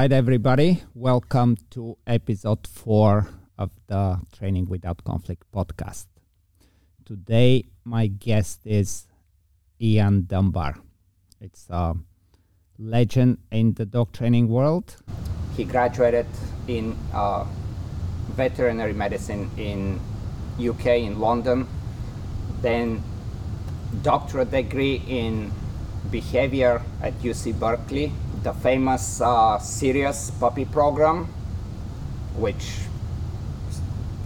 right, everybody. Welcome to episode four of the Training Without Conflict podcast. Today, my guest is Ian Dunbar. It's a legend in the dog training world. He graduated in uh, veterinary medicine in UK in London, then doctorate degree in behavior at UC Berkeley the famous uh, Sirius puppy program, which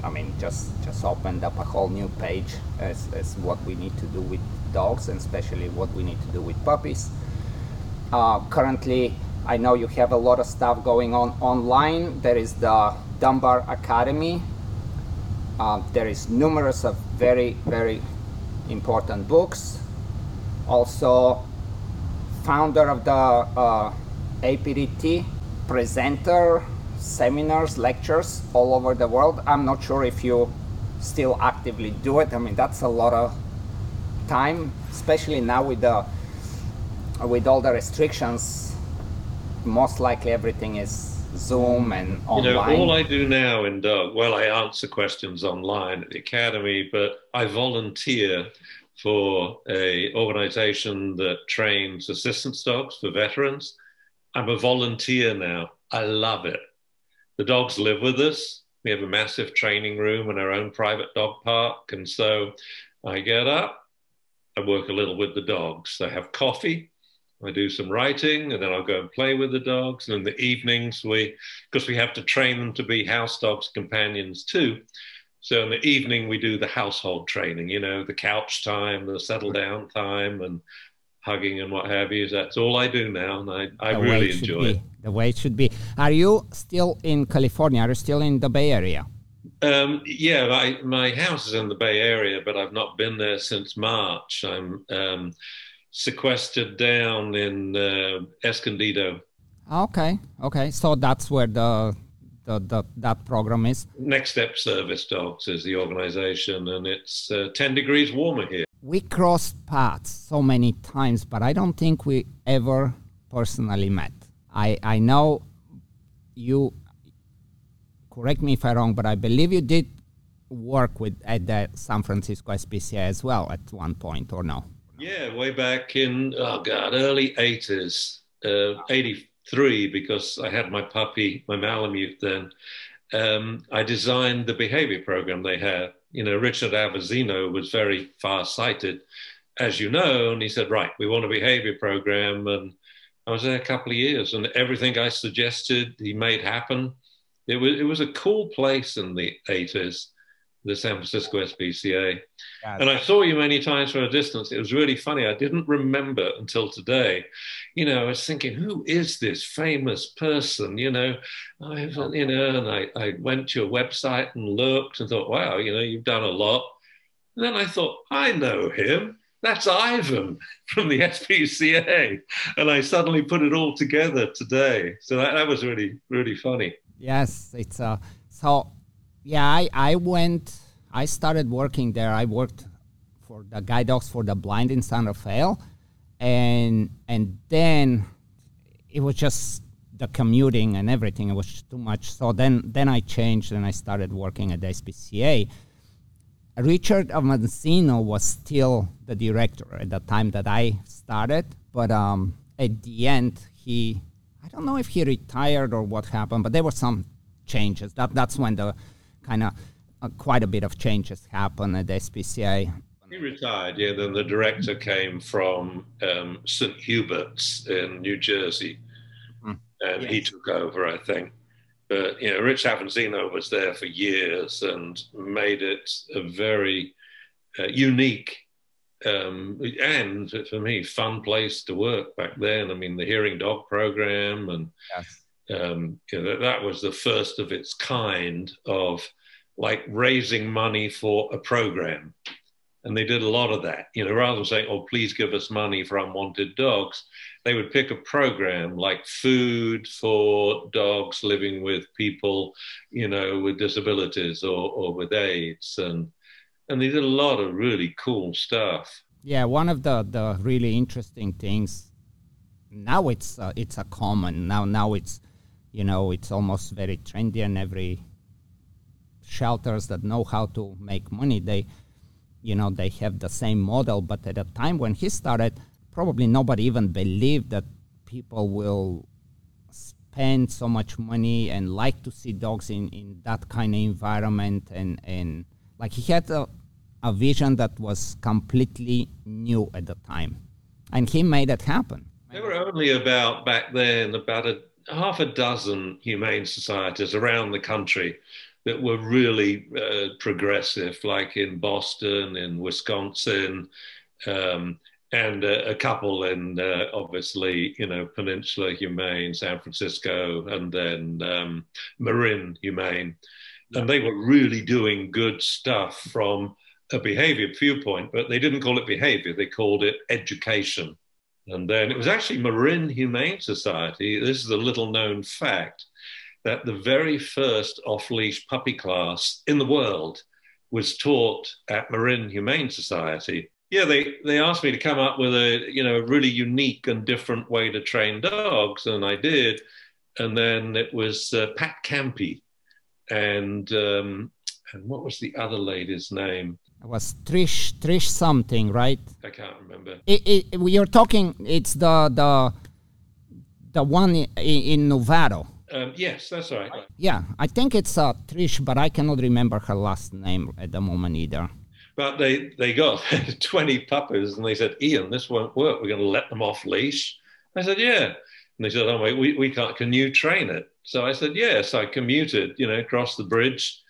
I mean just just opened up a whole new page as, as what we need to do with dogs and especially what we need to do with puppies. Uh, currently, I know you have a lot of stuff going on online. There is the Dunbar Academy. Uh, there is numerous of very very important books. Also, founder of the uh, APDT presenter, seminars, lectures all over the world. I'm not sure if you still actively do it. I mean, that's a lot of time, especially now with the with all the restrictions. Most likely, everything is Zoom and online. You know, all I do now in dog, well, I answer questions online at the academy, but I volunteer for a organization that trains assistance dogs for veterans I'm a volunteer now. I love it. The dogs live with us. We have a massive training room and our own private dog park. And so I get up, I work a little with the dogs. I have coffee, I do some writing, and then I'll go and play with the dogs. And in the evenings, we, because we have to train them to be house dogs companions too. So in the evening, we do the household training, you know, the couch time, the settle down time, and hugging and what have you. That's all I do now, and I, I really enjoy be. it. The way it should be. Are you still in California? Are you still in the Bay Area? Um, yeah, my, my house is in the Bay Area, but I've not been there since March. I'm um, sequestered down in uh, Escondido. Okay, okay. So that's where the, the, the that program is. Next Step Service Dogs is the organization, and it's uh, 10 degrees warmer here we crossed paths so many times, but I don't think we ever personally met. I, I know you, correct me if I'm wrong, but I believe you did work with at the San Francisco SPCA as well at one point, or no? Yeah, way back in, oh God, early 80s, uh, 83, because I had my puppy, my Malamute then. Um, I designed the behavior program they had you know, Richard Avanzino was very far-sighted, as you know, and he said, right, we want a behavior program. And I was there a couple of years, and everything I suggested, he made happen. It was, it was a cool place in the 80s the San Francisco SPCA. And I saw you many times from a distance. It was really funny. I didn't remember until today. You know, I was thinking, who is this famous person? You know, I, you know, and I, I went to your website and looked and thought, wow, you know, you've done a lot. And then I thought, I know him. That's Ivan from the SPCA. And I suddenly put it all together today. So that, that was really, really funny. Yes, it's uh, so yeah, I, I went, I started working there. I worked for the guide dogs for the blind in San Rafael. And, and then it was just the commuting and everything. It was too much. So then, then I changed and I started working at the SPCA. Richard Avanzino was still the director at the time that I started, but um, at the end, he, I don't know if he retired or what happened, but there were some changes. That, that's when the kind of quite a bit of changes happen at SPCA. He retired, yeah. Then the director came from um, St. Hubert's in New Jersey, mm. and yes. he took over, I think. But you know, Rich Avanzino was there for years and made it a very uh, unique um, and for me, fun place to work back then. I mean, the Hearing Dog program and yes um, you know, that, that was the first of its kind of like raising money for a program. And they did a lot of that. You know, rather than saying, oh, please give us money for unwanted dogs, they would pick a program like food for dogs living with people, you know, with disabilities or, or with AIDS. And, and they did a lot of really cool stuff. Yeah, one of the, the really interesting things now it's uh, it's a common now now it's you know, it's almost very trendy, and every shelters that know how to make money, they, you know, they have the same model. But at the time when he started, probably nobody even believed that people will spend so much money and like to see dogs in, in that kind of environment and, and like he had a, a vision that was completely new at the time and he made it happen there were only about back then about a half a dozen humane societies around the country that were really uh, progressive like in boston in wisconsin um, and uh, a couple in uh, obviously you know Peninsula Humane, San Francisco, and then um, Marin Humane, and they were really doing good stuff from a behavior viewpoint, but they didn't call it behavior; they called it education. And then it was actually Marin Humane Society. This is a little known fact that the very first off leash puppy class in the world was taught at Marin Humane Society yeah, they, they asked me to come up with a you know a really unique and different way to train dogs, and I did. And then it was uh, Pat Campy, and um, and what was the other lady's name? It was Trish Trish something, right? I can't remember. It, it, you're talking. It's the the the one in, in Novato. Um, yes, that's right. Yeah, I think it's uh, Trish, but I cannot remember her last name at the moment either. But they, they got 20 puppies and they said, Ian, this won't work. We're going to let them off leash. I said, yeah. And they said, oh, wait, we, we can't, can you train it? So I said, yes. I commuted, you know, across the bridge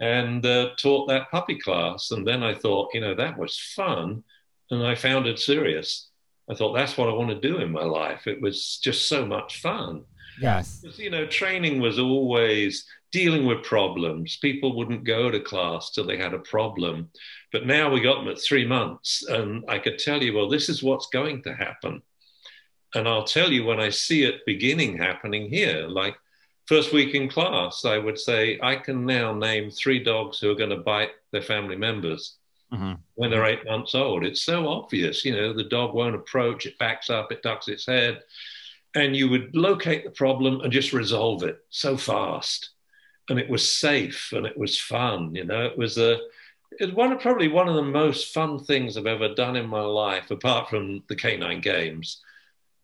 and uh, taught that puppy class. And then I thought, you know, that was fun. And I found it serious. I thought that's what I want to do in my life. It was just so much fun. Yes. Because, you know, training was always dealing with problems. People wouldn't go to class till they had a problem. But now we got them at three months, and I could tell you, well, this is what's going to happen. And I'll tell you when I see it beginning happening here, like first week in class, I would say, I can now name three dogs who are going to bite their family members. Mm-hmm. When they're eight months old, it's so obvious. You know, the dog won't approach, it backs up, it ducks its head, and you would locate the problem and just resolve it so fast and it was safe and it was fun. You know, it was a it's one probably one of the most fun things I've ever done in my life, apart from the canine games.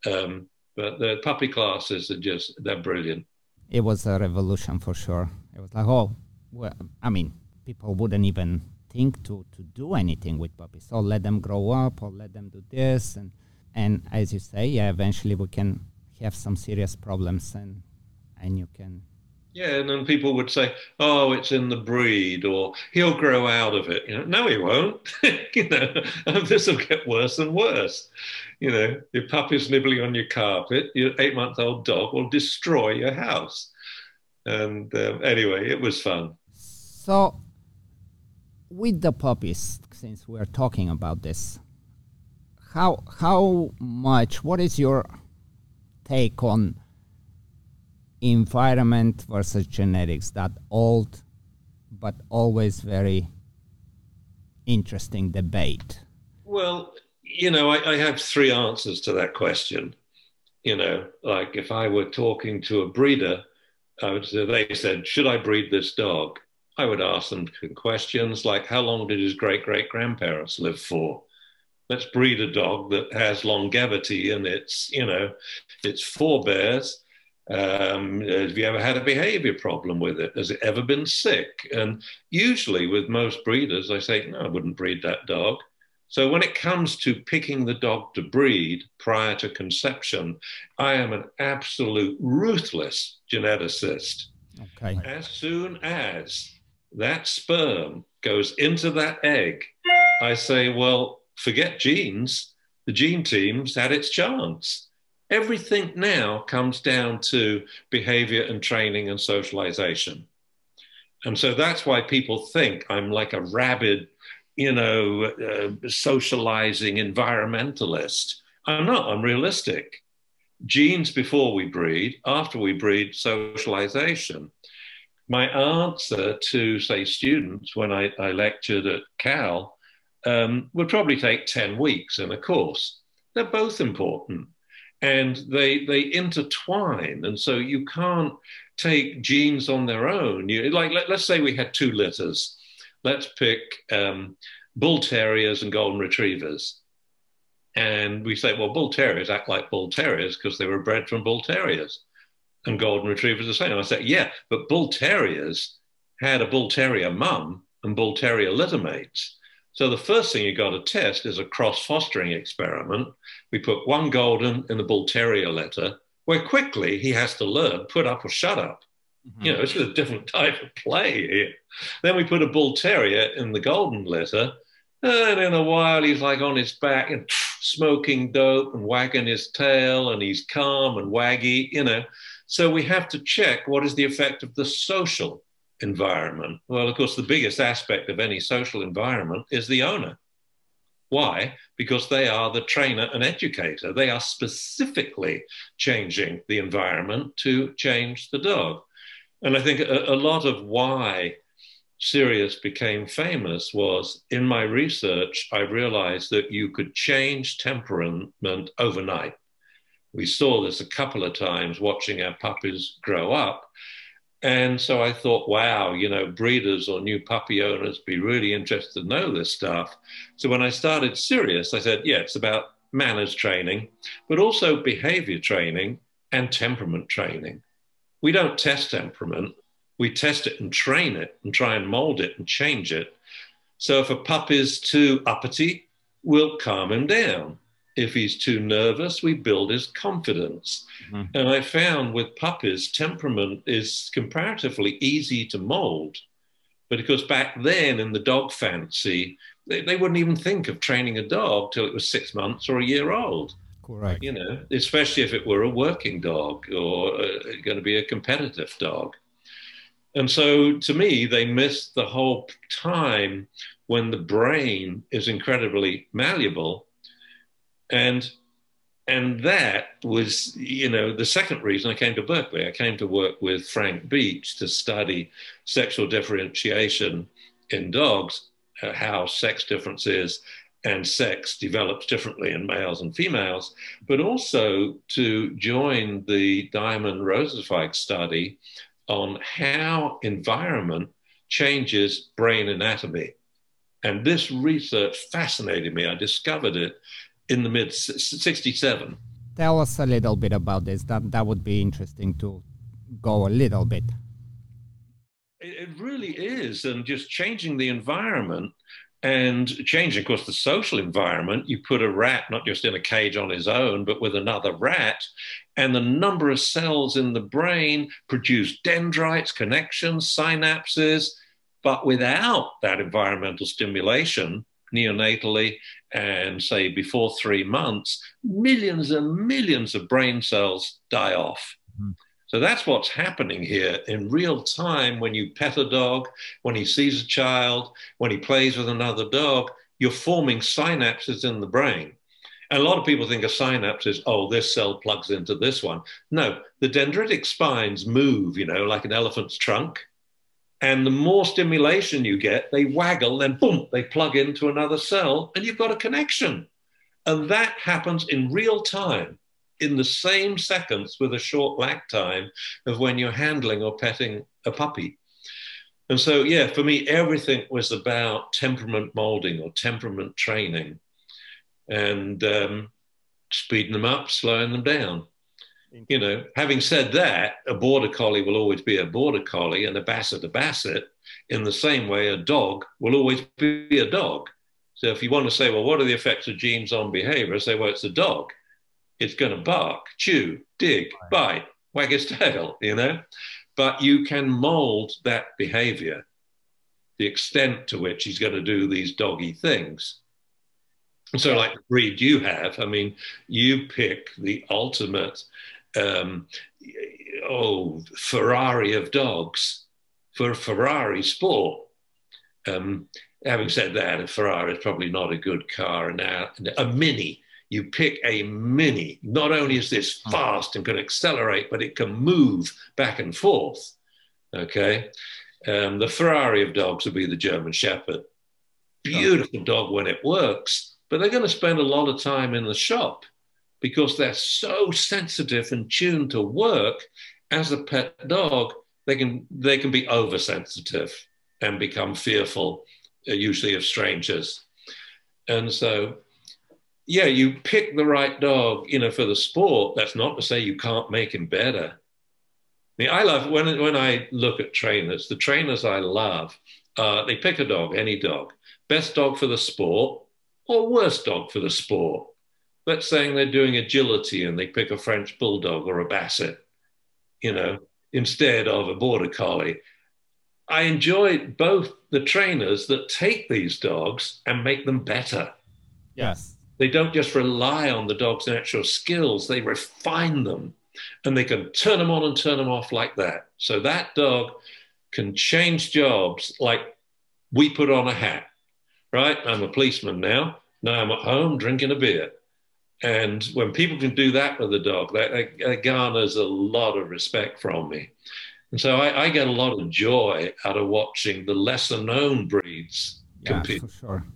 Um, but the puppy classes are just they're brilliant. It was a revolution for sure. It was like, oh, well, I mean, people wouldn't even think to to do anything with puppies. So let them grow up, or let them do this, and and as you say, yeah, eventually we can have some serious problems, and and you can yeah, and then people would say, "Oh, it's in the breed," or "He'll grow out of it." You know, no, he won't. you know, this will get worse and worse. You know, your puppy's nibbling on your carpet. Your eight-month-old dog will destroy your house. And um, anyway, it was fun. So, with the puppies, since we're talking about this, how how much? What is your take on? environment versus genetics, that old but always very interesting debate? Well, you know, I, I, have three answers to that question. You know, like if I were talking to a breeder, I would say, they said, Should I breed this dog? I would ask them questions like, How long did his great great grandparents live for? Let's breed a dog that has longevity and its, you know, its forebears um, have you ever had a behavior problem with it? Has it ever been sick? And usually, with most breeders, I say, no, I wouldn't breed that dog. So, when it comes to picking the dog to breed prior to conception, I am an absolute ruthless geneticist. Okay. As soon as that sperm goes into that egg, I say, well, forget genes. The gene team's had its chance everything now comes down to behavior and training and socialization. And so that's why people think I'm like a rabid, you know, uh, socializing environmentalist. I'm not, I'm realistic. Genes before we breed, after we breed, socialization. My answer to, say, students when I, I lectured at Cal um, would probably take 10 weeks in a course. They're both important and they they intertwine, and so you can't take genes on their own. You, like let, us say we had two litters. Let's pick um, bull terriers and golden retrievers. And we say, well, bull terriers act like bull terriers because they were bred from bull terriers. And golden retrievers the same. I say, yeah, but bull terriers had a bull terrier mum and bull terrier litter mates. So the first thing you've got to test is a cross fostering experiment. We put one golden in the bull terrier litter, where quickly he has to learn put up or shut up. Mm-hmm. You know, it's a different type of play here. Then we put a bull terrier in the golden litter, and in a while he's like on his back and smoking dope and wagging his tail, and he's calm and waggy, you know. So we have to check what is the effect of the social environment? Well, of course, the biggest aspect of any social environment is the owner. Why? Because they are the trainer and educator. They are specifically changing the environment to change the dog. And I think a, a lot of why Sirius became famous was in my research, I realized that you could change temperament overnight. We saw this a couple of times watching our puppies grow up and so I thought, wow, you know, breeders or new puppy owners be really interested to know this stuff. So when I started Sirius, I said, yeah, it's about manners training, but also behavior training and temperament training. We don't test temperament, we test it and train it and try and mold it and change it. So if a pup is too uppity, we'll calm him down. If he's too nervous, we build his confidence. Mm-hmm. And I found with puppies, temperament is comparatively easy to mold. But because back then in the dog fancy, they, they wouldn't even think of training a dog till it was six months or a year old. Correct. You know, especially if it were a working dog or uh, going to be a competitive dog. And so to me, they missed the whole time when the brain is incredibly malleable and and that was you know the second reason i came to berkeley i came to work with frank beach to study sexual differentiation in dogs uh, how sex differences and sex develops differently in males and females but also to join the diamond rosenzweig study on how environment changes brain anatomy. And this research fascinated me. I discovered it in the mid 67. Tell us a little bit about this. That that would be interesting to go a little bit. It, it really is, and just changing the environment and changing, of course, the social environment. You put a rat not just in a cage on his own, but with another rat, and the number of cells in the brain produce dendrites, connections, synapses. But without that environmental stimulation, neonatally and say before three months, millions and millions of brain cells die off. Mm-hmm. So that's what's happening here in real time when you pet a dog, when he sees a child, when he plays with another dog, you're forming synapses in the brain. And a lot of people think a synapse is, oh, this cell plugs into this one. No, the dendritic spines move, you know, like an elephant's trunk. And the more stimulation you get, they waggle, then boom, they plug into another cell, and you've got a connection. And that happens in real time, in the same seconds with a short lag time of when you're handling or petting a puppy. And so, yeah, for me, everything was about temperament molding or temperament training and um, speeding them up, slowing them down you know, having said that, a border collie will always be a border collie and a basset a basset. In the same way, a dog will always be a dog. So if you want to say, well, what are the effects of genes on behavior? I say, well, it's a dog. It's going to bark, chew, dig, bite, wag its tail, you know? But you can mold that behavior, the extent to which he's going to do these doggy things. And so, like the breed you have, I mean, you pick the ultimate um, oh, Ferrari of dogs for a Ferrari sport. Um, having said that, a Ferrari is probably not a good car. Now, a Mini, you pick a Mini. Not only is this hmm. fast and can accelerate, but it can move back and forth. Okay. Um, the Ferrari of dogs would be the German Shepherd. Beautiful dog when it works, but they're going to spend a lot of time in the shop because they're so sensitive and tuned to work as a pet dog, they can they can be oversensitive and become fearful, uh, usually of strangers. And so, yeah, you pick the right dog, you know, for the sport. That's not to say you can't make him better. I, mean, I love when when I look at trainers. The trainers I love, uh, they pick a dog, any dog, best dog for the sport, or worst dog for the sport. Let's say they're doing agility and they pick a French bulldog or a basset, you know, instead of a border collie. I enjoy both the trainers that take these dogs and make them better. Yes. They don't just rely on the dog's natural skills, they refine them and they can turn them on and turn them off like that. So that dog can change jobs like we put on a hat, right? I'm a policeman now. Now I'm at home drinking a beer. And when people can do that with a dog, that, that garners a lot of respect from me. And so I, I, get a lot of joy out of watching the lesser known breeds yeah, compete. For sure.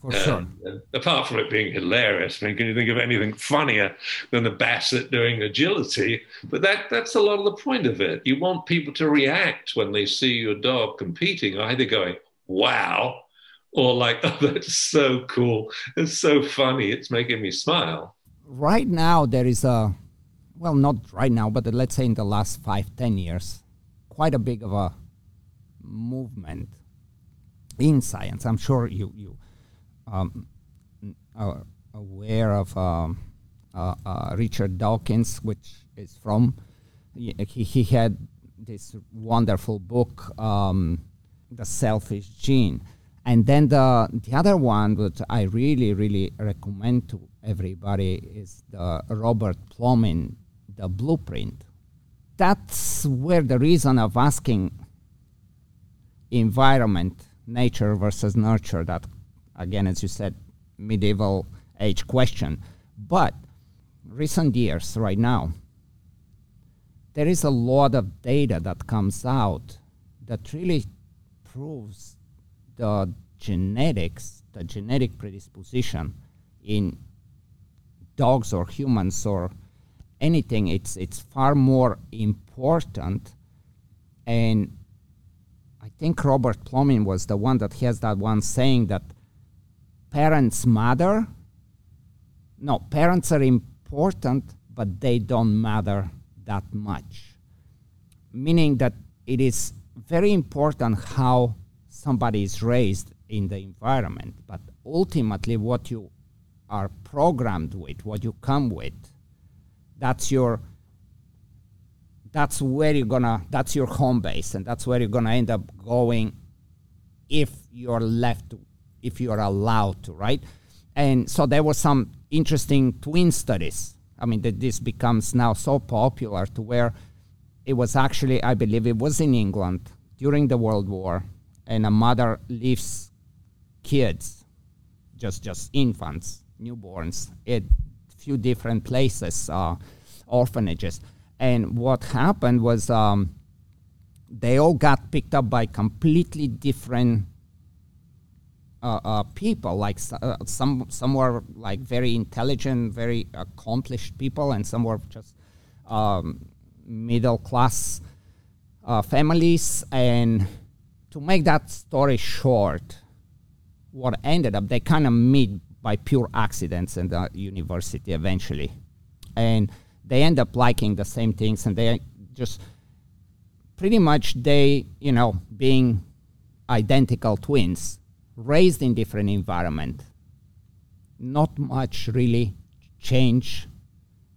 For uh, sure. apart from it being hilarious, I mean, can you think of anything funnier than the Basset doing agility? But that, that's a lot of the point of it. You want people to react when they see your dog competing, either going, wow, or like, oh, that's so cool. It's so funny. It's making me smile. Right now, there is a well, not right now, but let's say in the last five, ten years, quite a big of a movement in science. I'm sure you you um, are aware of um, uh, uh, Richard Dawkins, which is from he, he had this wonderful book, um, The Selfish Gene. And then the the other one that I really really recommend to everybody is the Robert Plomin the blueprint. That's where the reason of asking environment, nature versus nurture, that again, as you said, medieval age question. But recent years, right now, there is a lot of data that comes out that really proves the genetics, the genetic predisposition in dogs or humans or anything, it's it's far more important. And I think Robert Plomin was the one that has that one saying that parents matter. No, parents are important, but they don't matter that much. Meaning that it is very important how somebody is raised in the environment, but ultimately what you are programmed with, what you come with, that's your that's where you're gonna that's your home base and that's where you're gonna end up going if you're left if you're allowed to right? And so there was some interesting twin studies. I mean that this becomes now so popular to where it was actually i believe it was in england during the world war and a mother leaves kids just just infants newborns at few different places, uh, orphanages. And what happened was um, they all got picked up by completely different uh, uh, people. Like uh, some, some were like very intelligent, very accomplished people, and some were just um, middle class uh, families. And to make that story short, what ended up, they kind of meet by pure accidents in the university eventually. And they end up liking the same things and they just pretty much they, you know, being identical twins, raised in different environment, not much really change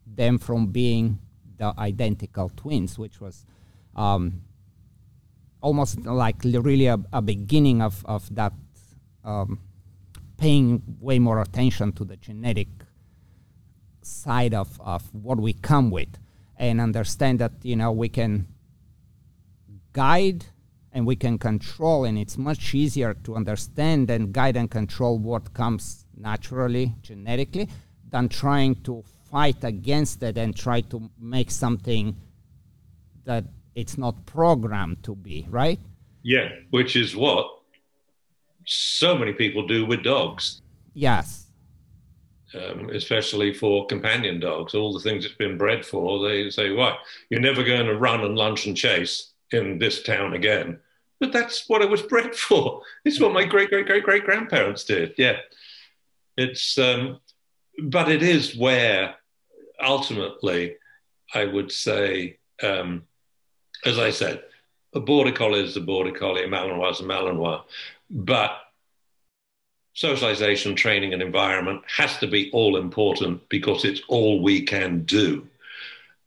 them from being the identical twins, which was um, almost like really a, a, beginning of, of that um, paying way more attention to the genetic side of, of what we come with and understand that you know we can guide and we can control and it's much easier to understand and guide and control what comes naturally genetically than trying to fight against it and try to make something that it's not programmed to be right yeah which is what so many people do with dogs. Yes. um, especially for companion dogs. All the things it's been bred for, they say, "What? You're never going to run and lunch and chase in this town again." But that's what it was bred for. It's what my great great great great grandparents did. Yeah, it's. Um, but it is where ultimately, I would say, um, as I said, a border collie is a border collie, a Malinois is a Malinois, but socialization, training, and environment has to be all important because it's all we can do.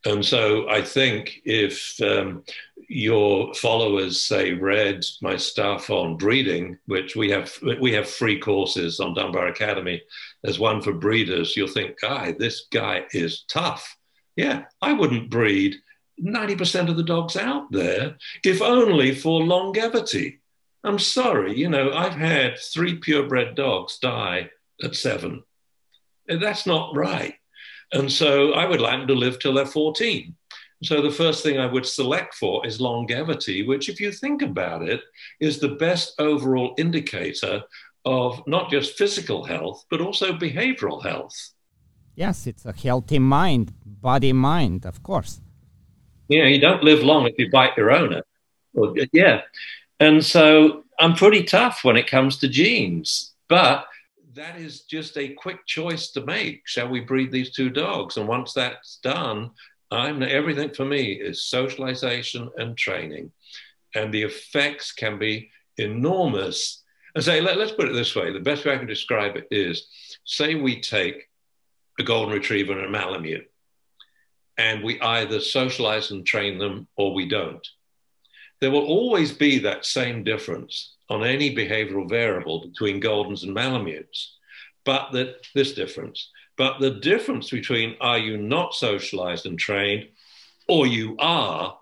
And so I think if um, your followers say read my stuff on breeding, which we have we have free courses on Dunbar Academy. There's one for breeders. You'll think, guy, this guy is tough. Yeah, I wouldn't breed 90% of the dogs out there, if only for longevity. I'm sorry, you know, I've had three purebred dogs die at seven. That's not right. And so I would like them to live till they're 14. So the first thing I would select for is longevity, which, if you think about it, is the best overall indicator of not just physical health, but also behavioral health. Yes, it's a healthy mind, body mind, of course. Yeah, you don't live long if you bite your owner. Yeah. And so I'm pretty tough when it comes to genes. But that is just a quick choice to make. Shall we breed these two dogs? And once that's done, I'm everything for me is socialization and training. And the effects can be enormous. And say, let, us put it this way the best way I can describe it is say we take a golden retriever and a Malamute, and we either socialize and train them or we don't. There will always be that same difference on any behavioral variable between Goldens and Malamutes, but that this difference. But the difference between are you not socialized and trained or you are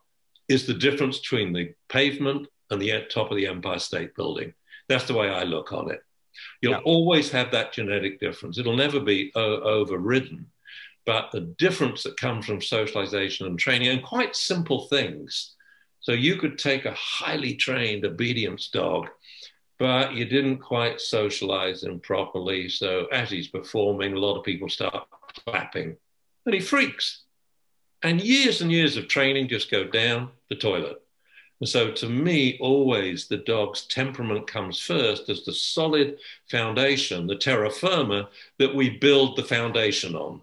is the difference between the pavement and the top of the Empire State Building. That's the way I look on it. You'll yeah. always have that genetic difference. It'll never be overridden. But the difference that comes from socialization and training and quite simple things so you could take a highly trained obedience dog, but you didn't quite socialize him properly. So as he's performing, a lot of people start clapping and he freaks. And years and years of training just go down the toilet. And so to me, always the dog's temperament comes first as the solid foundation, the terra firma that we build the foundation on,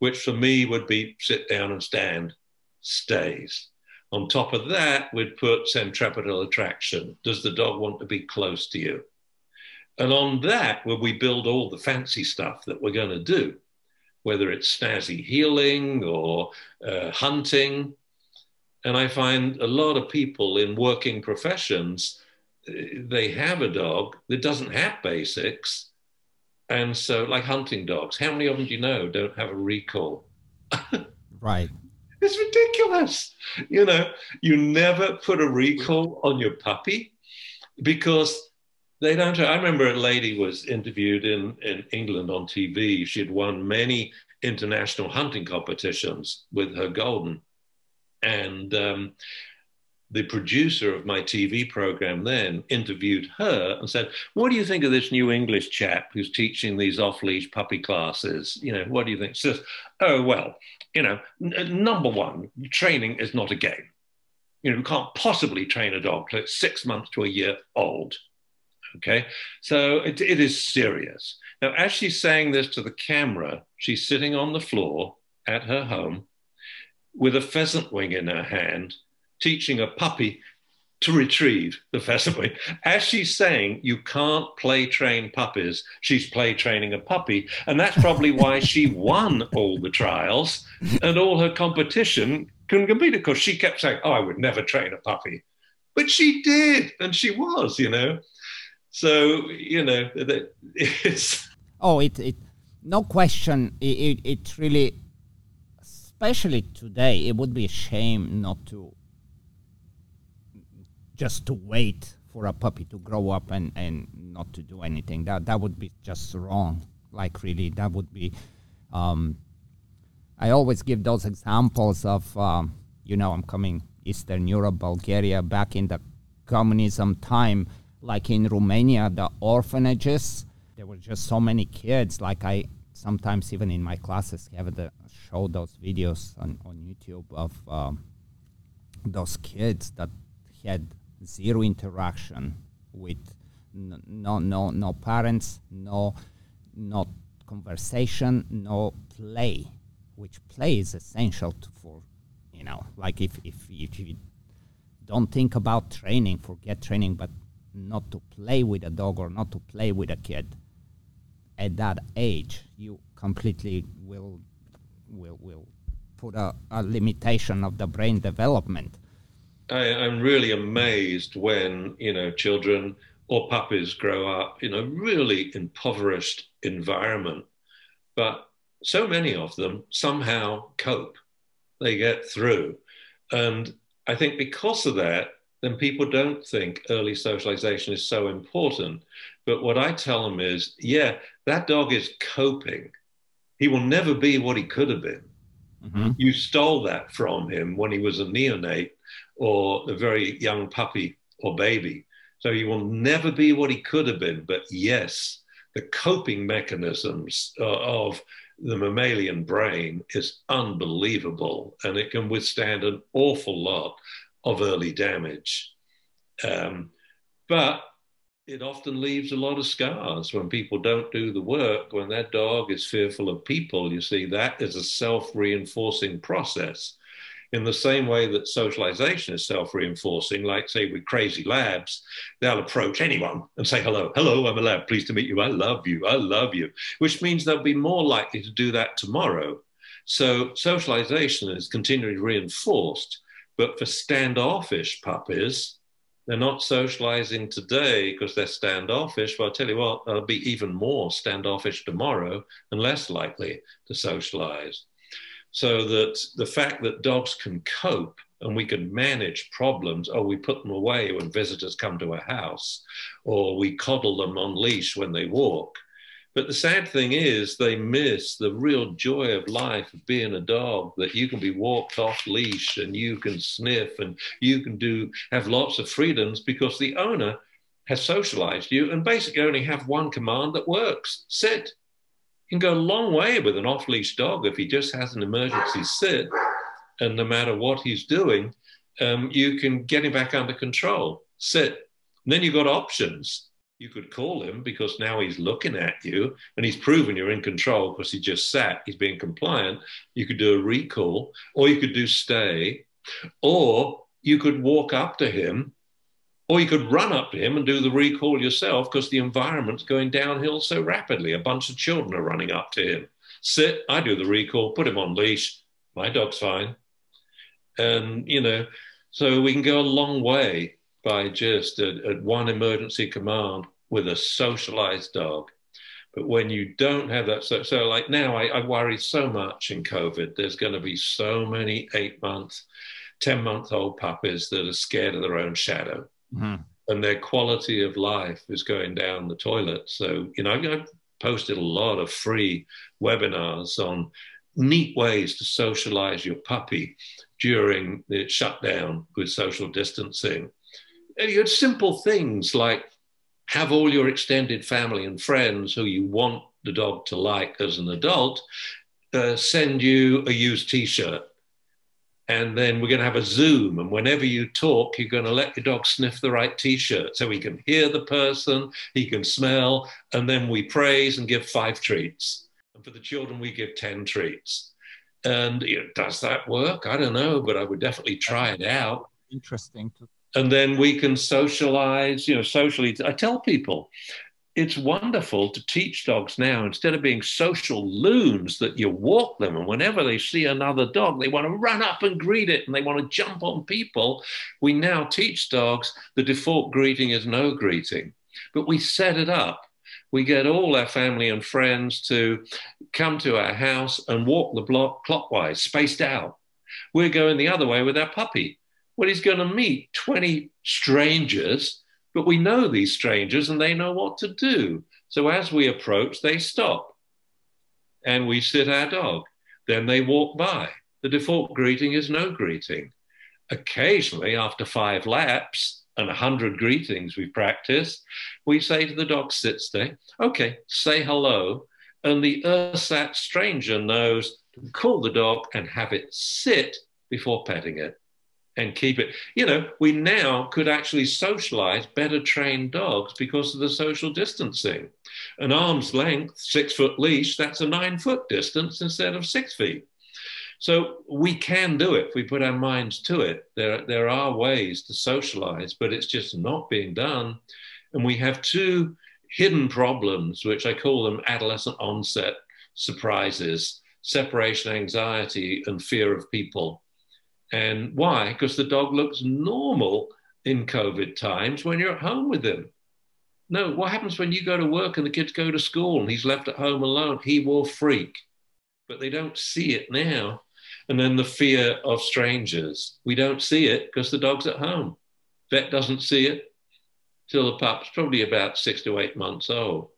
which for me would be sit down and stand, stays. On top of that, we'd put centripetal attraction. Does the dog want to be close to you? And on that, where we build all the fancy stuff that we're going to do, whether it's snazzy heeling or uh, hunting. And I find a lot of people in working professions, uh, they have a dog that doesn't have basics. And so, like hunting dogs, how many of them do you know don't have a recall? right. It's ridiculous. You know, you never put a recall on your puppy because they don't. I remember a lady was interviewed in, in England on TV. She'd won many international hunting competitions with her golden. And um, the producer of my TV program then interviewed her and said, What do you think of this new English chap who's teaching these off leash puppy classes? You know, what do you think? She says, Oh, well, you know, n- number one, training is not a game. You know, you can't possibly train a dog till it's six months to a year old. Okay, so it, it is serious. Now, as she's saying this to the camera, she's sitting on the floor at her home with a pheasant wing in her hand, teaching a puppy to retrieve wing. As she's saying, you can't play train puppies, she's play training a puppy. And that's probably why she won all the trials and all her competition couldn't compete because she kept saying, Oh, I would never train a puppy. But she did, and she was, you know. So, you know, it's. Oh, it, it no question. It, it, it really, especially today, it would be a shame not to just to wait for a puppy to grow up and, and not to do anything. That that would be just wrong. Like really, that would be. Um, I always give those examples of, um, you know, I'm coming Eastern Europe, Bulgaria, back in the communism time, like in Romania, the orphanages. There were just so many kids. Like I sometimes even in my classes have the show those videos on, on YouTube of um, those kids that had zero interaction with no no no parents, no no conversation, no play, which play is essential to, for you know like if if if you don't think about training, forget training, but not to play with a dog or not to play with a kid at that age, you completely will will will put a, a limitation of the brain development. I, am really amazed when you know children or puppies grow up in a really impoverished environment, but so many of them somehow cope. They get through, and I think because of that, then people don't think early socialization is so important. But what I tell them is, yeah, that dog is coping. He will never be what he could have been. Mm-hmm. You stole that from him when he was a neonate or a very young puppy or baby. So he will never be what he could have been. But yes, the coping mechanisms uh, of the mammalian brain is unbelievable and it can withstand an awful lot of early damage. Um, but it often leaves a lot of scars when people don't do the work. When that dog is fearful of people, you see, that is a self reinforcing process. In the same way that socialization is self reinforcing, like, say, with crazy labs, they'll approach anyone and say, Hello, hello, I'm a lab, pleased to meet you, I love you, I love you, which means they'll be more likely to do that tomorrow. So socialization is continually reinforced but for standoffish puppies, they're not socializing today because they're standoffish. Well, I'll tell you what, they'll be even more standoffish tomorrow and less likely to socialize. So that the fact that dogs can cope and we can manage problems, or we put them away when visitors come to a house, or we coddle them on leash when they walk, but the sad thing is, they miss the real joy of life of being a dog that you can be walked off leash and you can sniff and you can do have lots of freedoms because the owner has socialized you and basically only have one command that works sit. Can go a long way with an off leash dog if he just has an emergency sit. And no matter what he's doing, um, you can get him back under control. Sit. And then you've got options you could call him because now he's looking at you and he's proven you're in control because he just sat, he's being compliant. You could do a recall, or you could do stay, or you could walk up to him, or you could run up to him and do the recall yourself because the environment's going downhill so rapidly. A bunch of children are running up to him. Sit, I do the recall, put him on leash. My dog's fine. And, you know, so we can go a long way by just at, at one emergency command with a socialized dog. But when you don't have that, so, so like now, I, I worry so much in COVID. There's going to be so many eight month, 10 month old puppies that are scared of their own shadow. Mm-hmm. And their quality of life is going down the toilet. So, you know, I've posted a lot of free webinars on neat ways to socialize your puppy during the shutdown with social distancing And you had simple things like have all your extended family and friends who you want the dog to like as an adult uh, send you a used t-shirt and then we're going to have a zoom and whenever you talk you're going to let your dog sniff the right t-shirt so he can hear the person he can smell and then we praise and give five treats. And for the children we give 10 treats. And you know, does that work? I don't know but i would definitely try it out. Interesting. And then we can socialize, you know, socially. I tell people it's wonderful to teach dogs now instead of being social loons that you walk them and whenever they see another dog they want to run up and greet it and they want to jump on people. We now teach dogs the default greeting is no greeting but we set it up. We get all our family and friends to come to our house and walk the block clockwise spaced out. We're going the other way with our puppy. Well, he's going to meet 20 strangers, but we know these strangers and they know what to do. So as we approach, they stop and we sit our dog. Then they walk by. The default greeting is no greeting. Occasionally, after five laps and 100 greetings we've practiced, we say to the dog, sit stay, okay, say hello. And the ersatz stranger knows to call the dog and have it sit before petting it and keep it. You know, we now could actually socialize better trained dogs because of the social distancing. An arm's length, six foot leash, that's a nine foot distance instead of six feet. So we can do it if we put our minds to it. There, there are ways to socialize, but it's just not being done. And we have two hidden problems, which I call them adolescent onset surprises separation anxiety and fear of people. And why? Because the dog looks normal in COVID times when you're at home with him. No, what happens when you go to work and the kids go to school and he's left at home alone? He will freak. But they don't see it now. And then the fear of strangers. We don't see it because the dog's at home. Vet doesn't see it till the pup's probably about six to eight months old.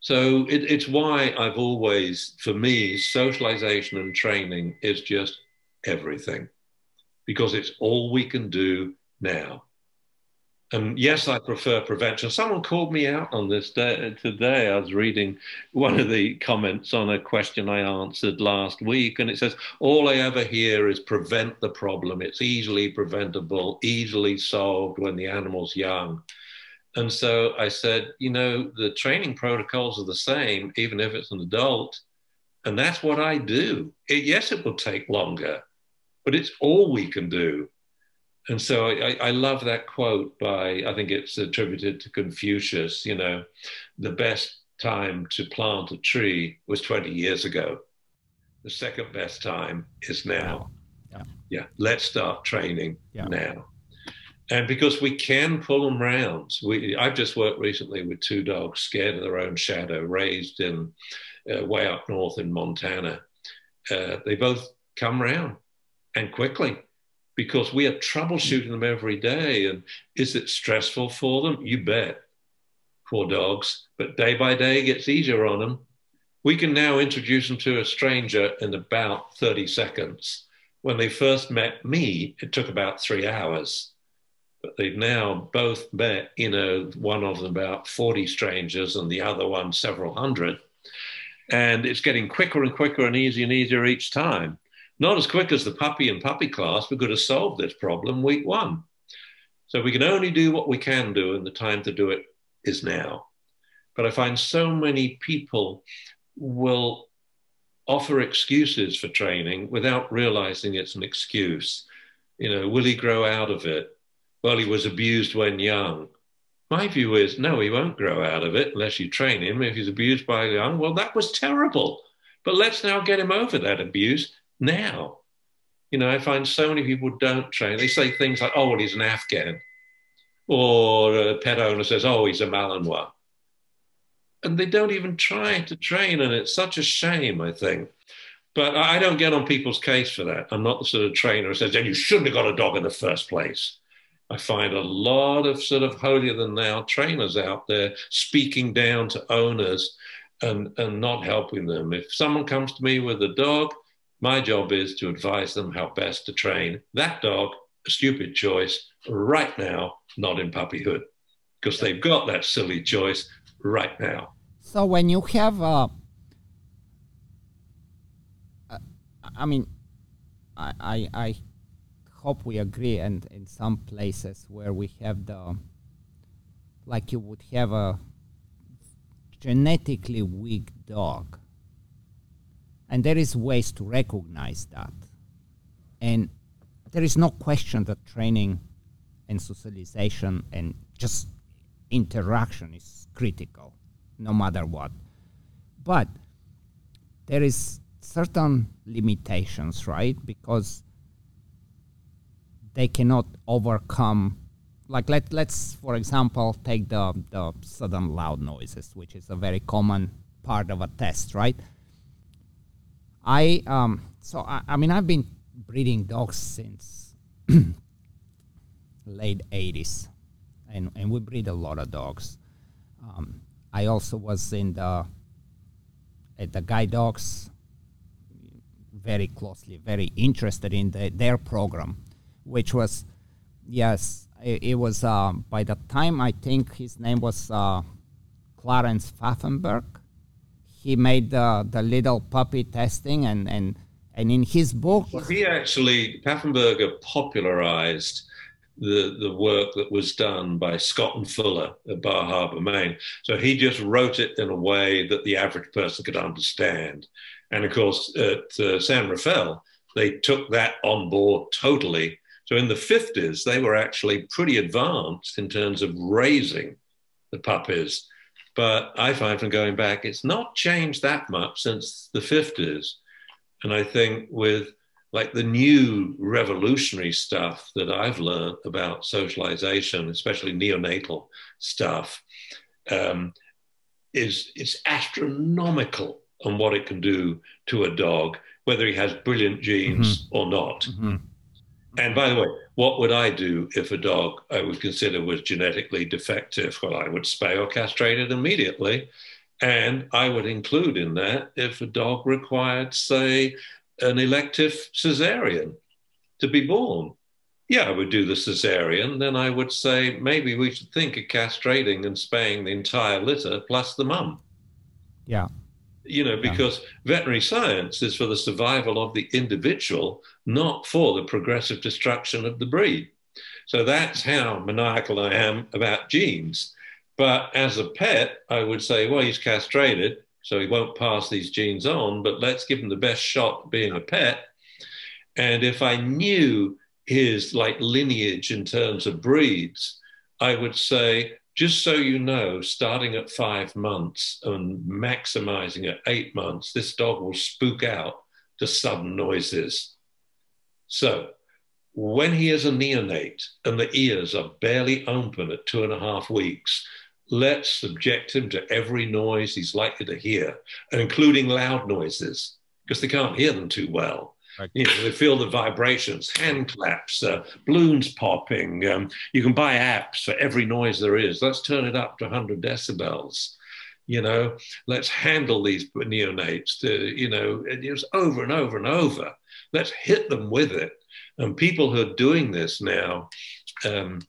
So it, it's why I've always, for me, socialization and training is just everything because it's all we can do now. And yes, I prefer prevention. Someone called me out on this day, today. I was reading one of the comments on a question I answered last week, and it says, All I ever hear is prevent the problem. It's easily preventable, easily solved when the animal's young. And so I said, you know, the training protocols are the same, even if it's an adult. And that's what I do. It, yes, it will take longer, but it's all we can do. And so I, I love that quote by, I think it's attributed to Confucius, you know, the best time to plant a tree was 20 years ago. The second best time is now. Yeah. yeah. Let's start training yeah. now and because we can pull them round. We, I've just worked recently with two dogs scared of their own shadow, raised in uh, way up north in Montana. Uh, they both come round and quickly because we are troubleshooting them every day. And is it stressful for them? You bet. Poor dogs. But day by day gets easier on them. We can now introduce them to a stranger in about 30 seconds. When they first met me, it took about three hours but they've now both met, you know, one of them about 40 strangers and the other one several hundred. And it's getting quicker and quicker and easier and easier each time. Not as quick as the puppy and puppy class, we could have solved this problem week one. So we can only do what we can do, and the time to do it is now. But I find so many people will offer excuses for training without realizing it's an excuse. You know, will he grow out of it? well, he was abused when young. My view is no, he won't grow out of it unless you train him. If he's abused by young, well, that was terrible. But let's now get him over that abuse now. You know, I find so many people don't train. They say things like, oh, well, he's an Afghan. Or a pet owner says, oh, he's a Malinois. And they don't even try to train. And it's such a shame, I think. But I don't get on people's case for that. I'm not the sort of trainer who says, and you shouldn't have got a dog in the first place. I find a lot of sort of holier than thou trainers out there speaking down to owners and, and not helping them. If someone comes to me with a dog, my job is to advise them how best to train that dog, a stupid choice, right now, not in puppyhood, because they've got that silly choice right now. So when you have a, I mean, I, I, I hope we agree and in some places where we have the like you would have a genetically weak dog. And there is ways to recognize that. And there is no question that training and socialization and just interaction is critical no matter what. But there is certain limitations right? Because they cannot overcome like let let's for example take the the sudden loud noises which is a very common part of a test right? I um so i, I mean i've been breeding dogs since late 80s and and we breed a lot of dogs. Um, i also was in the at the guide dogs very closely very interested in the, their program which was, yes, it, it was uh, by that time I think his name was uh, Clarence Pfaffenberg. he made the the little puppy testing and and and in his book well, he actually Pfaffenberger popularized the the work that was done by Scott and Fuller at Bar Harbor, Maine. So he just wrote it in a way that the average person could understand. And of course, at uh, San Rafael, they took that on board totally. So in the 50s, they were actually pretty advanced in terms of raising the puppies. But I find from going back, it's not changed that much since the 50s. And I think with like the new revolutionary stuff that I've learned about socialization, especially neonatal stuff, um, is it's astronomical on what it can do to a dog, whether he has brilliant genes mm-hmm. or not. Mm-hmm. And by the way, what would I do if a dog I would consider was genetically defective? Well, I would spay or castrate it immediately. And I would include in that if a dog required, say, an elective cesarean to be born. Yeah, I would do the cesarean. Then I would say maybe we should think of castrating and spaying the entire litter plus the mum. Yeah. You know, because yeah. veterinary science is for the survival of the individual, not for the progressive destruction of the breed. So that's how maniacal I am about genes. But as a pet, I would say, well, he's castrated so he won't pass these genes on, but let's give him the best shot being a pet. And if I knew his like lineage in terms of breeds, I would say, just so you know, starting at five months and maximizing at eight months, this dog will spook out to sudden noises. So when he is a neonate and the ears are barely open at two and a half weeks, let's subject him to every noise he's likely to hear, including loud noises, because they can't hear them too well. Right. You know, they feel the vibrations, hand claps, uh, balloons popping. Um, you can buy apps for every noise there is. Let's turn it up to 100 decibels. You know, let's handle these neonates to, you know, just over and over and over. Let's hit them with it. And people who are doing this now, um,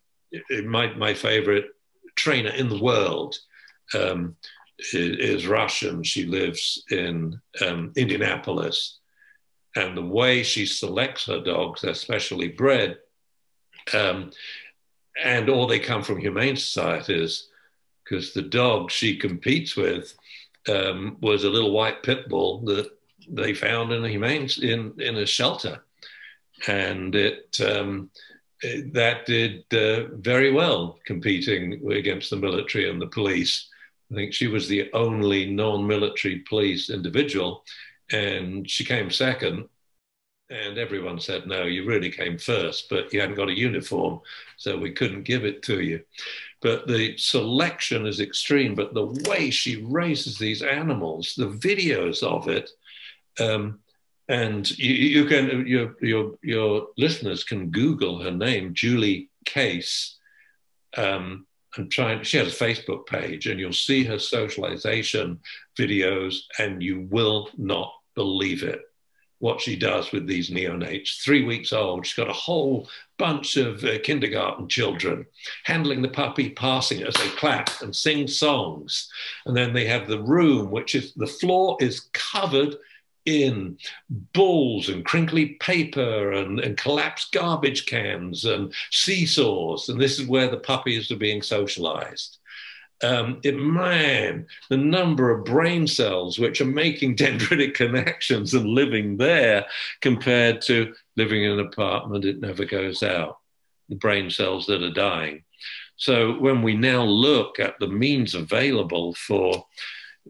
my, my favorite trainer in the world um, is, is, Russian. She lives in um, Indianapolis. And the way she selects her dogs, they're specially bred, um, and all they come from humane societies, because the dog she competes with um, was a little white pit bull that they found in a humane in in a shelter, and it um, that did uh, very well competing against the military and the police. I think she was the only non military police individual, and she came second. And everyone said, No, you really came first, but you hadn't got a uniform, so we couldn't give it to you. But the selection is extreme, but the way she raises these animals, the videos of it, um, and you, you, can your your your listeners can Google her name, Julie Case. Um, and try she has a Facebook page, and you'll see her socialization videos, and you will not believe it. What she does with these neonates, three weeks old, she's got a whole bunch of uh, kindergarten children handling the puppy, passing it as they clap and sing songs. And then they have the room, which is the floor is covered in balls and crinkly paper and, and, collapsed garbage cans and seesaws. And this is where the puppies are being socialized. Um, it, man, the number of brain cells which are making dendritic connections and living there compared to living in an apartment, it never goes out. The brain cells that are dying. So when we now look at the means available for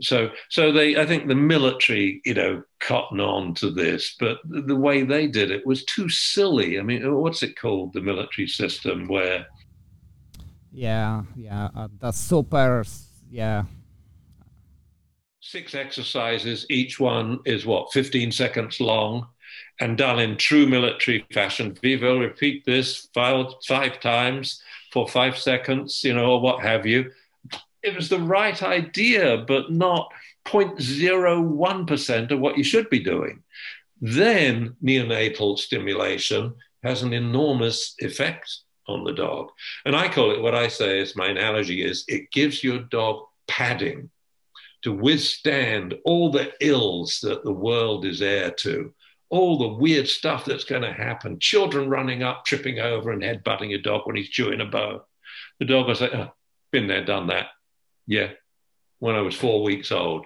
so, so they, I think the military, you know, cotton on to this, but the way they did it was too silly. I mean, what's it called, the military system where? Yeah, yeah, uh, the super, yeah. Six exercises, each one is what, 15 seconds long and done in true military fashion. We will repeat this five, five times for five seconds, you know, or what have you it was the right idea, but not 0.01% of what you should be doing. Then neonatal stimulation has an enormous effect on the dog. And I call it what I say is my analogy is it gives your dog padding. to withstand all the ills that the world is heir to, all the weird stuff that's going to happen. Children running up, tripping over, and headbutting a dog when he's chewing a bone. The dog will say, oh, been there, done that. Yeah, when I was four weeks old.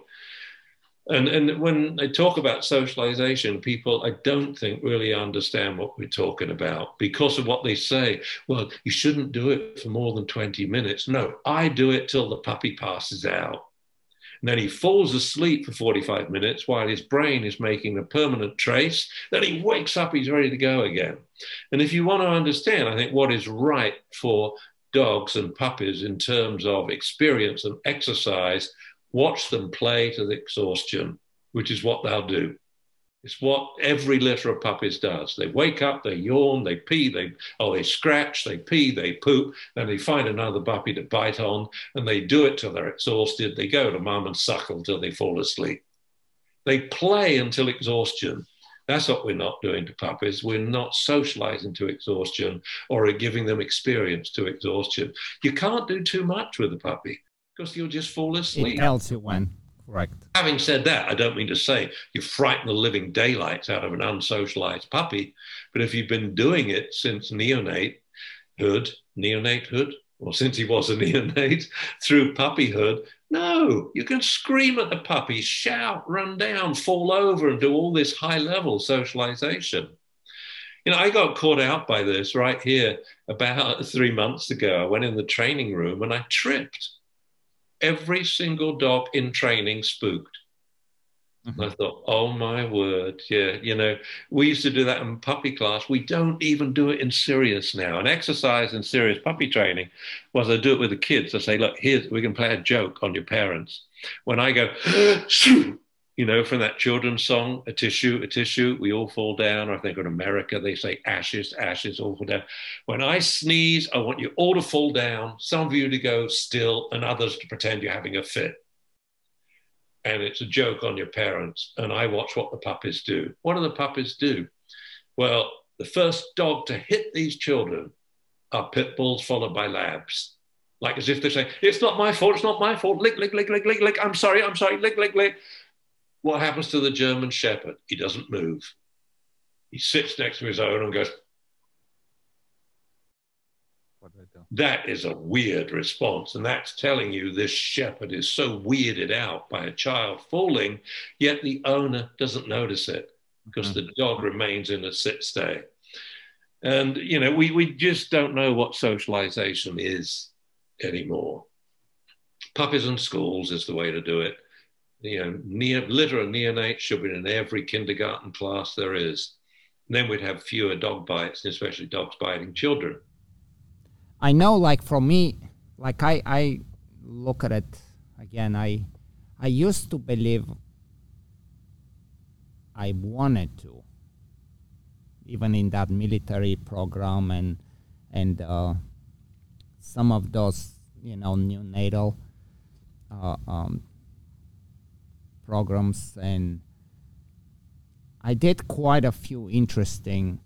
And, and when they talk about socialization, people I don't think really understand what we're talking about because of what they say. Well, you shouldn't do it for more than 20 minutes. No, I do it till the puppy passes out. And then he falls asleep for 45 minutes while his brain is making a permanent trace. Then he wakes up, he's ready to go again. And if you want to understand, I think what is right for dogs and puppies in terms of experience and exercise, watch them play to the exhaustion, which is what they'll do. It's what every litter of puppies does. They wake up, they yawn, they pee, they oh they scratch, they pee, they poop, then they find another puppy to bite on, and they do it till they're exhausted. They go to mum and suckle till they fall asleep. They play until exhaustion. That's what we're not doing to puppies. We're not socializing to exhaustion or giving them experience to exhaustion. You can't do too much with a puppy because you'll just fall asleep. It tells you when. Correct. Having said that, I don't mean to say you frighten the living daylights out of an unsocialized puppy, but if you've been doing it since neonate hood, neonate hood, or since he was a neonate through puppyhood, no, you can scream at the puppy, shout, run down, fall over, and do all this high level socialization. You know, I got caught out by this right here about three months ago. I went in the training room and I tripped every single dog in training spooked. Mm-hmm. I thought, oh my word, yeah, you know, we used to do that in puppy class. We don't even do it in Sirius now. And exercise in Sirius puppy training was I do it with the kids. I say, look, here's we can play a joke on your parents. When I go, you know, from that children's song, a tissue, a tissue, we all fall down. Or I think in America, they say ashes, ashes, all fall down. When I sneeze, I want you all to fall down, some of you to go still, and others to pretend you're having a fit. And it's a joke on your parents. And I watch what the puppies do. What do the puppies do? Well, the first dog to hit these children are pit bulls followed by labs. Like as if they say, it's not my fault, it's not my fault, lick, lick, lick, lick, lick, lick, I'm sorry, I'm sorry, lick, lick, lick. What happens to the German Shepherd? He doesn't move. He sits next to his owner and goes, that is a weird response. And that's telling you this shepherd is so weirded out by a child falling, yet the owner doesn't notice it because mm-hmm. the dog remains in a sit stay. And, you know, we, we just don't know what socialization is anymore. Puppies and schools is the way to do it you know, near, litter and neonate should be in every kindergarten class there is. And then we'd have fewer dog bites, especially dogs biting children. I know, like for me, like I, I look at it again. I, I used to believe I wanted to, even in that military program and and uh, some of those, you know, neonatal uh, um, programs and I did quite a few interesting.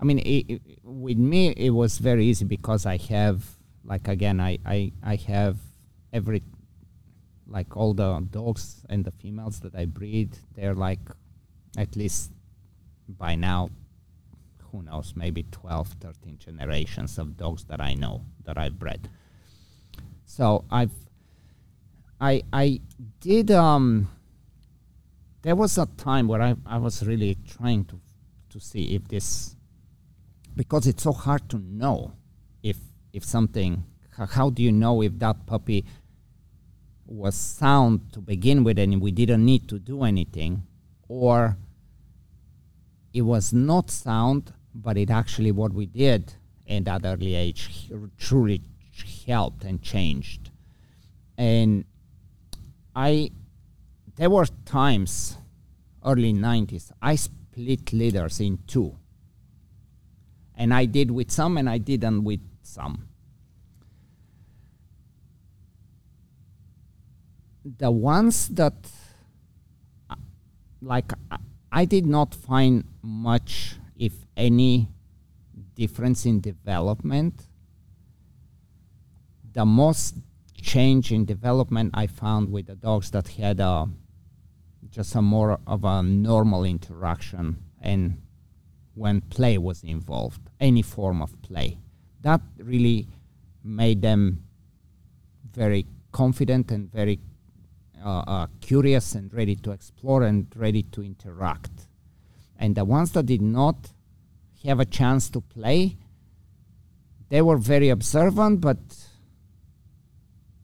I mean, it, it, with me, it was very easy because I have, like, again, I, I, I have every, like, all the dogs and the females that I breed, they're like, at least by now, who knows, maybe 12, 13 generations of dogs that I know that I've bred. So I've I I did um there was a time where I, I was really trying to to see if this because it's so hard to know if if something how do you know if that puppy was sound to begin with and we didn't need to do anything or it was not sound but it actually what we did in that early age truly helped and changed. And I there were times early 90s I split leaders in two. And I did with some and I didn't with some. The ones that uh, like I did not find much if any difference in development. The most change in development I found with the dogs that had a just a more of a normal interaction and when play was involved, any form of play. That really made them very confident and very uh, uh, curious and ready to explore and ready to interact. And the ones that did not have a chance to play, they were very observant, but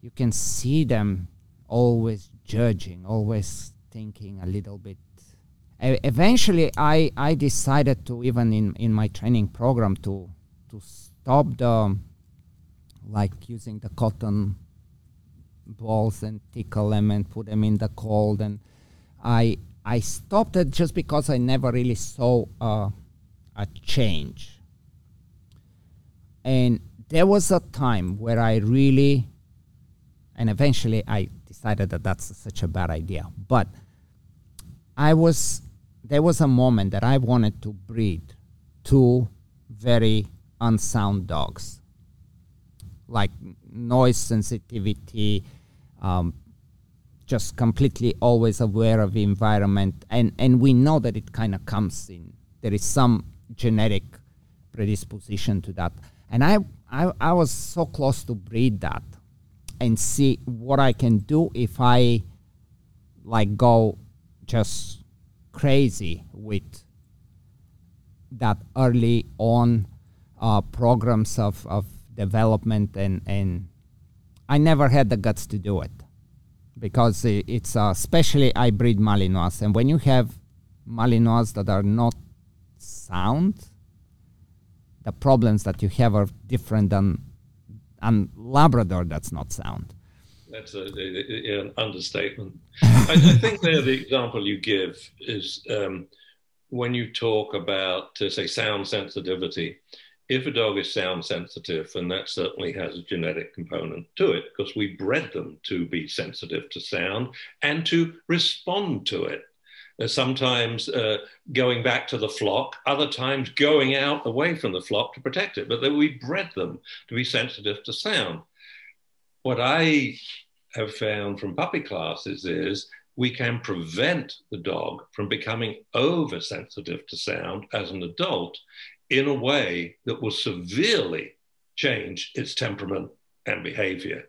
you can see them always judging, always thinking a little bit. eventually, I, I decided to even in, in my training program to to stop the like using the cotton balls and tickle them and put them in the cold and I I stopped it just because I never really saw uh, a change. And there was a time where I really, and eventually I decided that that's such a bad idea. But I was, there was a moment that I wanted to breed two very unsound dogs, like noise sensitivity, um, just completely always aware of the environment, and and we know that it kind of comes in. There is some genetic predisposition to that, and I, I I was so close to breed that, and see what I can do if I, like, go just crazy with that early on uh, programs of, of development and, and I never had the guts to do it because it's uh, especially I breed Malinois. And when you have Malinois that are not sound the problems that you have are different than an Labrador that's not sound. That's a, a, an understatement. I, I, think there the example you give is um, when you talk about, uh, say, sound sensitivity if a dog is sound sensitive, and that certainly has a genetic component to it, because we bred them to be sensitive to sound and to respond to it. Uh, sometimes uh, going back to the flock, other times going out away from the flock to protect it, but that we bred them to be sensitive to sound. What I have found from puppy classes is we can prevent the dog from becoming oversensitive to sound as an adult in a way that will severely change its temperament and behavior.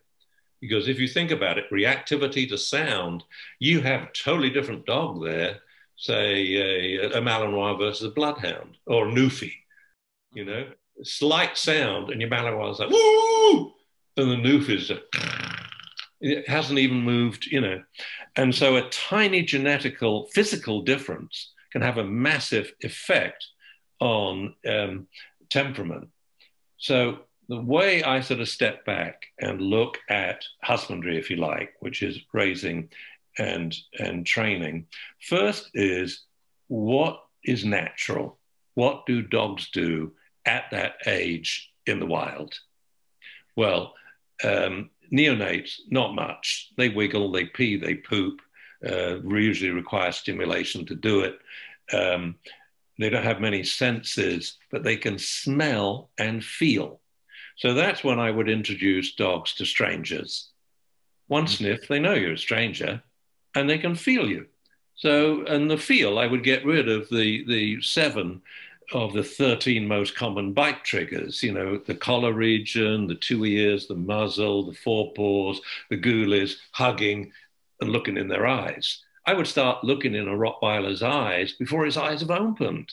Because if you think about it, reactivity to sound, you have a totally different dog there, say a, a Malinois versus a Bloodhound or a Newfie, you know, slight sound, and your Malinois is like, woo! And the Newfie's, it hasn't even moved, you know. And so a tiny genetical, physical difference can have a massive effect on um, temperament. So the way I sort of step back and look at husbandry, if you like, which is raising and and training, first is what is natural? What do dogs do at that age in the wild? Well, um, neonates, not much. They wiggle, they pee, they poop. Uh, usually require stimulation to do it. Um, they don't have many senses, but they can smell and feel. So that's when I would introduce dogs to strangers. One mm-hmm. sniff, they know you're a stranger and they can feel you. So, and the feel, I would get rid of the, the seven of the 13 most common bite triggers, you know, the collar region, the two ears, the muzzle, the forepaws, the goolies, hugging and looking in their eyes. I would start looking in a Rottweiler's eyes before his eyes have opened.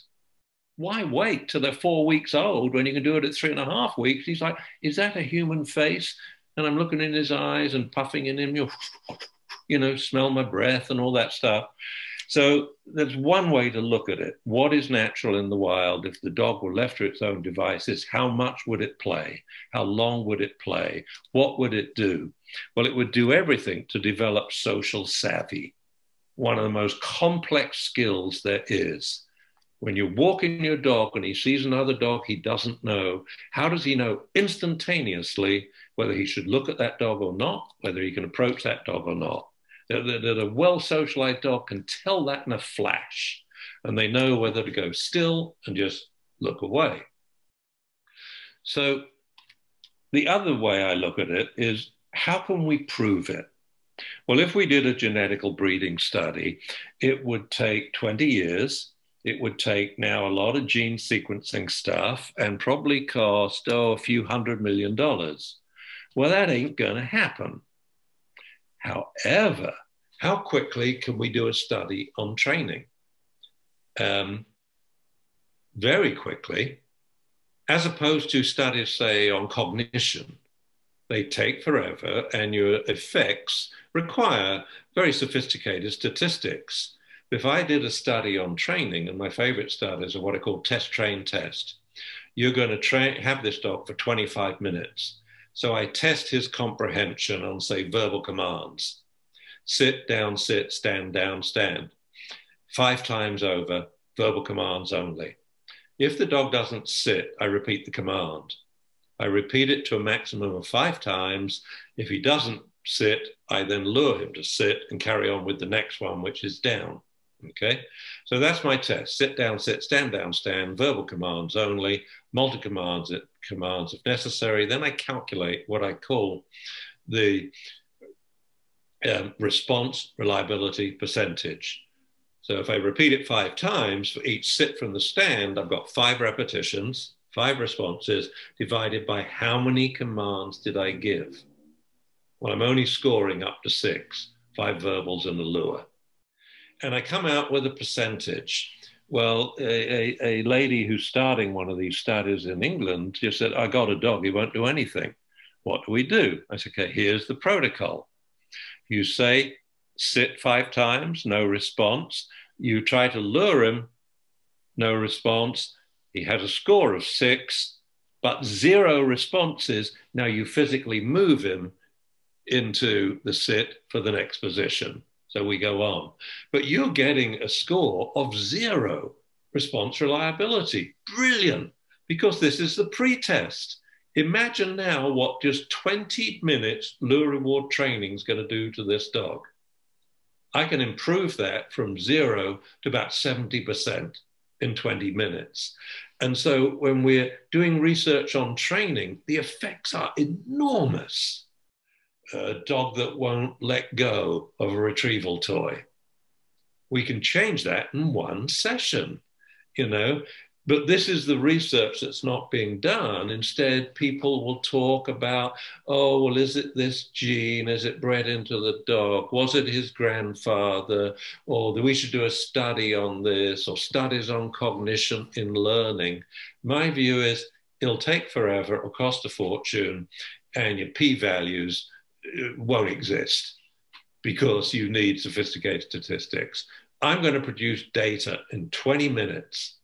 Why wait till they're four weeks old when you can do it at three and a half weeks? He's like, Is that a human face? And I'm looking in his eyes and puffing in him, you know, smell my breath and all that stuff. So there's one way to look at it. What is natural in the wild? If the dog were left to its own devices, how much would it play? How long would it play? What would it do? Well, it would do everything to develop social savvy one of the most complex skills there is. When you're walking your dog and he sees another dog he doesn't know, how does he know instantaneously whether he should look at that dog or not, whether he can approach that dog or not? That, a well socialized dog can tell that in a flash, and they know whether to go still and just look away. So, the other way I look at it is how can we prove it? Well, if we did a genetical breeding study, it would take 20 years. It would take now a lot of gene sequencing stuff and probably cost, oh, a few hundred million dollars. Well, that ain't going to happen. However, how quickly can we do a study on training? Um, very quickly, as opposed to studies, say, on cognition. They take forever, and your effects require very sophisticated statistics. If I did a study on training, and my favorite studies are what I call test train test, you're going to train, have this dog for 25 minutes. So I test his comprehension on, say, verbal commands sit, down, sit, stand, down, stand. Five times over, verbal commands only. If the dog doesn't sit, I repeat the command. I repeat it to a maximum of five times. If he doesn't sit, I then lure him to sit and carry on with the next one, which is down. Okay, so that's my test. Sit down, sit, stand down, stand, verbal commands only, multi commands, commands if necessary. Then I calculate what I call the um, response reliability percentage. So if I repeat it five times for each sit from the stand, I've got five repetitions, five responses divided by how many commands did I give? Well, I'm only scoring up to six, five verbals and a lure. And I come out with a percentage. Well, a, a, a lady who's starting one of these studies in England just said, I got a dog, he won't do anything. What do we do? I said, okay, here's the protocol. You say, sit five times, no response. You try to lure him, no response. He has a score of six, but zero responses. Now you physically move him into the sit for the next position. So we go on. But you're getting a score of zero response reliability. Brilliant, because this is the pre-test. Imagine now what just 20 minutes lure reward training is going to do to this dog. I can improve that from zero to about 70% in 20 minutes. And so when we're doing research on training, the effects are enormous. A dog that won't let go of a retrieval toy. We can change that in one session. You know, but this is the research that's not being done. Instead, people will talk about, oh, well, is it this gene? Is it bred into the dog? Was it his grandfather? Or we should do a study on this, or studies on cognition in learning. My view is it'll take forever, it'll cost a fortune, and your p values won't exist because you need sophisticated statistics. I'm going to produce data in 20 minutes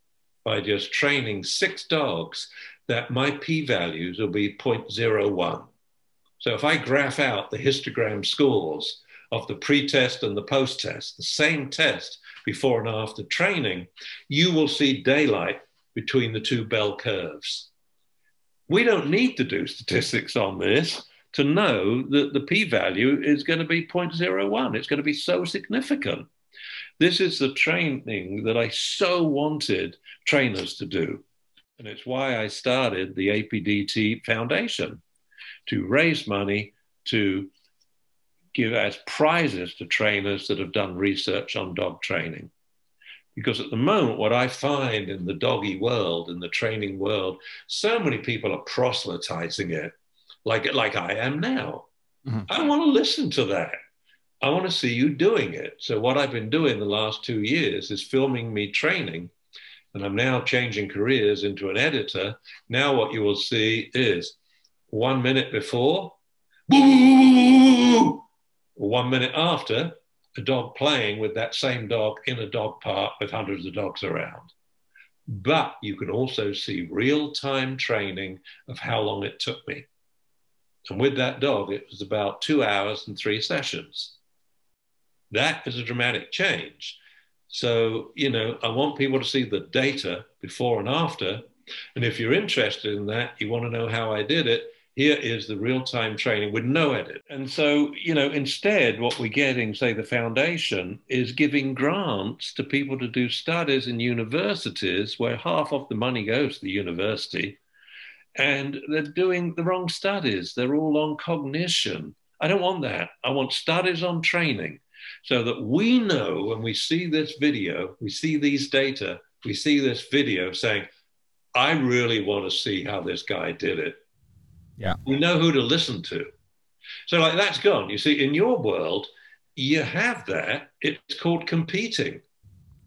by just training six dogs that my p values will be 0.01. So if I graph out the histogram scores of the pre test and the post test, the same test before and after training, you will see daylight between the two bell curves. We don't need to do statistics on this to know that the p value is going to be 0.01. It's going to be so significant. This is the training that I so wanted trainers to do. And it's why I started the APDT Foundation to raise money to give as prizes to trainers that have done research on dog training. Because at the moment, what I find in the doggy world, in the training world, so many people are proselytizing it like, like I am now. Mm-hmm. I want to listen to that. I want to see you doing it. So, what I've been doing the last two years is filming me training, and I'm now changing careers into an editor. Now, what you will see is one minute before, one minute after, a dog playing with that same dog in a dog park with hundreds of dogs around. But you can also see real time training of how long it took me. And with that dog, it was about two hours and three sessions. That is a dramatic change. So, you know, I want people to see the data before and after. And if you're interested in that, you want to know how I did it, here is the real time training with no edit. And so, you know, instead, what we're getting, say, the foundation is giving grants to people to do studies in universities where half of the money goes to the university. And they're doing the wrong studies. They're all on cognition I don't want that. I want studies on training so that we know when we see this video, we see these data, we see this video saying, I really want to see how this guy did it. Yeah. We know who to listen to. So, like, that's gone. You see, in your world, you have that. It's called competing.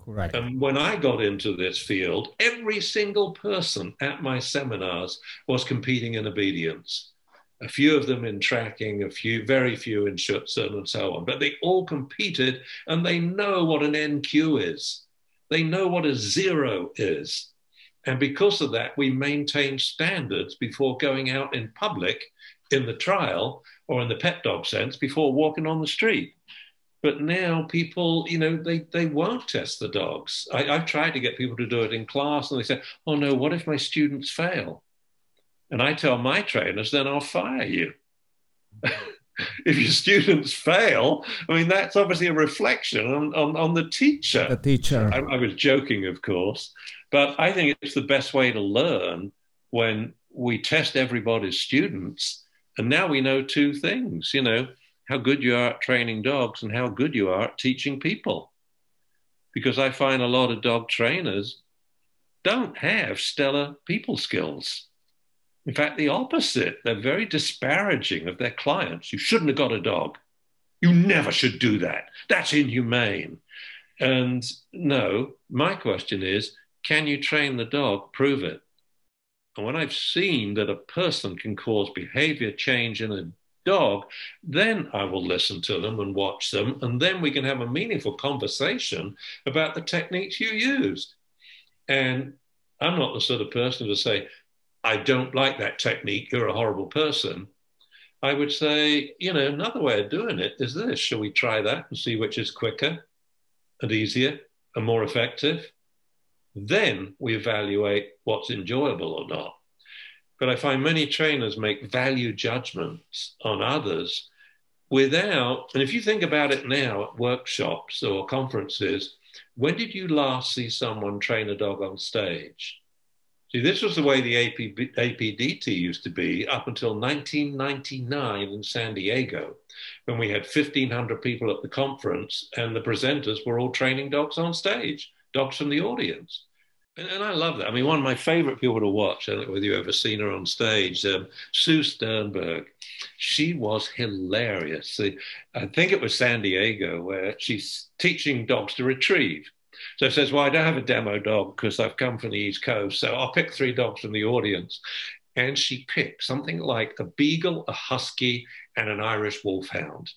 Correct. And when I got into this field, every single person at my seminars was competing in obedience. A few of them in tracking, a few, very few in Schutzhund and so on. But they all competed and they know what an NQ is. They know what a zero is. And because of that, we maintain standards before going out in public in the trial or in the pet dog sense before walking on the street. But now people, you know, they, they won't test the dogs. I, I've tried to get people to do it in class and they say, oh no, what if my students fail? And I tell my trainers, then I'll fire you. if your students fail, I mean, that's obviously a reflection on, on, on the teacher. The teacher. I, I, was joking, of course, but I think it's the best way to learn when we test everybody's students. And now we know two things, you know, how good you are at training dogs and how good you are at teaching people. Because I find a lot of dog trainers don't have stellar people skills. In fact, the opposite. They're very disparaging of their clients. You shouldn't have got a dog. You never should do that. That's inhumane. And no, my question is can you train the dog? Prove it. And when I've seen that a person can cause behavior change in a dog, then I will listen to them and watch them. And then we can have a meaningful conversation about the techniques you used. And I'm not the sort of person to say, I don't like that technique, you're a horrible person. I would say, you know, another way of doing it is this shall we try that and see which is quicker and easier and more effective? Then we evaluate what's enjoyable or not. But I find many trainers make value judgments on others without, and if you think about it now at workshops or conferences, when did you last see someone train a dog on stage? See, this was the way the AP, APDT used to be up until 1999 in San Diego, when we had 1,500 people at the conference and the presenters were all training dogs on stage, dogs from the audience. And, and, I love that. I mean, one of my favorite people to watch, I don't know whether you've ever seen her on stage, um, Sue Sternberg. She was hilarious. I think it was San Diego where she's teaching dogs to retrieve. So says, Well, I don't have a demo dog because I've come from the East Coast. So I'll pick three dogs from the audience. And she picked something like a beagle, a husky, and an Irish wolfhound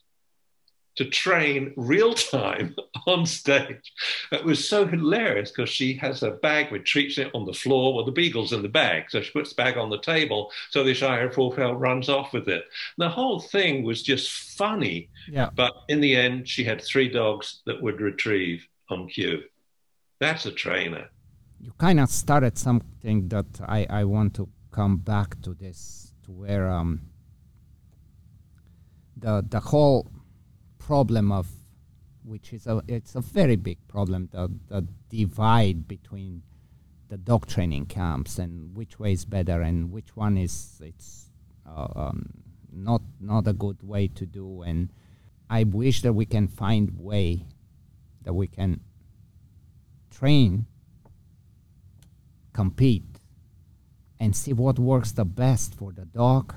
to train real time on stage. It was so hilarious because she has a bag with treats in it on the floor. Well, the beagle's in the bag. So she puts the bag on the table. So this Irish Wolfhound runs off with it. The whole thing was just funny. Yeah. But in the end, she had three dogs that would retrieve on cue. That's a trainer. You kind of started something that I, I want to come back to this, to where um, the, the whole problem of which is a it's a very big problem the, the divide between the dog training camps and which way is better and which one is it's uh, um, not not a good way to do. And I wish that we can find way that we can train compete and see what works the best for the dog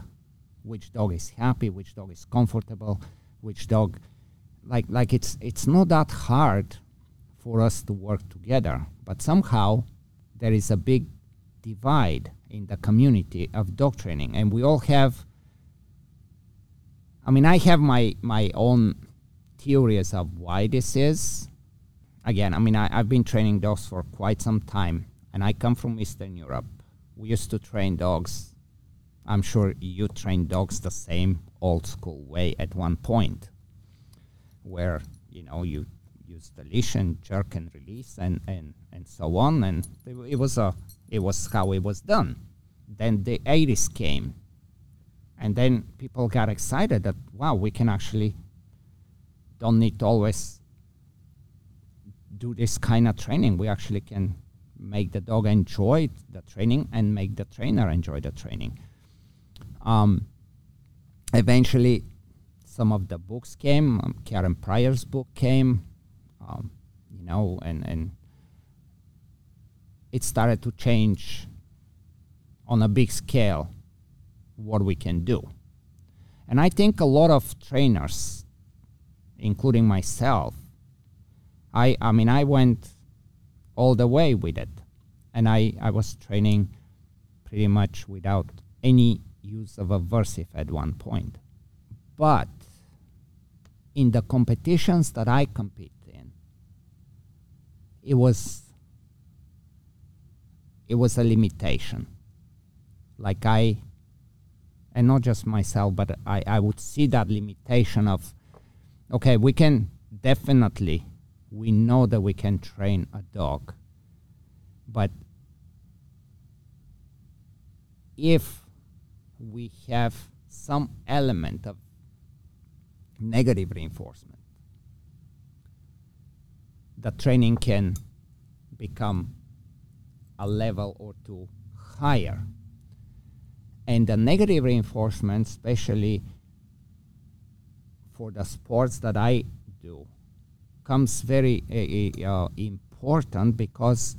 which dog is happy which dog is comfortable which dog like like it's it's not that hard for us to work together but somehow there is a big divide in the community of dog training. And we all have i mean i have my my own theories of why this is. Again i mean I, i've been training dogs for quite some time and i come from eastern europe. We used to train dogs. I'm sure you train dogs the same old school way at one point where you know you use and jerk and release and and and so on. And it, it was a it was how it was done. Then the 80s came. And then people got excited that wow we can actually don't need to always do this kind of training. We actually can make the dog enjoy the training and make the trainer enjoy the training. Um, eventually some of the books came. Um, Karen Pryor's book came, um, you know, and and it started to change on a big scale what we can do. And I think a lot of trainers, including myself, I I mean I went all the way with it. And I, I was training pretty much without any use of aversive at one point. But in the competitions that I compete in, it was it was a limitation. Like I and not just myself, but I, I would see that limitation of okay, we can definitely we know that we can train a dog. But if we have some element of negative reinforcement, the training can become a level or two higher. And the negative reinforcement, especially for the sports that I do, comes very uh, uh, important because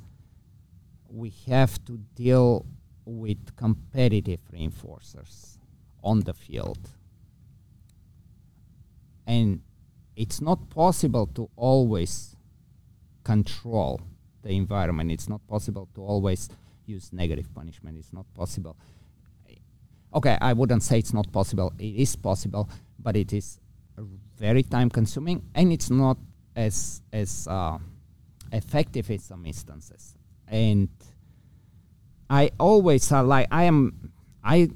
we have to deal with competitive reinforcers on the field. And it's not possible to always control the environment. It's not possible to always use negative punishment. It's not possible. Okay, I wouldn't say it's not possible. It is possible, but it is very time consuming and it's not as as uh, effective in some instances. And I always are like I am I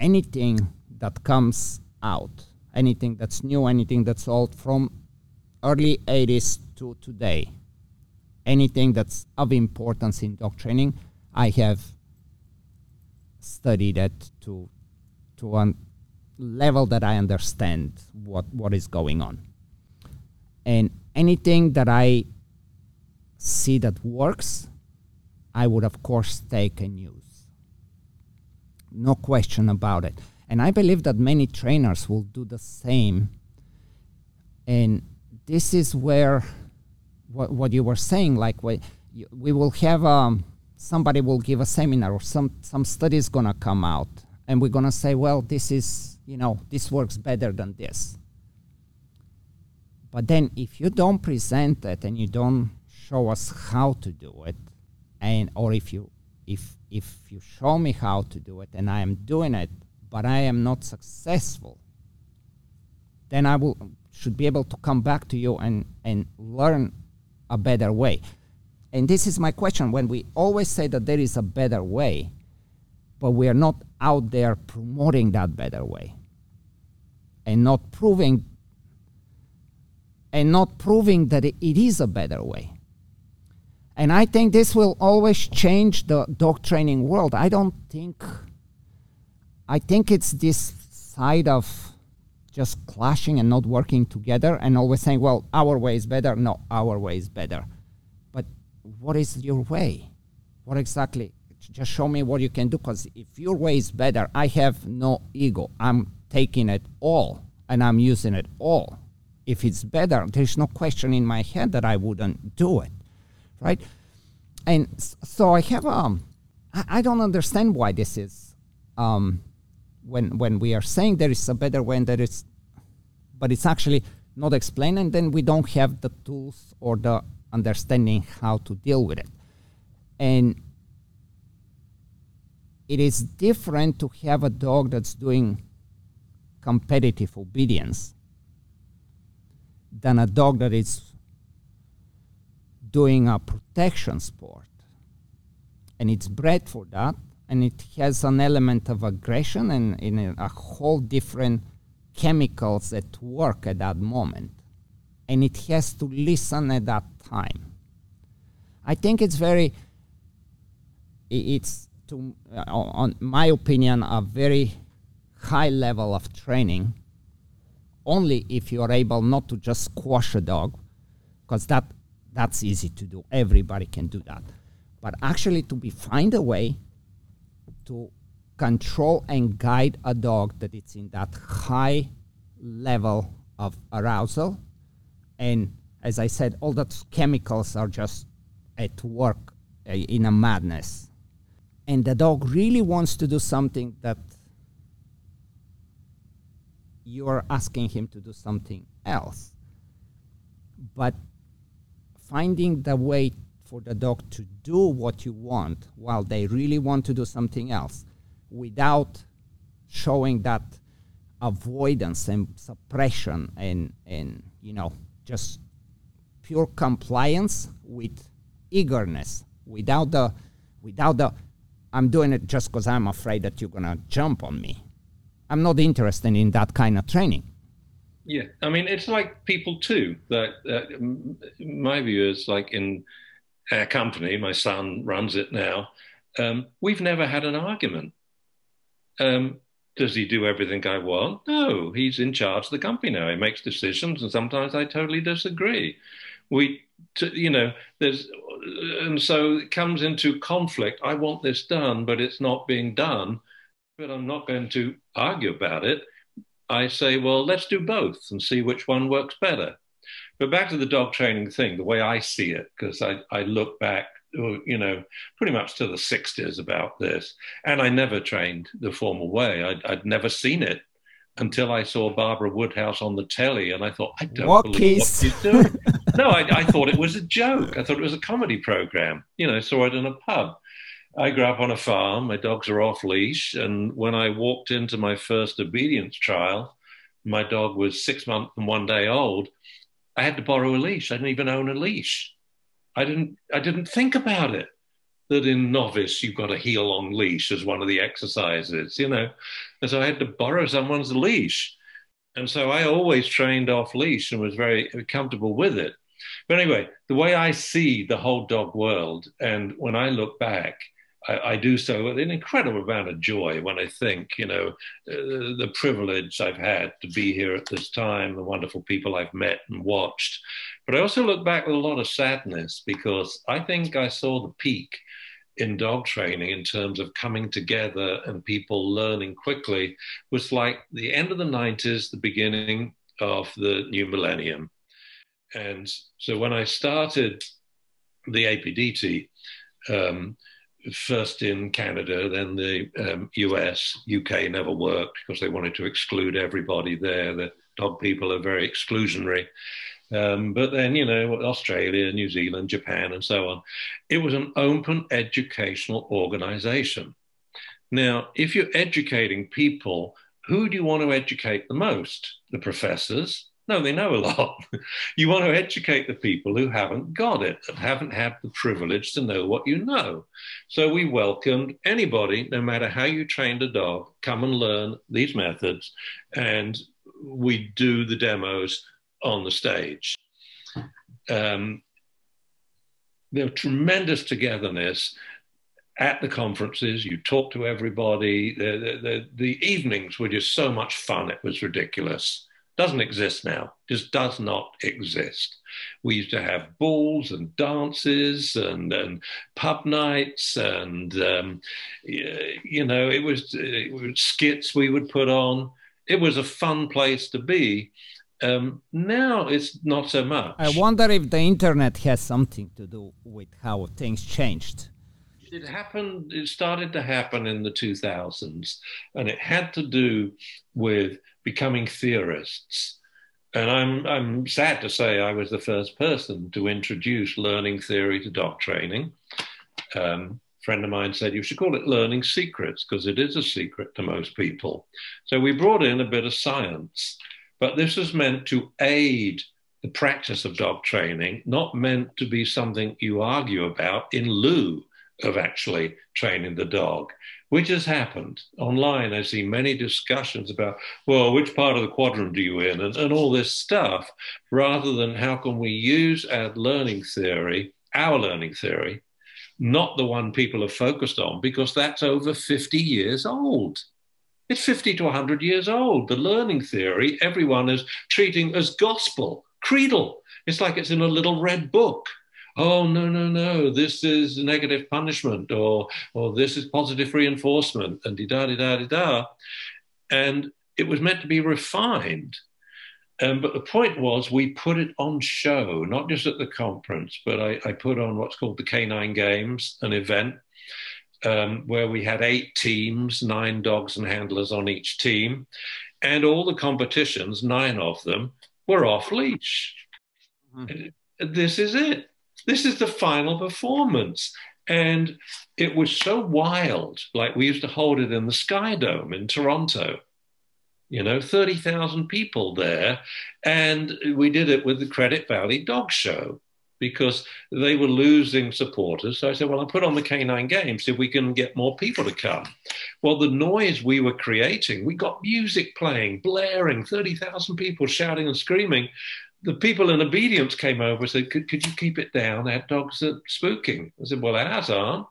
anything that comes out, anything that's new, anything that's old from early 80s to today, anything that's of importance in dog training, I have studied it to to a level that I understand what, what is going on and anything that I see that works, I would of course take and use. No question about it. And I believe that many trainers will do the same. And this is where what, what you were saying, like we, we will have um, somebody will give a seminar or some, some studies gonna come out and we're gonna say, well, this is, you know, this works better than this but then if you don't present it and you don't show us how to do it, and or if you if if you show me how to do it and I am doing it, but I am not successful, then I will should be able to come back to you and, and learn a better way. And this is my question when we always say that there is a better way, but we are not out there promoting that better way and not proving and not proving that it is a better way. And I think this will always change the dog training world. I don't think, I think it's this side of just clashing and not working together and always saying, well, our way is better. No, our way is better. But what is your way? What exactly? Just show me what you can do. Because if your way is better, I have no ego. I'm taking it all and I'm using it all if it's better, there's no question in my head that I wouldn't do it, right? And so I have um, I, don't understand why this is um, when when we are saying there is a better way and there is, but it's actually not explained, and then we don't have the tools or the understanding how to deal with it, and it is different to have a dog that's doing competitive obedience than a dog that is doing a protection sport. And it's bred for that, and it has an element of aggression and in a, whole different chemicals at work at that moment. And it has to listen at that time. I think it's very, it's, to, uh, on my opinion, a very high level of training only if you are able not to just squash a dog, because that that's easy to do. Everybody can do that. But actually to be find a way to control and guide a dog that it's in that high level of arousal. And as I said, all those chemicals are just at work uh, in a madness. And the dog really wants to do something that you're asking him to do something else. But finding the way for the dog to do what you want while they really want to do something else without showing that avoidance and suppression and, and you know just pure compliance with eagerness without the without the i'm doing it just because i'm afraid that you're to jump on me. I'm not interested in that kind of training. Yeah i mean it's like people too that uh, my view is like in our company my son runs it now um, we've never had an argument um, does he do everything I want? No, he's in charge of the company now. He makes decisions, and sometimes I totally disagree. We, you know, there's, and so it comes into conflict. I want this done, but it's not being done. But I'm not going to argue about it. I say, well, let's do both and see which one works better. But back to the dog training thing, the way I see it, because I, I look back you know, pretty much to the 60s about this. And I never trained the formal way. I'd, I'd never seen it until I saw Barbara Woodhouse on the telly, and I thought, I don't what believe what you're doing. no, I, I, thought it was a joke. I thought it was a comedy program. You know, saw it in a pub. I grew up on a farm. My dogs are off leash, and when I walked into my first obedience trial, my dog was six months and one day old. I had to borrow a leash. I didn't even own a leash. I didn't I didn't think about it that in novice you've got a heel on leash as one of the exercises, you know. And so I had to borrow someone's leash. And so I always trained off leash and was very comfortable with it. But anyway, the way I see the whole dog world, and when I look back, I, I, do so with an incredible amount of joy when I think, you know, uh, the privilege I've had to be here at this time, the wonderful people I've met and watched. But I also look back with a lot of sadness because I think I saw the peak in dog training in terms of coming together and people learning quickly was like the end of the 90s, the beginning of the new millennium. And so when I started the APDT, um, first in Canada, then the um, US, UK never worked because they wanted to exclude everybody there. The dog people are very exclusionary. Um, but then, you know, Australia, New Zealand, Japan, and so on. It was an open educational organization. Now, if you're educating people, who do you want to educate the most? The professors, no, they know a lot. you want to educate the people who haven't got it, and haven't had the privilege to know what you know. So we welcomed anybody, no matter how you trained a dog, come and learn these methods, and we do the demos on the stage. Um, there tremendous togetherness at the conferences. You talk to everybody. The, the, the, the evenings were just so much fun. It was ridiculous doesn't exist now, just does not exist. We used to have balls and dances and, and pub nights, and um, you know, it was, it was, skits we would put on. It was a fun place to be. Um, now it's not so much. I wonder if the internet has something to do with how things changed it happened it started to happen in the 2000s and it had to do with becoming theorists and I'm, I'm sad to say I was the first person to introduce learning theory to dog training. Um, a friend of mine said you should call it learning secrets because it is a secret to most people. So we brought in a bit of science, but this was meant to aid the practice of dog training, not meant to be something you argue about in lieu of actually training the dog, which has happened online. I see many discussions about, well, which part of the quadrant are you in, and, and all this stuff, rather than how can we use our learning theory, our learning theory, not the one people are focused on, because that's over 50 years old. It's 50 to 100 years old. The learning theory, everyone is treating as gospel, creedal. It's like it's in a little red book oh no no no this is negative punishment or or this is positive reinforcement and da da da da da and it was meant to be refined Um, but the point was, we put it on show, not just at the conference, but I, I put on what's called the Canine Games, an event um, where we had eight teams, nine dogs and handlers on each team. And all the competitions, nine of them, were off leash. Mm-hmm. This is it. This is the final performance. And it was so wild. Like we used to hold it in the Sky Dome in Toronto you know, 30,000 people there. And we did it with the Credit Valley Dog Show because they were losing supporters. So I said, well, I'll put on the Canine Games if we can get more people to come. Well, the noise we were creating, we got music playing, blaring, 30,000 people shouting and screaming. The people in obedience came over and said, could, could you keep it down? Our dogs are spooking. I said, well, ours aren't.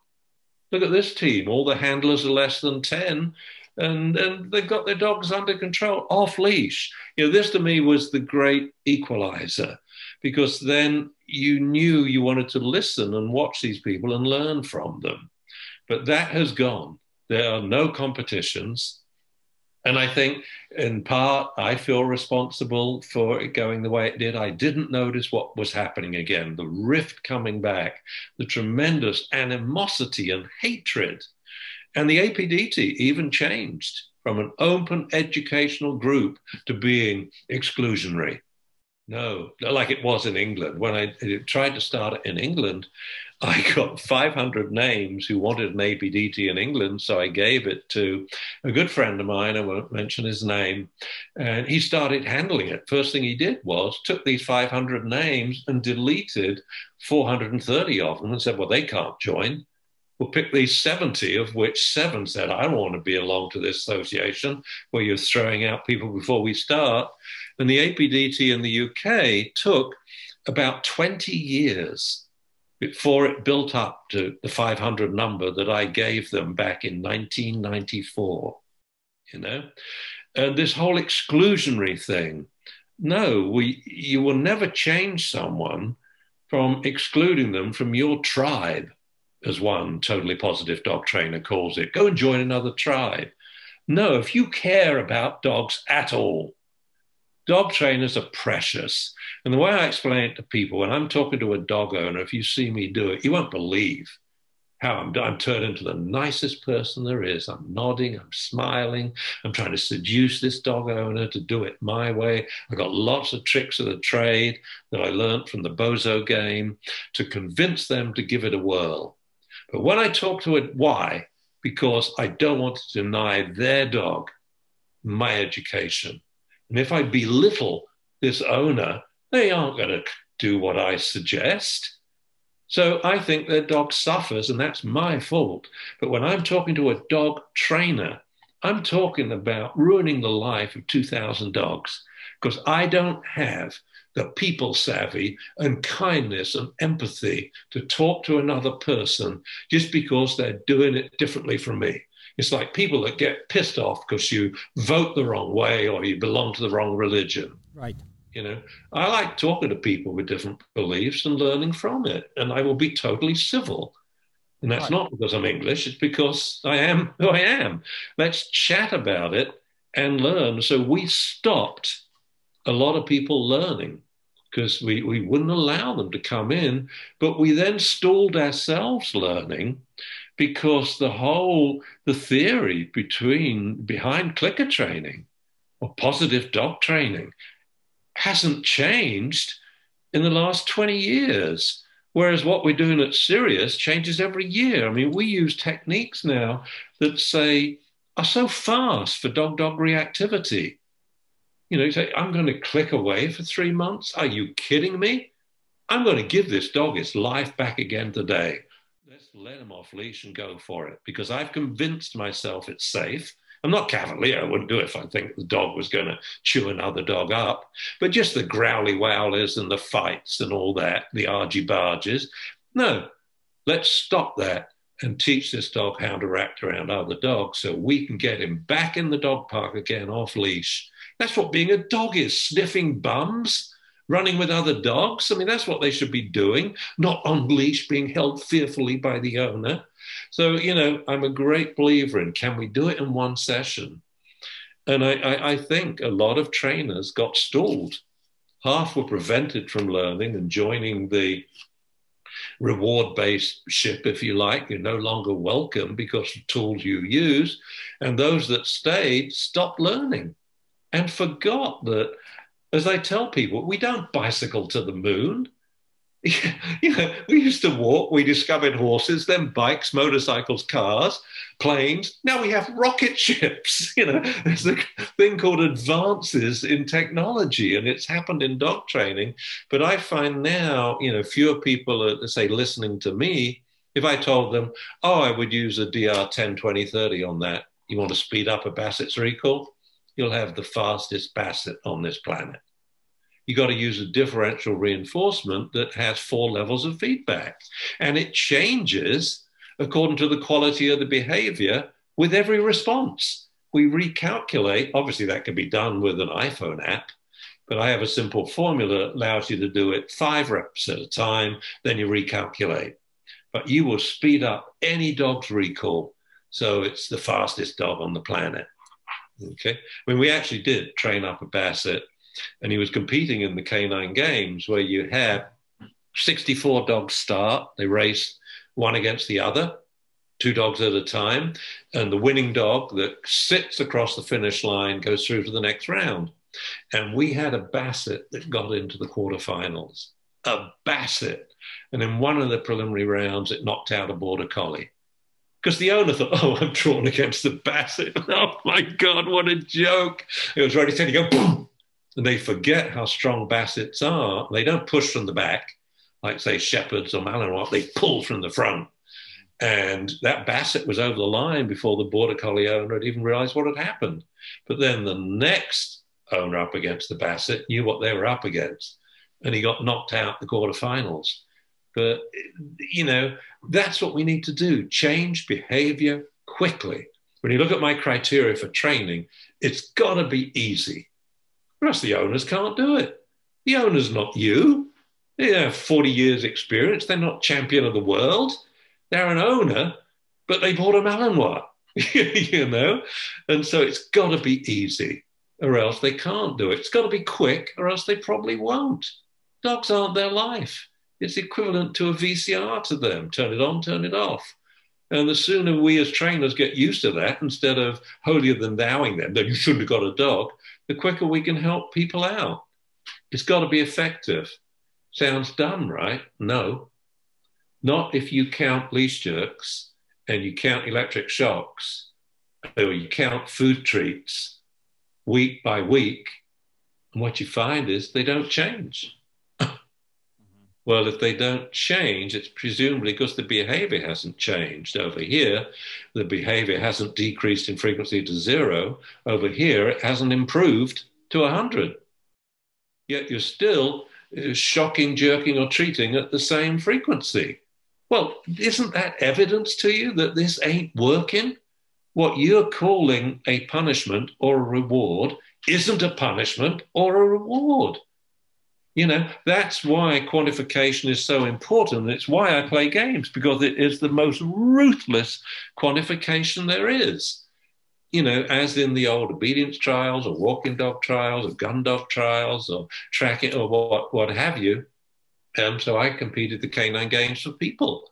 Look at this team. All the handlers are less than 10 and, and they've got their dogs under control, off leash. You know, this to me was the great equalizer because then you knew you wanted to listen and watch these people and learn from them. But that has gone. There are no competitions. And I think, in part, I feel responsible for it going the way it did. I didn't notice what was happening again the rift coming back, the tremendous animosity and hatred and the APDT even changed from an open educational group to being exclusionary. No, like it was in England. When I tried to start it in England, I got 500 names who wanted an APDT in England. So I gave it to a good friend of mine. I won't mention his name. And he started handling it. First thing he did was took these 500 names and deleted 430 of them and said, well, they can't join We'll pick these 70, of which seven said, I don't want to be along to this association where you're throwing out people before we start. And the APDT in the UK took about 20 years before it built up to the 500 number that I gave them back in 1994. You know, and this whole exclusionary thing. No, we you will never change someone from excluding them from your tribe as one totally positive dog trainer calls it, go and join another tribe. No, if you care about dogs at all, dog trainers are precious. And the way I explain it to people, when I'm talking to a dog owner, if you see me do it, you won't believe how I'm, I'm turned into the nicest person there is. I'm nodding, I'm smiling, I'm trying to seduce this dog owner to do it my way. I've got lots of tricks of the trade that I learned from the Bozo game to convince them to give it a whirl. But when I talk to it, why? Because I don't want to deny their dog my education. And if I belittle this owner, they aren't going to do what I suggest. So I think their dog suffers, and that's my fault. But when I'm talking to a dog trainer, I'm talking about ruining the life of 2,000 dogs because I don't have the people savvy and kindness and empathy to talk to another person just because they're doing it differently from me. It's like people that get pissed off because you vote the wrong way or you belong to the wrong religion. Right. You know, I like talking to people with different beliefs and learning from it, and I will be totally civil. And that's right. not because I'm English, it's because I am who I am. Let's chat about it and learn. So we stopped a lot of people learning because we, we wouldn't allow them to come in. But we then stalled ourselves learning because the whole the theory between behind clicker training or positive dog training hasn't changed in the last 20 years. Whereas what we're doing at Sirius changes every year. I mean, we use techniques now that say are so fast for dog dog reactivity you know, you say, I'm going to click away for three months. Are you kidding me? I'm going to give this dog its life back again today. Let him off leash and go for it because I've convinced myself it's safe. I'm not cavalier. I wouldn't do it if I think the dog was going to chew another dog up. But just the growly wowlers and the fights and all that, the argy barges. No, let's stop that and teach this dog how to act around other dogs so we can get him back in the dog park again off leash that's what being a dog is sniffing bums, running with other dogs. I mean, that's what they should be doing, not on leash, being held fearfully by the owner. So, you know, I'm a great believer in can we do it in one session? And I, I, I think a lot of trainers got stalled. Half were prevented from learning and joining the reward based ship, if you like. You're no longer welcome because of tools you use. And those that stayed stopped learning and forgot that, as I tell people, we don't bicycle to the moon. you know, we used to walk, we discovered horses, then bikes, motorcycles, cars, planes. Now we have rocket ships. You know, there's a thing called advances in technology, and it's happened in dog training. But I find now, you know, fewer people are, say, listening to me. If I told them, oh, I would use a DR 10, 20, 30 on that, you want to speed up a Basset's recall? You'll have the fastest Basset on this planet You've got to use a differential reinforcement that has four levels of feedback. And it changes according to the quality of the behavior with every response. We recalculate, obviously, that can be done with an iPhone app, but I have a simple formula that allows you to do it five reps at a time, then you recalculate. But you will speed up any dog's recall. So it's the fastest dog on the planet. Okay. I mean, we actually did train up a Basset and he was competing in the K9 Games where you had 64 dogs start. They race one against the other, two dogs at a time, and the winning dog that sits across the finish line goes through to the next round. And we had a Basset that got into the quarterfinals, a Basset. And in one of the preliminary rounds, it knocked out a border collie. Because the owner thought, oh, I'm drawn against the Basset. Oh my God, what a joke. It was ready to go, boom, and they forget how strong Bassets are. They don't push from the back, like, say, Shepherds or Malinois, they pull from the front. And that Basset was over the line before the Border Collie owner had even realized what had happened. But then the next owner up against the Basset knew what they were up against, and he got knocked out the quarterfinals. But, you know, that's what we need to do change behavior quickly. When you look at my criteria for training, it's got to be easy. Rest of the owners can't do it. The owner's not you. They have 40 years experience. They're not champion of the world. They're an owner, but they bought a Malinois, you know? And so it's got to be easy or else they can't do it. It's got to be quick or else they probably won't. Dogs aren't their life. It's equivalent to a VCR to them. Turn it on, turn it off. And the sooner we as trainers get used to that, instead of holier than thouing them, that you shouldn't have got a dog, the quicker we can help people out. It's got to be effective. Sounds dumb, right? No. Not if you count leash jerks and you count electric shocks or you count food treats week by week. And what you find is they don't change. Well, if they don't change, it's presumably because the behavior hasn't changed. Over here, the behavior hasn't decreased in frequency to zero. Over here, it hasn't improved to 100. Yet you're still uh, shocking, jerking, or treating at the same frequency. Well, isn't that evidence to you that this ain't working? What you're calling a punishment or a reward isn't a punishment or a reward. You know, that's why quantification is so important. It's why I play games because it is the most ruthless quantification there is. You know, as in the old obedience trials or walking dog trials or gun dog trials or tracking or what, what have you. And um, so I competed the K9 games for people.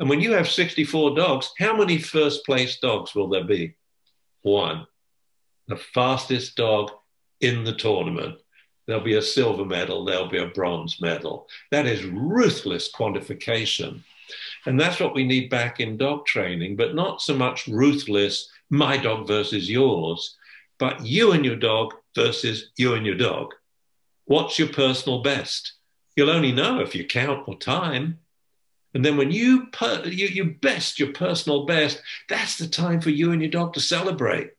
And when you have 64 dogs, how many first place dogs will there be? One. The fastest dog in the tournament There'll be a silver medal, there'll be a bronze medal. That is ruthless quantification. And that's what we need back in dog training, but not so much ruthless, my dog versus yours, but you and your dog versus you and your dog. What's your personal best? You'll only know if you count or time. And then when you, per, you, you best your personal best, that's the time for you and your dog to celebrate.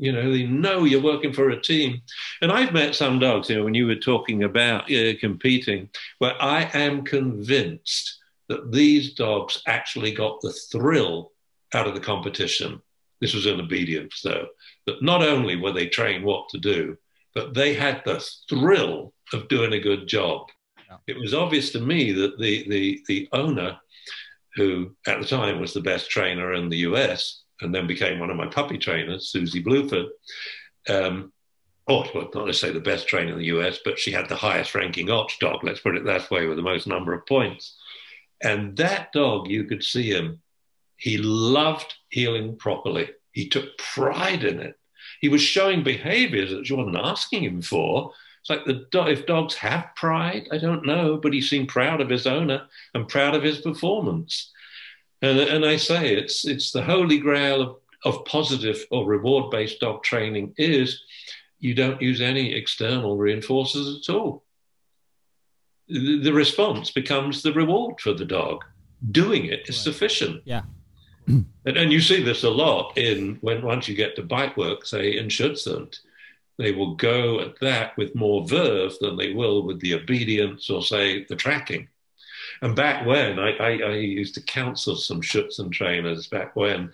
You know, they know you're working for a team. And I've met some dogs, you know, when you were talking about uh, competing, where I am convinced that these dogs actually got the thrill out of the competition. This was in obedience, though, that not only were they trained what to do, but they had the thrill of doing a good job. Yeah. It was obvious to me that the, the, the owner, who at the time was the best trainer in the US, and then became one of my puppy trainers, Susie Bluford. Um, well, not say the best trainer in the US, but she had the highest ranking OTCH dog, let's put it that way, with the most number of points. And that dog, you could see him, he loved heeling properly. He took pride in it. He was showing behaviors that she wasn't asking him for. It's like the if dogs have pride, I don't know, but he seemed proud of his owner and proud of his performance. And, and I say it's it's the holy grail of, of positive or reward based dog training is you don't use any external reinforcers at all. The, the response becomes the reward for the dog. Doing it is right. sufficient. Yeah. and, and you see this a lot in when once you get to bite work, say in Schutzhund, they will go at that with more verve than they will with the obedience or say the tracking. And back when I, I, I used to counsel some Schutzhund trainers back when,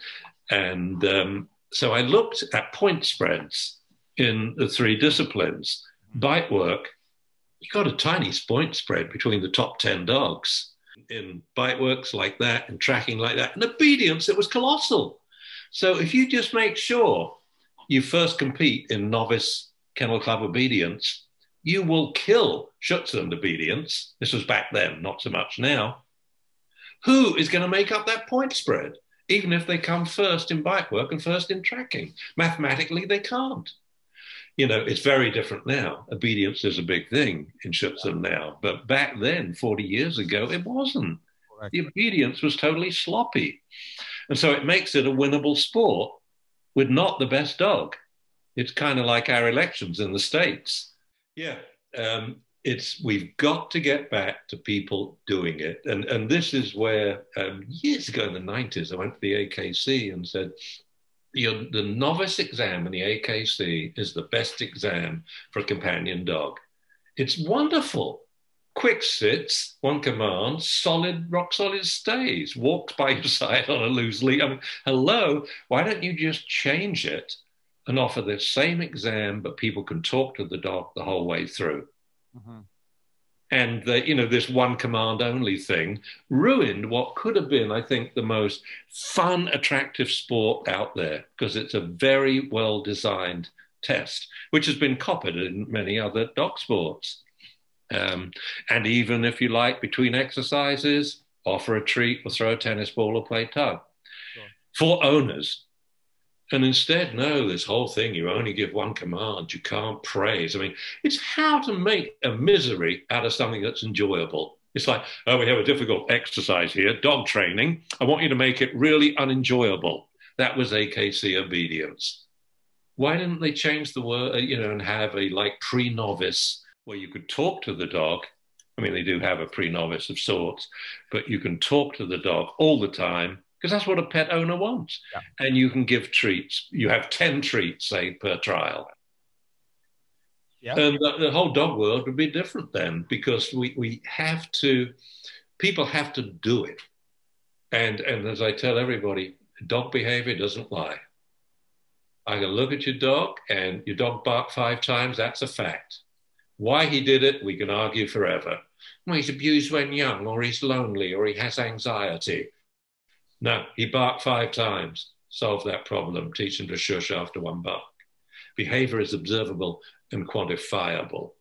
and um, so I looked at point spreads in the three disciplines. Bite work, you got a tiny point spread between the top 10 dogs. In bite works like that and tracking like that, and obedience, it was colossal. So if you just make sure you first compete in novice kennel club obedience, you will kill Schutzhund obedience. This was back then, not so much now. Who is going to make up that point spread, even if they come first in bite work and first in tracking? Mathematically, they can't you know, it's very different now. Obedience is a big thing in Schutzhund now, but back then, 40 years ago, it wasn't. Correct. The obedience was totally sloppy. And so it makes it a winnable sport with not the best dog. It's kind of like our elections in the States. Yeah. Um, it's we've got to get back to people doing it. And, and this is where um, years ago in the 90s, I went to the AKC and said, your, the novice exam in the AKC is the best exam for a companion dog. It's wonderful. Quick sits, one command, solid, rock solid stays, walks by your side on a loose lead. I mean, hello, why don't you just change it and offer the same exam, but people can talk to the dog the whole way through? Mm-hmm and the, you know this one command only thing ruined what could have been i think the most fun attractive sport out there because it's a very well designed test which has been copied in many other dog sports um, and even if you like between exercises offer a treat or throw a tennis ball or play tug sure. for owners and instead, no, this whole thing, you only give one command, you can't praise. I mean, it's how to make a misery out of something that's enjoyable. It's like, oh, we have a difficult exercise here, dog training. I want you to make it really unenjoyable. That was AKC obedience. Why didn't they change the word, uh, you know, and have a like pre novice where you could talk to the dog? I mean, they do have a pre novice of sorts, but you can talk to the dog all the time because that's what a pet owner wants. Yeah. And you can give treats. You have 10 treats, say, per trial. Yeah. And the, the, whole dog world would be different then because we, we have to, people have to do it. And, and as I tell everybody, dog behavior doesn't lie. I can look at your dog and your dog barked five times, that's a fact. Why he did it, we can argue forever. Well, he's abused when young, or he's lonely, or he has anxiety. No, he barked five times. Solve that problem. Teach him to shush after one bark. Behavior is observable and quantifiable,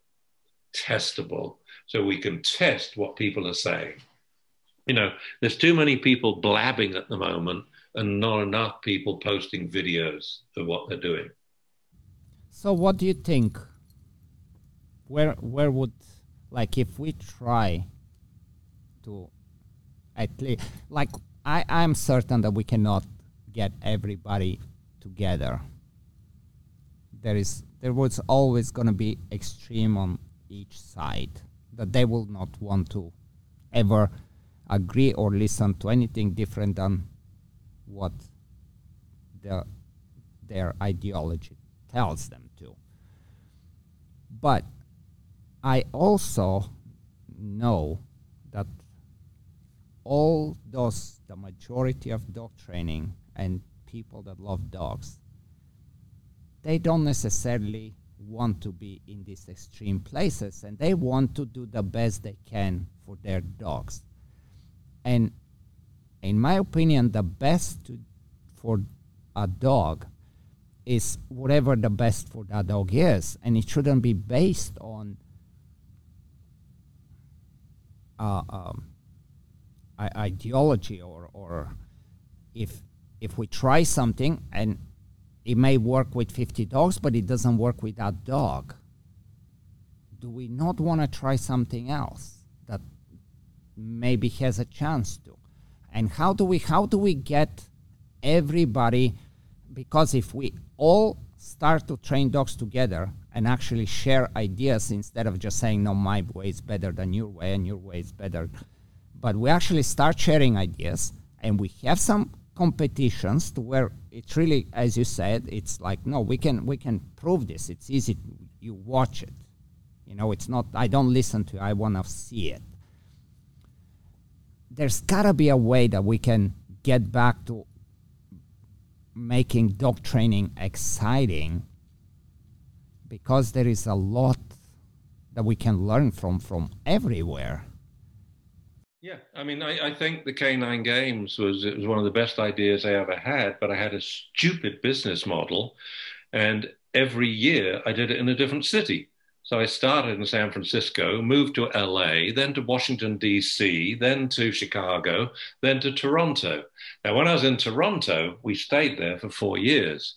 testable, so we can test what people are saying. You know, there's too many people blabbing at the moment and not enough people posting videos of what they're doing. So, what do you think? Where where would like if we try to at least like I, I'm certain that we cannot get everybody together. There is there was always going to be extreme on each side that they will not want to ever agree or listen to anything different than what the, their ideology tells them to. But I also know that all those, the majority of dog training and people that love dogs, they don't necessarily want to be in these extreme places and they want to do the best they can for their dogs. And in my opinion, the best to, for a dog is whatever the best for that dog is, and it shouldn't be based on uh, um, ideology or or if if we try something and it may work with 50 dogs, but it doesn't work with that dog. Do we not want to try something else that maybe has a chance to? And how do we how do we get everybody? Because if we all start to train dogs together and actually share ideas instead of just saying no, my way is better than your way and your way is better, but we actually start sharing ideas and we have some competitions to where it's really, as you said, it's like no, we can we can prove this. It's easy. You watch it. You know, it's not. I don't listen to. It, I want to see it. There's gotta be a way that we can get back to making dog training exciting because there is a lot that we can learn from from everywhere yeah, I mean, I, I, think the K9 Games was it was one of the best ideas I ever had, but I had a stupid business model, and every year I did it in a different city. So I started in San Francisco, moved to LA, then to Washington D.C., then to Chicago, then to Toronto. Now, when I was in Toronto, we stayed there for four years.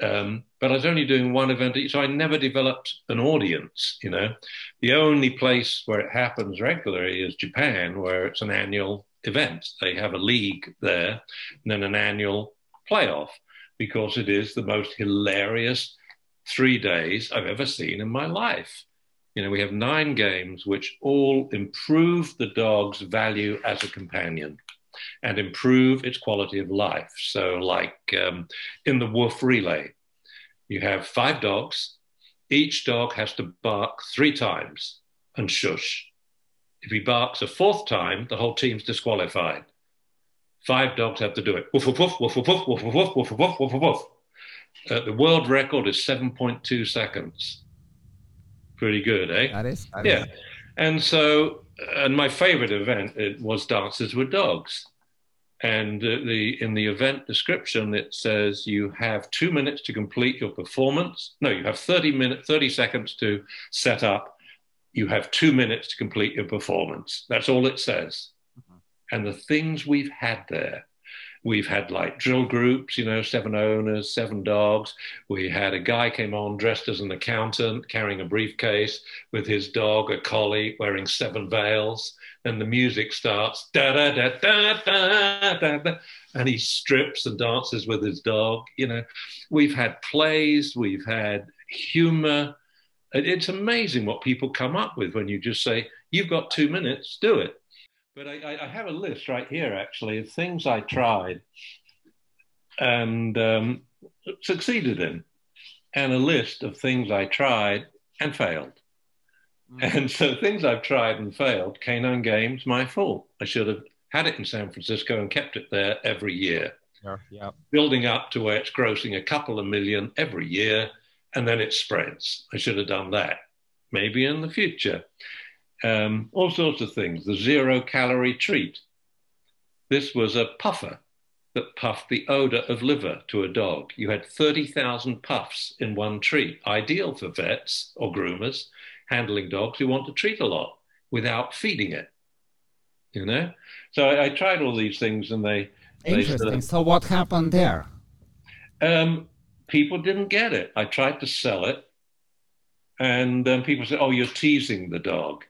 Um, but I was only doing one event so I never developed an audience. You know, the only place where it happens regularly is Japan, where it's an annual event. They have a league there, and then an annual playoff because it is the most hilarious three days I've ever seen in my life. You know, we have nine games which all improve the dog's value as a companion and improve its quality of life. So, like um, in the wolf relay, you have five dogs. Each dog has to bark three times and shush. If he barks a fourth time, the whole team's disqualified. Five dogs have to do it. Woof, woof, woof, woof, woof, woof, woof, woof, woof, woof, woof, woof. Uh, the world record is 7.2 seconds. Pretty good, eh? That is. That yeah. Is. And so, and my favorite event it was Dances with Dogs. And uh, the in the event description, it says you have two minutes to complete your performance. No, you have 30 minutes, 30 seconds to set up. You have two minutes to complete your performance. That's all it says. Mm-hmm. And the things we've had there We've had like drill groups, you know, seven owners, seven dogs. We had a guy came on dressed as an accountant, carrying a briefcase with his dog, a collie, wearing seven veils. And the music starts, da da da da da da da, and he strips and dances with his dog. You know, we've had plays, we've had humor. It's amazing what people come up with when you just say, "You've got two minutes, do it." But I, I, have a list right here, actually, of things I tried and um, succeeded in, and a list of things I tried and failed. Mm. And so things I've tried and failed, Canine Games, my fault. I should have had it in San Francisco and kept it there every year. Yeah, yeah. Building up to where it's grossing a couple of million every year, and then it spreads. I should have done that. Maybe in the future um, all sorts of things. The zero calorie treat. This was a puffer that puffed the odor of liver to a dog. You had 30,000 puffs in one treat, ideal for vets or groomers handling dogs who want to treat a lot without feeding it. You know? So I, I tried all these things and they. Interesting. They so what happened there? Um, people didn't get it. I tried to sell it. And um, people said, oh, you're teasing the dog.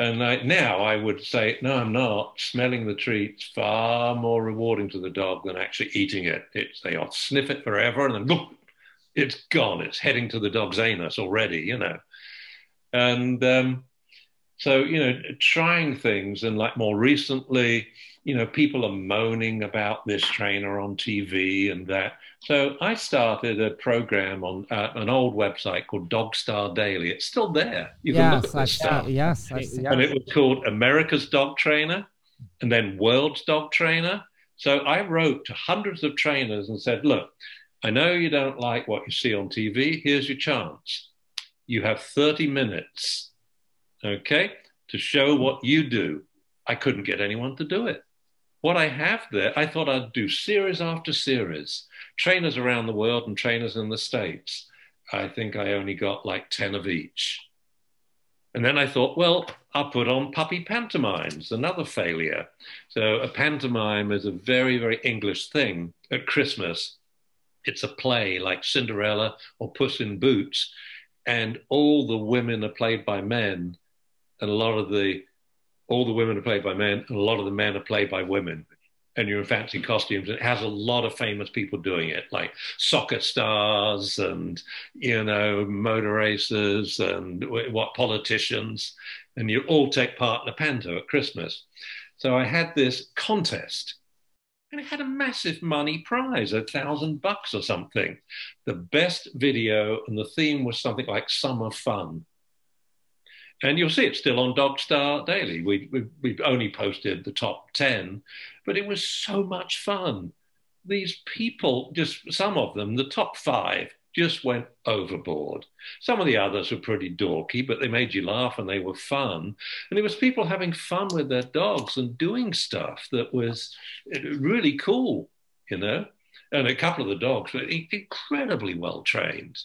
And I, now I would say, no, I'm not. Smelling the treat's far more rewarding to the dog than actually eating it. It's, they sniff it forever and then it's gone. It's heading to the dog's anus already, you know. And um, so, you know, trying things and like more recently, you know, people are moaning about this trainer on TV and that. So I started a program on uh, an old website called Dogstar Daily. It's still there. You can yes, look at this stuff. Yes, and it was called America's Dog Trainer, and then World's Dog Trainer. So I wrote to hundreds of trainers and said, "Look, I know you don't like what you see on TV. Here's your chance. You have 30 minutes, okay, to show what you do." I couldn't get anyone to do it. What I have there, I thought I'd do series after series, trainers around the world and trainers in the States. I think I only got like 10 of each. And then I thought, well, I'll put on puppy pantomimes, another failure. So a pantomime is a very, very English thing at Christmas. It's a play like Cinderella or Puss in Boots, and all the women are played by men, and a lot of the all the women are played by men, and a lot of the men are played by women and you're in fancy costumes. It has a lot of famous people doing it, like soccer stars and you know motor racers and what politicians, and you all take part in a panto at Christmas. So I had this contest, and it had a massive money prize, a thousand bucks or something. The best video, and the theme was something like summer fun. And you'll see it still on Dogstar Daily. We, we, we've only posted the top 10, but it was so much fun. These people, just some of them, the top five, just went overboard. Some of the others were pretty dorky, but they made you laugh and they were fun. And it was people having fun with their dogs and doing stuff that was really cool, you know. And a couple of the dogs were incredibly well trained.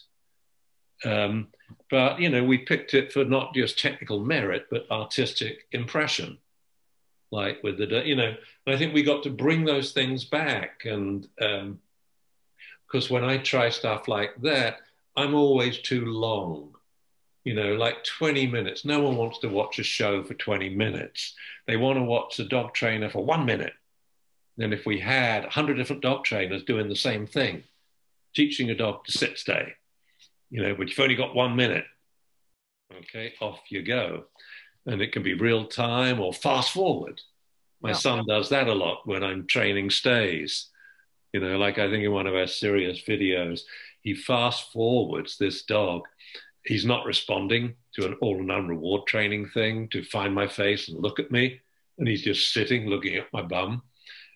Um, but you know, we picked it for not just technical merit, but artistic impression. Like with the, you know, I think we got to bring those things back. And because um, when I try stuff like that, I'm always too long. You know, like 20 minutes. No one wants to watch a show for 20 minutes. They want to watch a dog trainer for one minute. And if we had 100 different dog trainers doing the same thing, teaching a dog to sit stay, you know, but you've only got one minute. Okay, off you go. And it can be real time or fast forward. My yeah. son does that a lot when I'm training stays. You know, like I think in one of our Sirius videos, he fast forwards this dog. He's not responding to an all or none reward training thing to find my face and look at me. And he's just sitting looking at my bum.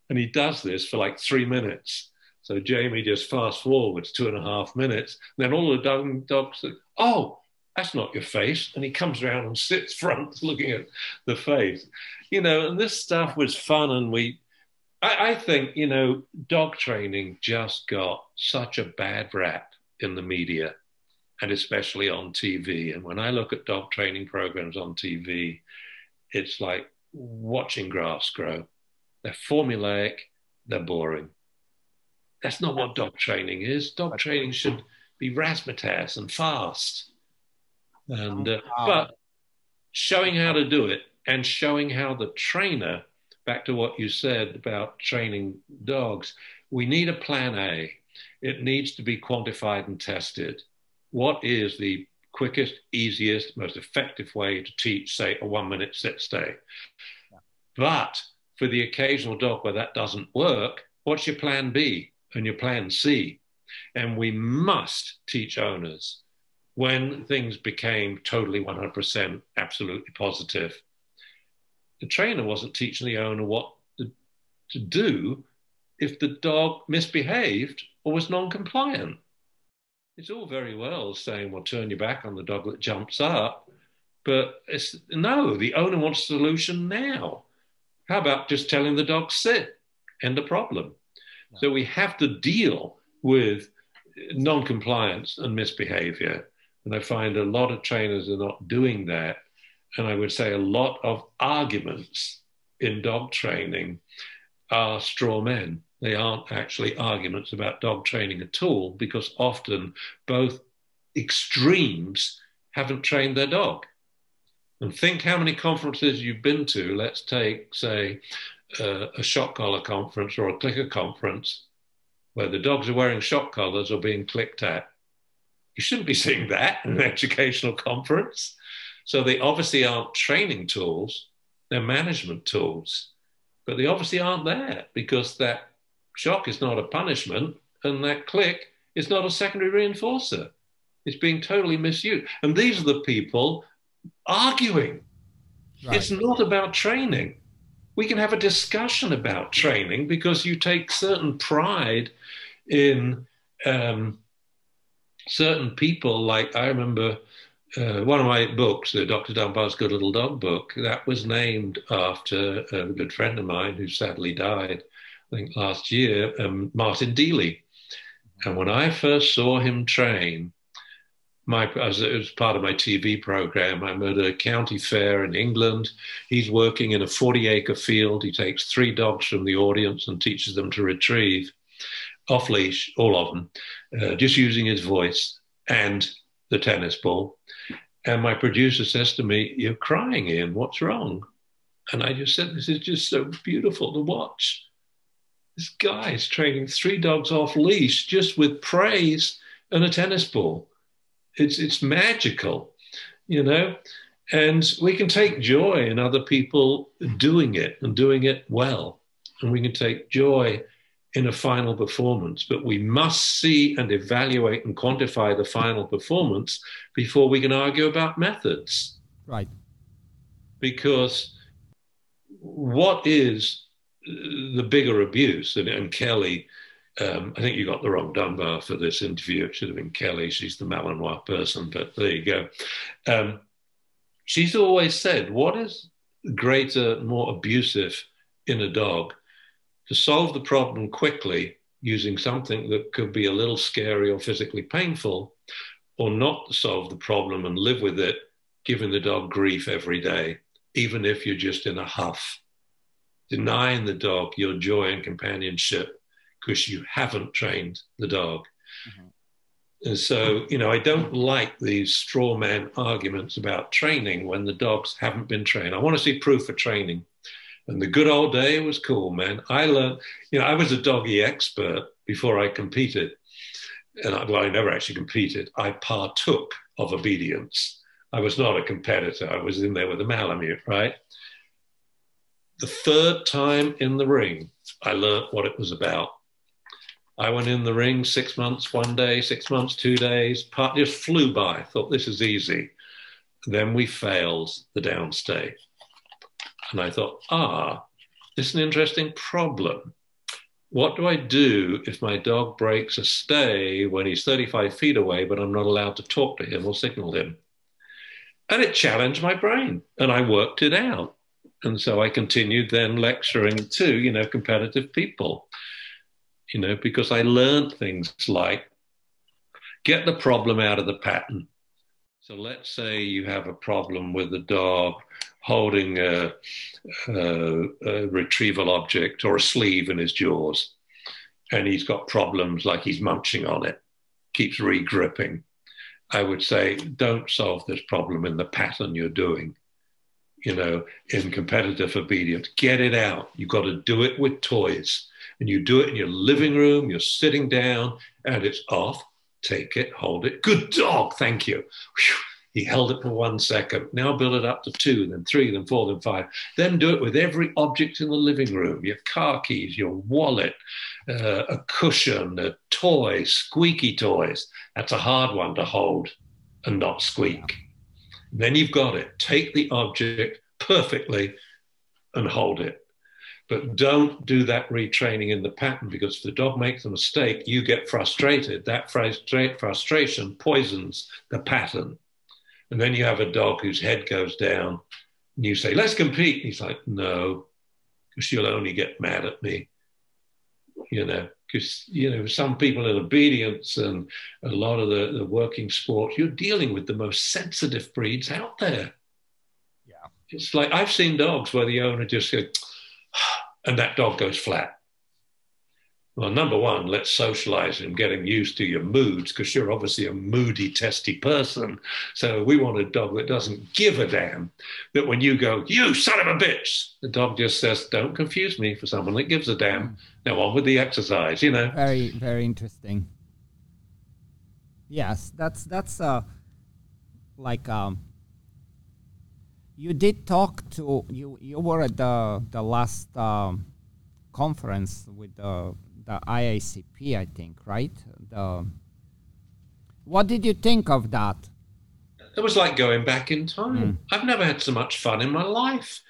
And he does this for like three minutes. So Jamie just fast forwards two and a half minutes. then all the dog, dogs say, oh, that's not your face. And he comes around and sits front looking at the face. You know, and this stuff was fun. And we, I, I think, you know, dog training just got such a bad rap in the media and especially on TV. And when I look at dog training programs on TV, it's like watching grass grow. They're formulaic, they're boring. That's not what dog training is. Dog training should be razzmatazz and fast. And uh, but showing how to do it and showing how the trainer, back to what you said about training dogs, we need a plan A. It needs to be quantified and tested. What is the quickest, easiest, most effective way to teach, say, a one minute sit stay? But for the occasional dog where that doesn't work, what's your plan B? And your plan C. And we must teach owners when things became totally 100% absolutely positive. The trainer wasn't teaching the owner what to, do if the dog misbehaved or was non compliant. It's all very well saying, well, turn your back on the dog that jumps up, but it's no, the owner wants a solution now. How about just telling the dog sit? End the problem. So we have to deal with non-compliance and misbehavior. And I find a lot of trainers are not doing that. And I would say a lot of arguments in dog training are straw men. They aren't actually arguments about dog training at all, because often both extremes haven't trained their dog. And think how many conferences you've been to. Let's take, say, uh, a shock collar conference or a clicker conference where the dogs are wearing shock collars or being clicked at. You shouldn't be seeing that in an educational conference. So they obviously aren't training tools, they're management tools. But they obviously aren't there because that shock is not a punishment and that click is not a secondary reinforcer. It's being totally misused. And these are the people arguing. Right. It's not about training we can have a discussion about training because you take certain pride in um, certain people. Like I remember uh, one of my books, the Dr. Dunbar's Good Little Dog book, that was named after a good friend of mine who sadly died, I think last year, um, Martin Deeley. And when I first saw him train, my, as it was part of my TV program, I'm at a county fair in England. He's working in a 40 acre field. He takes three dogs from the audience and teaches them to retrieve off leash, all of them, uh, just using his voice and the tennis ball. And my producer says to me, You're crying, Ian. What's wrong? And I just said, This is just so beautiful to watch. This guy is training three dogs off leash just with praise and a tennis ball. It's, it's magical, you know? And we can take joy in other people doing it and doing it well. And we can take joy in a final performance, but we must see and evaluate and quantify the final performance before we can argue about methods. Right. Because what is the bigger abuse? And, and Kelly, um, I think you got the wrong Dunbar for this interview. It should have been Kelly. She's the Malinois person, but there you go. Um, she's always said, what is greater, more abusive in a dog? to solve the problem quickly using something that could be a little scary or physically painful, or not solve the problem and live with it, giving the dog grief every day, even if you're just in a huff. Denying the dog your joy and companionship because you haven't trained the dog. Mm-hmm. And so, you know, I don't like these straw man arguments about training when the dogs haven't been trained. I want to see proof of training. And the good old day was cool, man. I learned, you know, I was a doggy expert before I competed. And I, well, I never actually competed. I partook of obedience. I was not a competitor. I was in there with a Malamute, right? The third time in the ring, I learned what it was about. I went in the ring six months, one day, six months, two days, part just flew by. Thought this is easy. Then we failed the downstay. And I thought, ah, this is an interesting problem. What do I do if my dog breaks a stay when he's 35 feet away, but I'm not allowed to talk to him or signal him? And it challenged my brain, and I worked it out. And so I continued then lecturing to, you know, competitive people, you know, because I learned things like get the problem out of the pattern. So let's say you have a problem with the dog holding a, a, a, retrieval object or a sleeve in his jaws, and he's got problems like he's munching on it, keeps regripping. I would say, don't solve this problem in the pattern you're doing. You know, in competitive obedience, get it out. You've got to do it with toys. And you do it in your living room, you're sitting down, and it's off. Take it, hold it. Good dog, thank you. Whew he held it for one second. Now build it up to two, then three, then four, then five. Then do it with every object in the living room your car keys, your wallet, uh, a cushion, a toy, squeaky toys. That's a hard one to hold and not squeak. Then you've got it. Take the object perfectly and hold it. But don't do that retraining in the pattern because if the dog makes a mistake, you get frustrated. That frustra- frustration poisons the pattern. And then you have a dog whose head goes down, and you say, Let's compete. And he's like, No, because she'll only get mad at me. You know, because, you know, some people in obedience and a lot of the, the working sports, you're dealing with the most sensitive breeds out there. Yeah. It's like I've seen dogs where the owner just goes, and that dog goes flat. Well, number one, let's socialize him, get him used to your moods, because you're obviously a moody, testy person. So we want a dog that doesn't give a damn. That when you go, you son of a bitch, the dog just says, don't confuse me for someone that gives a damn. Now on with the exercise, you know. Very, very interesting. Yes, that's that's uh like um you did talk to you you were at the the last um conference with the the IACP, I think, right? The, what did you think of that? It was like going back in time. Mm. I've never had so much fun in my life.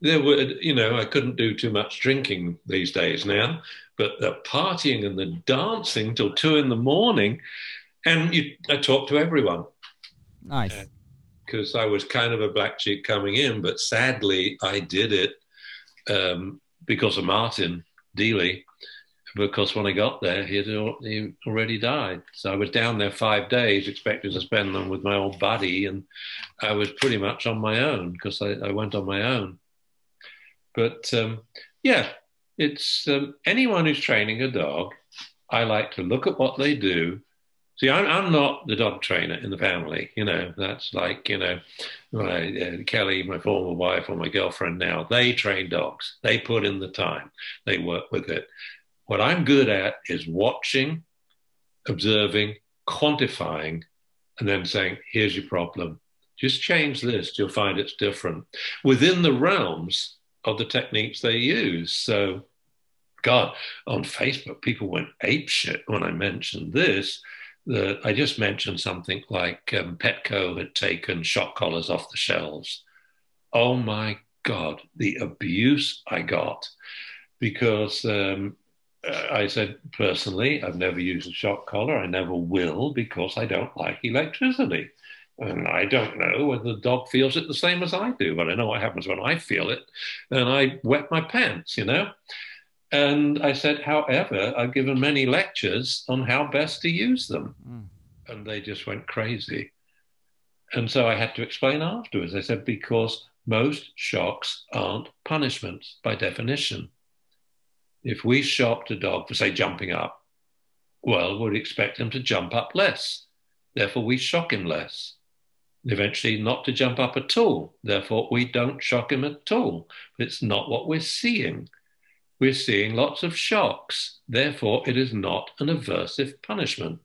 There were, you know, I couldn't do too much drinking these days now, but the partying and the dancing till two in the morning, and you, I talked to everyone. Nice. Because I was kind of a black sheep coming in, but sadly I did it um, because of Martin Deeley. Because when I got there, he had he already died. So I was down there five days, expecting to spend them with my old buddy, and I was pretty much on my own because I, I, went on my own. But um, yeah, it's um, anyone who's training a dog. I like to look at what they do See, I'm, I'm not the dog trainer in the family. You know, that's like, you know, my, uh, Kelly, my former wife or my girlfriend now, they train dogs. They put in the time, they work with it. What I'm good at is watching, observing, quantifying, and then saying, here's your problem. Just change this, you'll find it's different within the realms of the techniques they use. So, God, on Facebook, people went ape shit when I mentioned this that I just mentioned something like um, Petco had taken shock collars off the shelves. Oh my God, the abuse I got because um, I said personally, I've never used a shock collar. I never will because I don't like electricity. And I don't know whether the dog feels it the same as I do, but I know what happens when I feel it. And I wet my pants, you know? And I said, however, I've given many lectures on how best to use them. Mm. And they just went crazy. And so I had to explain afterwards. I said, because most shocks aren't punishments by definition. If we shocked a dog for, say, jumping up, well, we'd expect him to jump up less. Therefore, we shock him less. Eventually, not to jump up at all. Therefore, we don't shock him at all. But it's not what we're seeing we're seeing lots of shocks. Therefore, it is not an aversive punishment.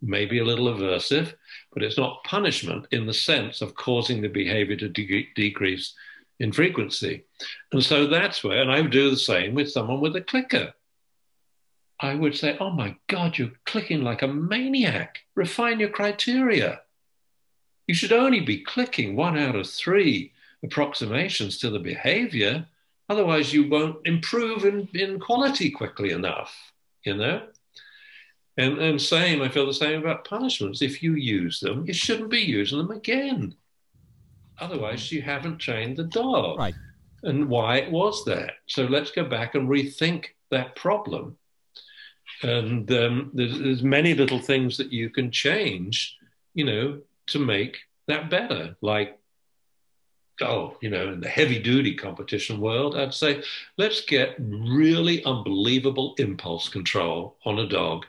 Maybe a little aversive, but it's not punishment in the sense of causing the behavior to de- decrease in frequency. And so that's where, and I would do the same with someone with a clicker. I would say, Oh my God, you're clicking like a maniac. Refine your criteria. You should only be clicking one out of three approximations to the behavior Otherwise, you won't improve in, in quality quickly enough, you know? And, and same, I feel the same about punishments. If you use them, you shouldn't be using them again. Otherwise, you haven't trained the dog. Right. And why it was that. So let's go back and rethink that problem. And um, there's, there's many little things that you can change, you know, to make that better, like oh, you know, in the heavy duty competition world, I'd say let's get really unbelievable impulse control on a dog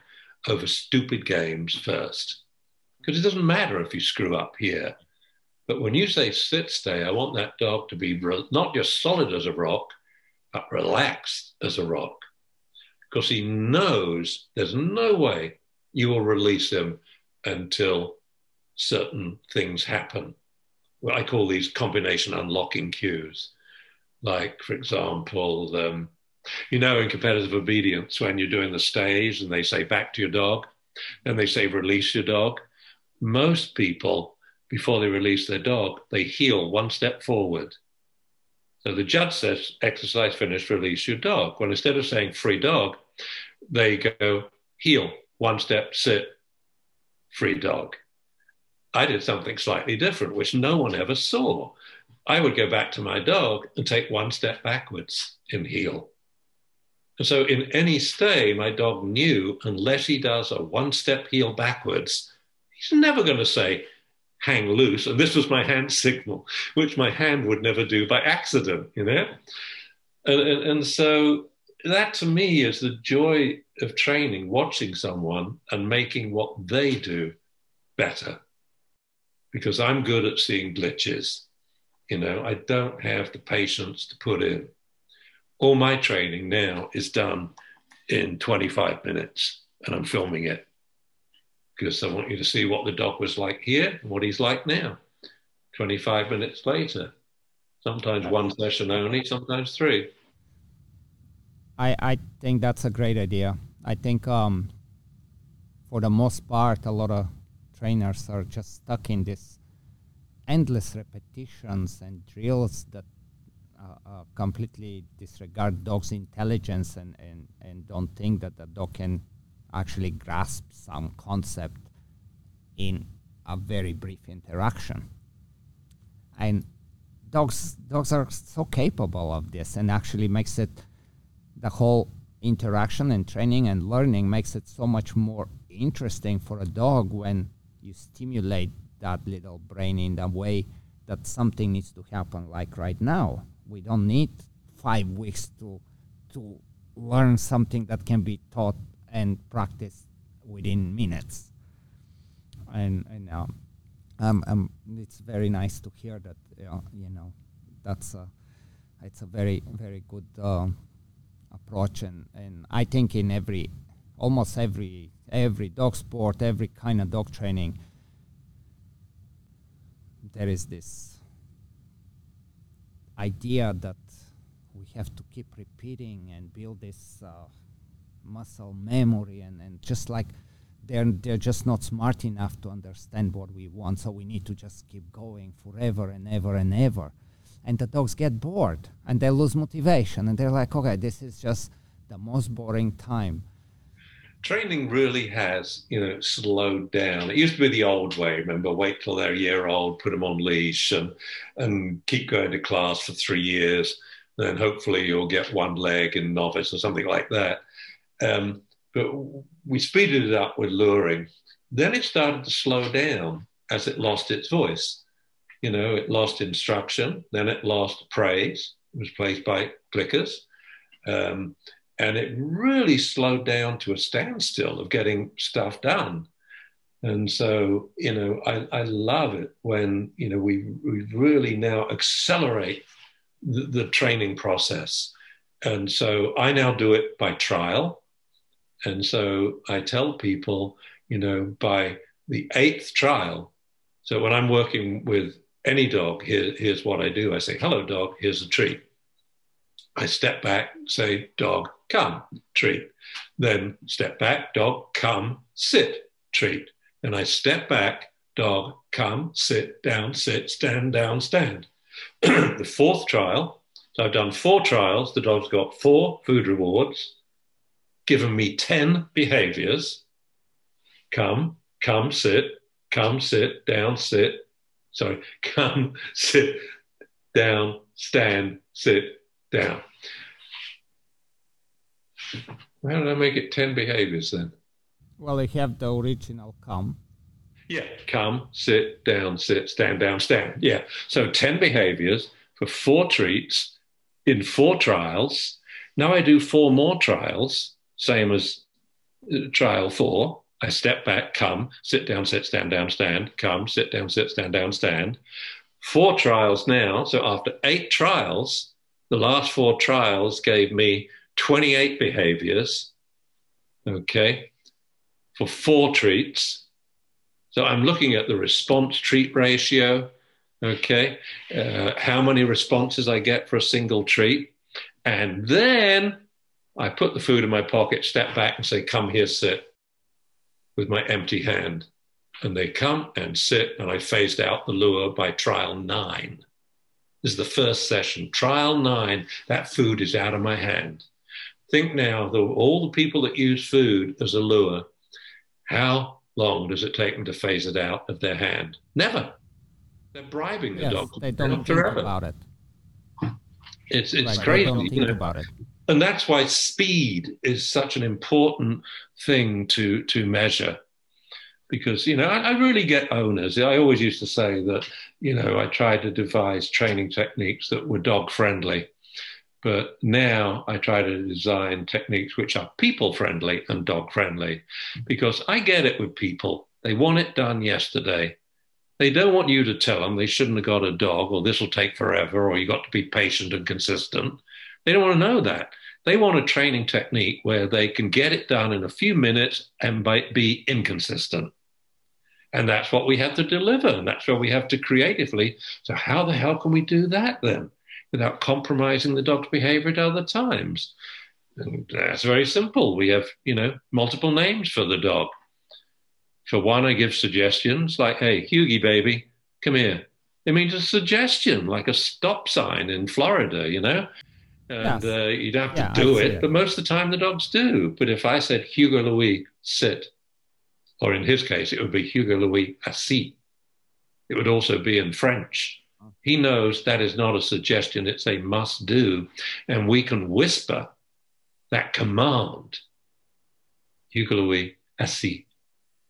over stupid games first. Because it doesn't matter if you screw up here. But when you say sit stay, I want that dog to be re- not just solid as a rock, but relaxed as a rock. Because he knows there's no way you will release him until certain things happen I call these combination unlocking cues. Like, for example, um, you know, in competitive obedience, when you're doing the stage and they say back to your dog, and they say release your dog, most people, before they release their dog, they heel one step forward. So the judge says, exercise finished, release your dog. Well, instead of saying free dog, they go heel, one step, sit, free dog. I did something slightly different, which no one ever saw. I would go back to my dog and take one step backwards in heel. And so, in any stay, my dog knew unless he does a one step heel backwards, he's never going to say, hang loose. And this was my hand signal, which my hand would never do by accident, you know? And, and, and so, that to me is the joy of training, watching someone and making what they do better because I'm good at seeing glitches. You know, I don't have the patience to put in. All my training now is done in 25 minutes and I'm filming it because I want you to see what the dog was like here and what he's like now. 25 minutes later. Sometimes one session only, sometimes three. I, I think that's a great idea. I think um, for the most part, a lot of trainers are just stuck in this endless repetitions and drills that uh, uh, completely disregard dog's intelligence and, and, and don't think that the dog can actually grasp some concept in a very brief interaction. and dogs dogs are so capable of this and actually makes it the whole interaction and training and learning makes it so much more interesting for a dog when you stimulate that little brain in the way that something needs to happen like right now. We don't need five weeks to to learn something that can be taught and practiced within minutes. And and um, um, um, it's very nice to hear that uh, you know that's a it's a very very good uh, approach. And and I think in every almost every every dog sport every kind of dog training there is this idea that we have to keep repeating and build this uh, muscle memory and, and just like they're they're just not smart enough to understand what we want so we need to just keep going forever and ever and ever. And the dogs get bored and they lose motivation and they're like okay this is just the most boring time training really has you know slowed down. It used to be the old way remember wait till they're a year old put them on leash and and keep going to class for three years then hopefully you'll get one leg in novice or something like that. Um, but we speeded it up with luring. Then it started to slow down as it lost its voice. You know, it lost instruction, then it lost praise, it was placed by clickers. Um, and it really slowed down to a standstill of getting stuff done. And so, you know, I, I love it when, you know, we, we really now accelerate the, the training process. And so I now do it by trial. And so I tell people, you know, by the eighth trial, so when I'm working with any dog, here, here's what I do. I say, hello, dog, here's a treat. I step back, say, dog, come, treat. Then step back, dog, come, sit, treat. Then I step back, dog, come, sit, down, sit, stand, down, stand. the fourth trial, so I've done four trials. The dog's got four food rewards, given me 10 behaviors come, come, sit, come, sit, down, sit, sorry, come, sit down, stand, sit down. How did I make it 10 behaviors then? Well, they have the original come. Yeah, come, sit, down, sit, stand, down, stand. Yeah. So 10 behaviors for four treats in four trials. Now I do four more trials, same as uh, trial four. I step back, come, sit down, sit, stand down, stand, come, sit down, sit, stand down, stand. Four trials now. So after eight trials, the last four trials gave me 28 behaviors, okay, for four treats. So I'm looking at the response treat ratio, okay, uh, how many responses I get for a single treat. And then I put the food in my pocket, step back, and say, Come here, sit with my empty hand. And they come and sit, and I phased out the lure by trial nine. This is the first session. Trial nine, that food is out of my hand. Think now, though, all the people that use food as a lure, how long does it take them to phase it out of their hand? Never. They're bribing the yes, dog. They don't think forever. about it. It's it's like crazy. They you know? about it and that's why speed is such an important thing to to measure because you know I, I, really get owners i always used to say that you know i tried to devise training techniques that were dog friendly but now i try to design techniques which are people friendly and dog friendly because i get it with people. They want it done yesterday. They don't want you to tell them they shouldn't have got a dog or this will take forever or you got to be patient and consistent. They don't want to know that. They want a training technique where they can get it done in a few minutes and be inconsistent. And that's what we have to deliver. And that's what we have to creatively. So, how the hell can we do that then without compromising the dog's behavior at other times? And that's very simple. We have, you know, multiple names for the dog. For one, I give suggestions like, hey, Hughie, baby, come here. It means a suggestion, like a stop sign in Florida, you know? and yes. uh, you don't have yeah, to do it, it, but most of the time the dogs do. But if I said Hugo Louis sit, or in his case it would be Hugo Louis assis, it would also be in French. He knows that is not a suggestion, it's a must do. And we can whisper that command, Hugo Louis, assis,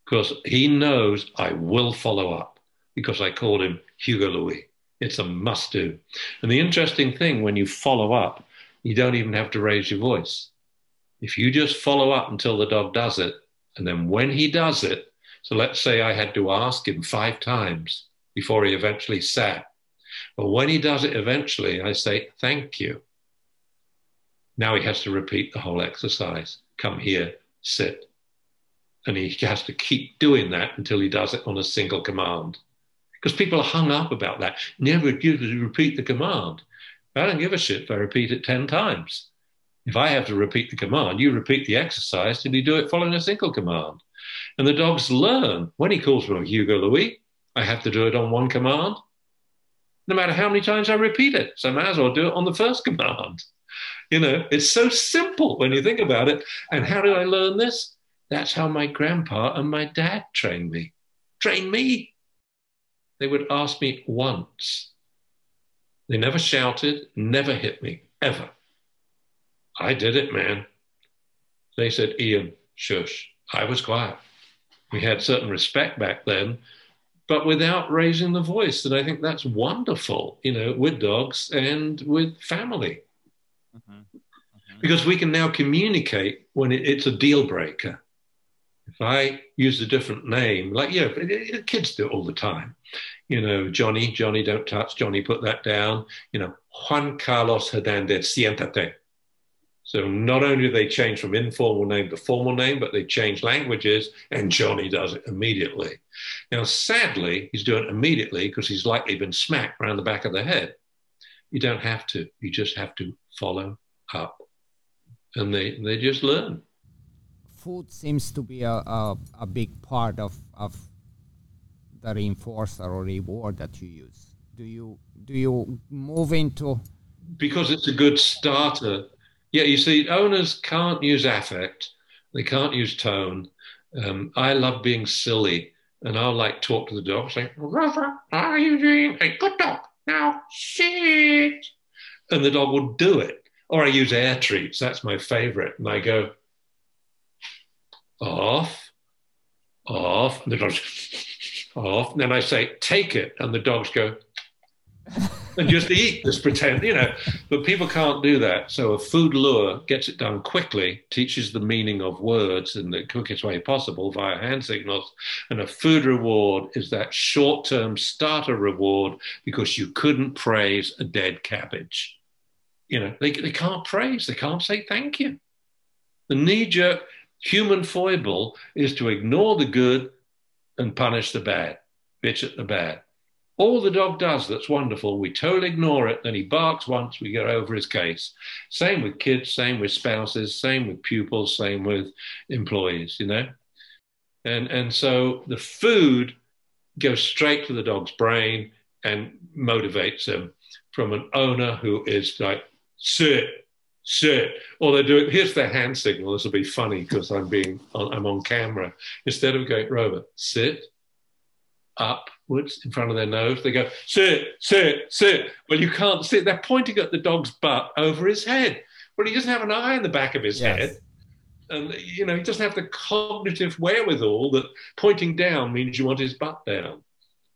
because he knows I will follow up because I called him Hugo Louis. It's a must do. And the interesting thing when you follow up, you don't even have to raise your voice. If you just follow up until the dog does it, and then when he does it, so let's say I had to ask him five times before he eventually sat. But when he does it eventually, I say, thank you. Now he has to repeat the whole exercise. Come here, sit. And he has to keep doing that until he does it on a single command. Because people are hung up about that. Never to repeat the command. I don't give a shit if I repeat it 10 times. If I have to repeat the command, you repeat the exercise till you do it following a single command. And the dogs learn. When he calls me Hugo Louis, I have to do it on one command, no matter how many times I repeat it. So I might as well do it on the first command. You know, it's so simple when you think about it. And how did I learn this? That's how my grandpa and my dad trained me. Train me. They would ask me once. They never shouted, never hit me, ever. I did it, man. They said, Ian, shush. I was quiet. We had certain respect back then, but without raising the voice. And I think that's wonderful, you know, with dogs and with family. Mm-hmm. Mm-hmm. Because we can now communicate when it, it's a deal breaker. If I use a different name, like, yeah, kids do it all the time. You know, Johnny, Johnny, don't touch, Johnny, put that down. You know, Juan Carlos Hernandez, siéntate. So not only do they change from informal name to formal name, but they change languages, and Johnny does it immediately. Now, sadly, he's doing it immediately because he's likely been smacked around the back of the head. You don't have to. You just have to follow up, and they they just learn. Food seems to be a, a, a big part of, of the reinforcer or reward that you use. Do you do you move into because it's a good starter yeah, you see, owners can't use affect, they can't use tone. Um, I love being silly, and I'll like talk to the dog, saying, Rover, are you doing a good dog? Now sit. And the dog will do it. Or I use air treats, that's my favorite. And I go, off, off, and the dog's off. And then I say, take it. And the dogs go, and just eat this pretend, you know. But people can't do that. So a food lure gets it done quickly, teaches the meaning of words in the quickest way possible via hand signals. And a food reward is that short term starter reward because you couldn't praise a dead cabbage. You know, they, they can't praise, they can't say thank you. The knee jerk human foible is to ignore the good and punish the bad, bitch at the bad. All the dog does that's wonderful, we totally ignore it. Then he barks once, we get over his case. Same with kids, same with spouses, same with pupils, same with employees, you know? And, and so the food goes straight to the dog's brain and motivates him from an owner who is like, sit, sit. Or they do it, here's their hand signal. This will be funny because I'm being, I'm on camera. Instead of going, Robert, sit, up, upwards in front of their nose. They go, sit, sit, sit. Well, you can't sit. They're pointing at the dog's butt over his head. Well, he doesn't have an eye in the back of his yes. head. And, you know, he doesn't have the cognitive wherewithal that pointing down means you want his butt down.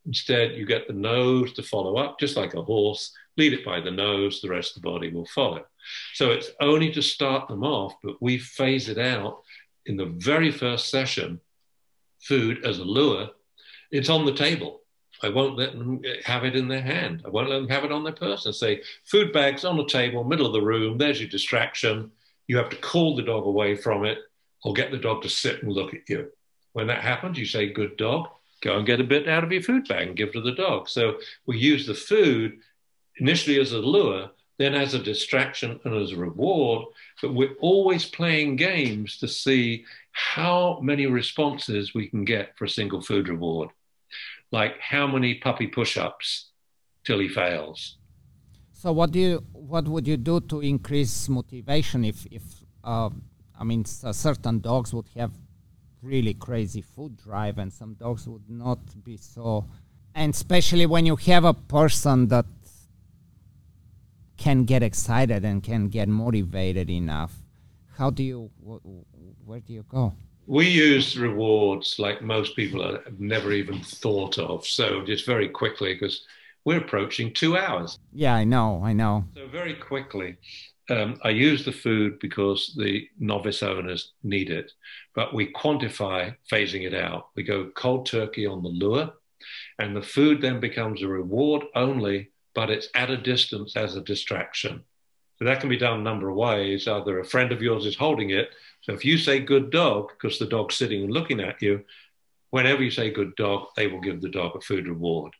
Instead, you get the nose to follow up, just like a horse. Lead it by the nose, the rest of the body will follow. So it's only to start them off, but we phase it out in the very first session. Food as a lure, it's on the table. I won't let them have it in their hand. I won't let them have it on their person. say, food bags on the table, middle of the room, there's your distraction. You have to call the dog away from it or get the dog to sit and look at you. When that happens, you say, good dog, go and get a bit out of your food bag and give to the dog. So we use the food initially as a lure, then as a distraction and as a reward, but we're always playing games to see how many responses we can get for a single food reward like how many puppy push-ups till he fails. So what do you what would you do to increase motivation if if uh, I mean certain dogs would have really crazy food drive and some dogs would not be so And especially when you have a person that can get excited and can get motivated enough, how do you, wh- where do you go? We use rewards like most people have never even thought of. So just very quickly, because we're approaching two hours. Yeah, I know, I know. So very quickly, um, I use the food because the novice owners need it, but we quantify phasing it out. We go cold turkey on the lure, and the food then becomes a reward only, but it's at a distance as a distraction. So that can be done a number of ways. Either a friend of yours is holding it. So if you say good dog, because the dog's sitting and looking at you, whenever you say good dog, they will give the dog a food reward.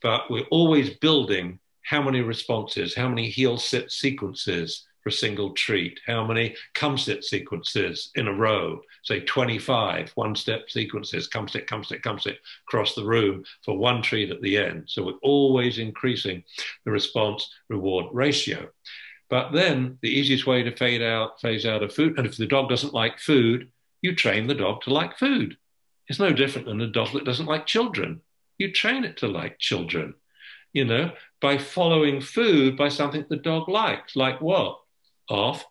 But we're always building how many responses, how many heel sit sequences, for a single treat? How many come sit sequences in a row? Say 25 one step sequences, come sit, come sit, come sit across the room for one treat at the end. So we're always increasing the response reward ratio. But then the easiest way to fade out, phase out of food, and if the dog doesn't like food, you train the dog to like food. It's no different than a dog that doesn't like children. You train it to like children, you know, by following food by something the dog likes. Like what? Off,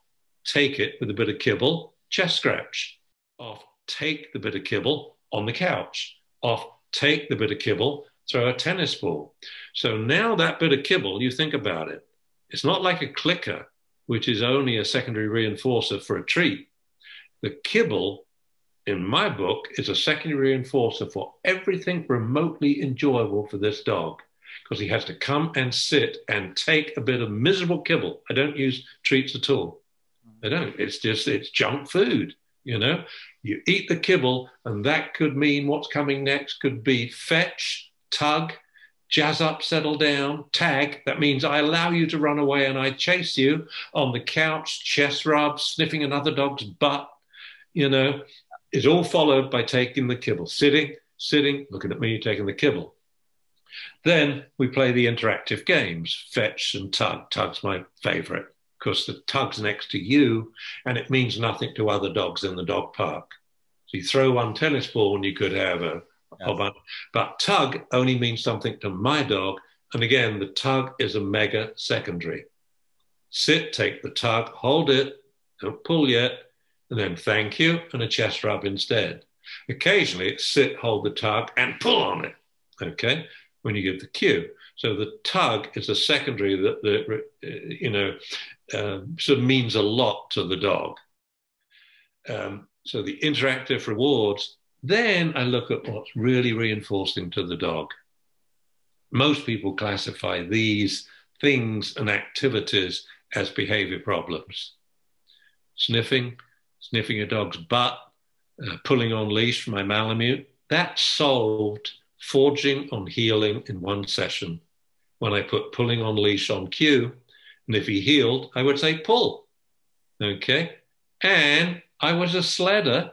take it with a bit of kibble, chest scratch. Off, take the bit of kibble on the couch. Off, take the bit of kibble, throw a tennis ball. So now that bit of kibble, you think about it. It's not like a clicker, which is only a secondary reinforcer for a treat. The kibble, in my book, is a secondary reinforcer for everything remotely enjoyable for this dog because he has to come and sit and take a bit of miserable kibble. I don't use treats at all. I don't. It's just, it's junk food, you know? You eat the kibble, and that could mean what's coming next could be fetch, tug, jazz up, settle down, tag. That means I allow you to run away and I chase you on the couch, chest rub, sniffing another dog's butt, you know, is all followed by taking the kibble, sitting, sitting, looking at me, taking the kibble. Then we play the interactive games, fetch and tug. Tug's my favorite because the tug's next to you and it means nothing to other dogs in the dog park. So you throw one tennis ball and you could have a, but tug only means something to my dog. And again, the tug is a mega secondary. Sit, take the tug, hold it, don't pull yet, and then thank you and a chest rub instead. Occasionally sit, hold the tug, and pull on it. Okay when you give the cue. So the tug is a secondary that, that you know, um, sort of means a lot to the dog. Um, so the interactive rewards, then I look at what's really reinforcing to the dog. Most people classify these things and activities as behavior problems. Sniffing, sniffing a dog's butt, uh, pulling on leash for my Malamute, that solved forging on heeling in one session. When I put pulling on leash on cue, and if he healed, I would say pull. Okay. And I was a sledder.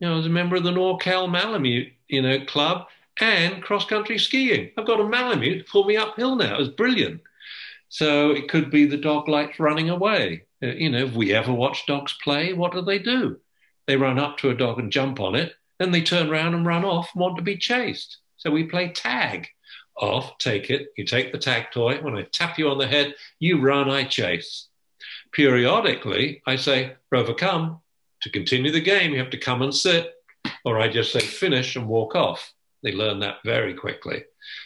You know, I was a member of the NorCal Malamute, you know, club and cross country skiing. I've got a Malamute pull me uphill now. It was brilliant. So it could be the dog likes running away. Uh, you know, if we ever watch dogs play, what do they do? They run up to a dog and jump on it, then they turn around and run off and want to be chased. So we play tag. Off, take it. You take the tag toy. When I tap you on the head, you run, I chase. Periodically, I say, Rover, come. To continue the game, you have to come and sit. Or I just say, finish and walk off. They learn that very quickly.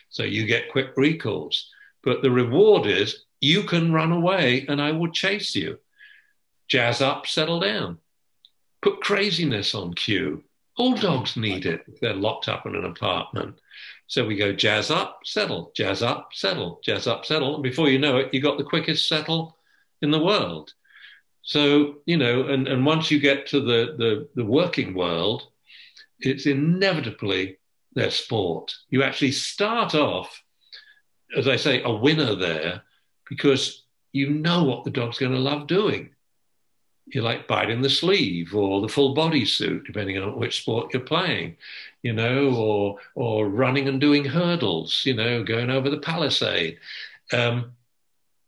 So you get quick recalls. But the reward is you can run away and I will chase you. Jazz up, settle down. Put craziness on cue. All dogs need it they're locked up in an apartment. So we go jazz up, settle, jazz up, settle, jazz up, settle. And before you know it, you got the quickest settle in the world. So, you know, and, and once you get to the, the, the working world, it's inevitably their sport. You actually start off, as I say, a winner there because you know what the dog's going to love doing you like biting the sleeve or the full body suit, depending on which sport you're playing, you know, or or running and doing hurdles, you know, going over the palisade. Um,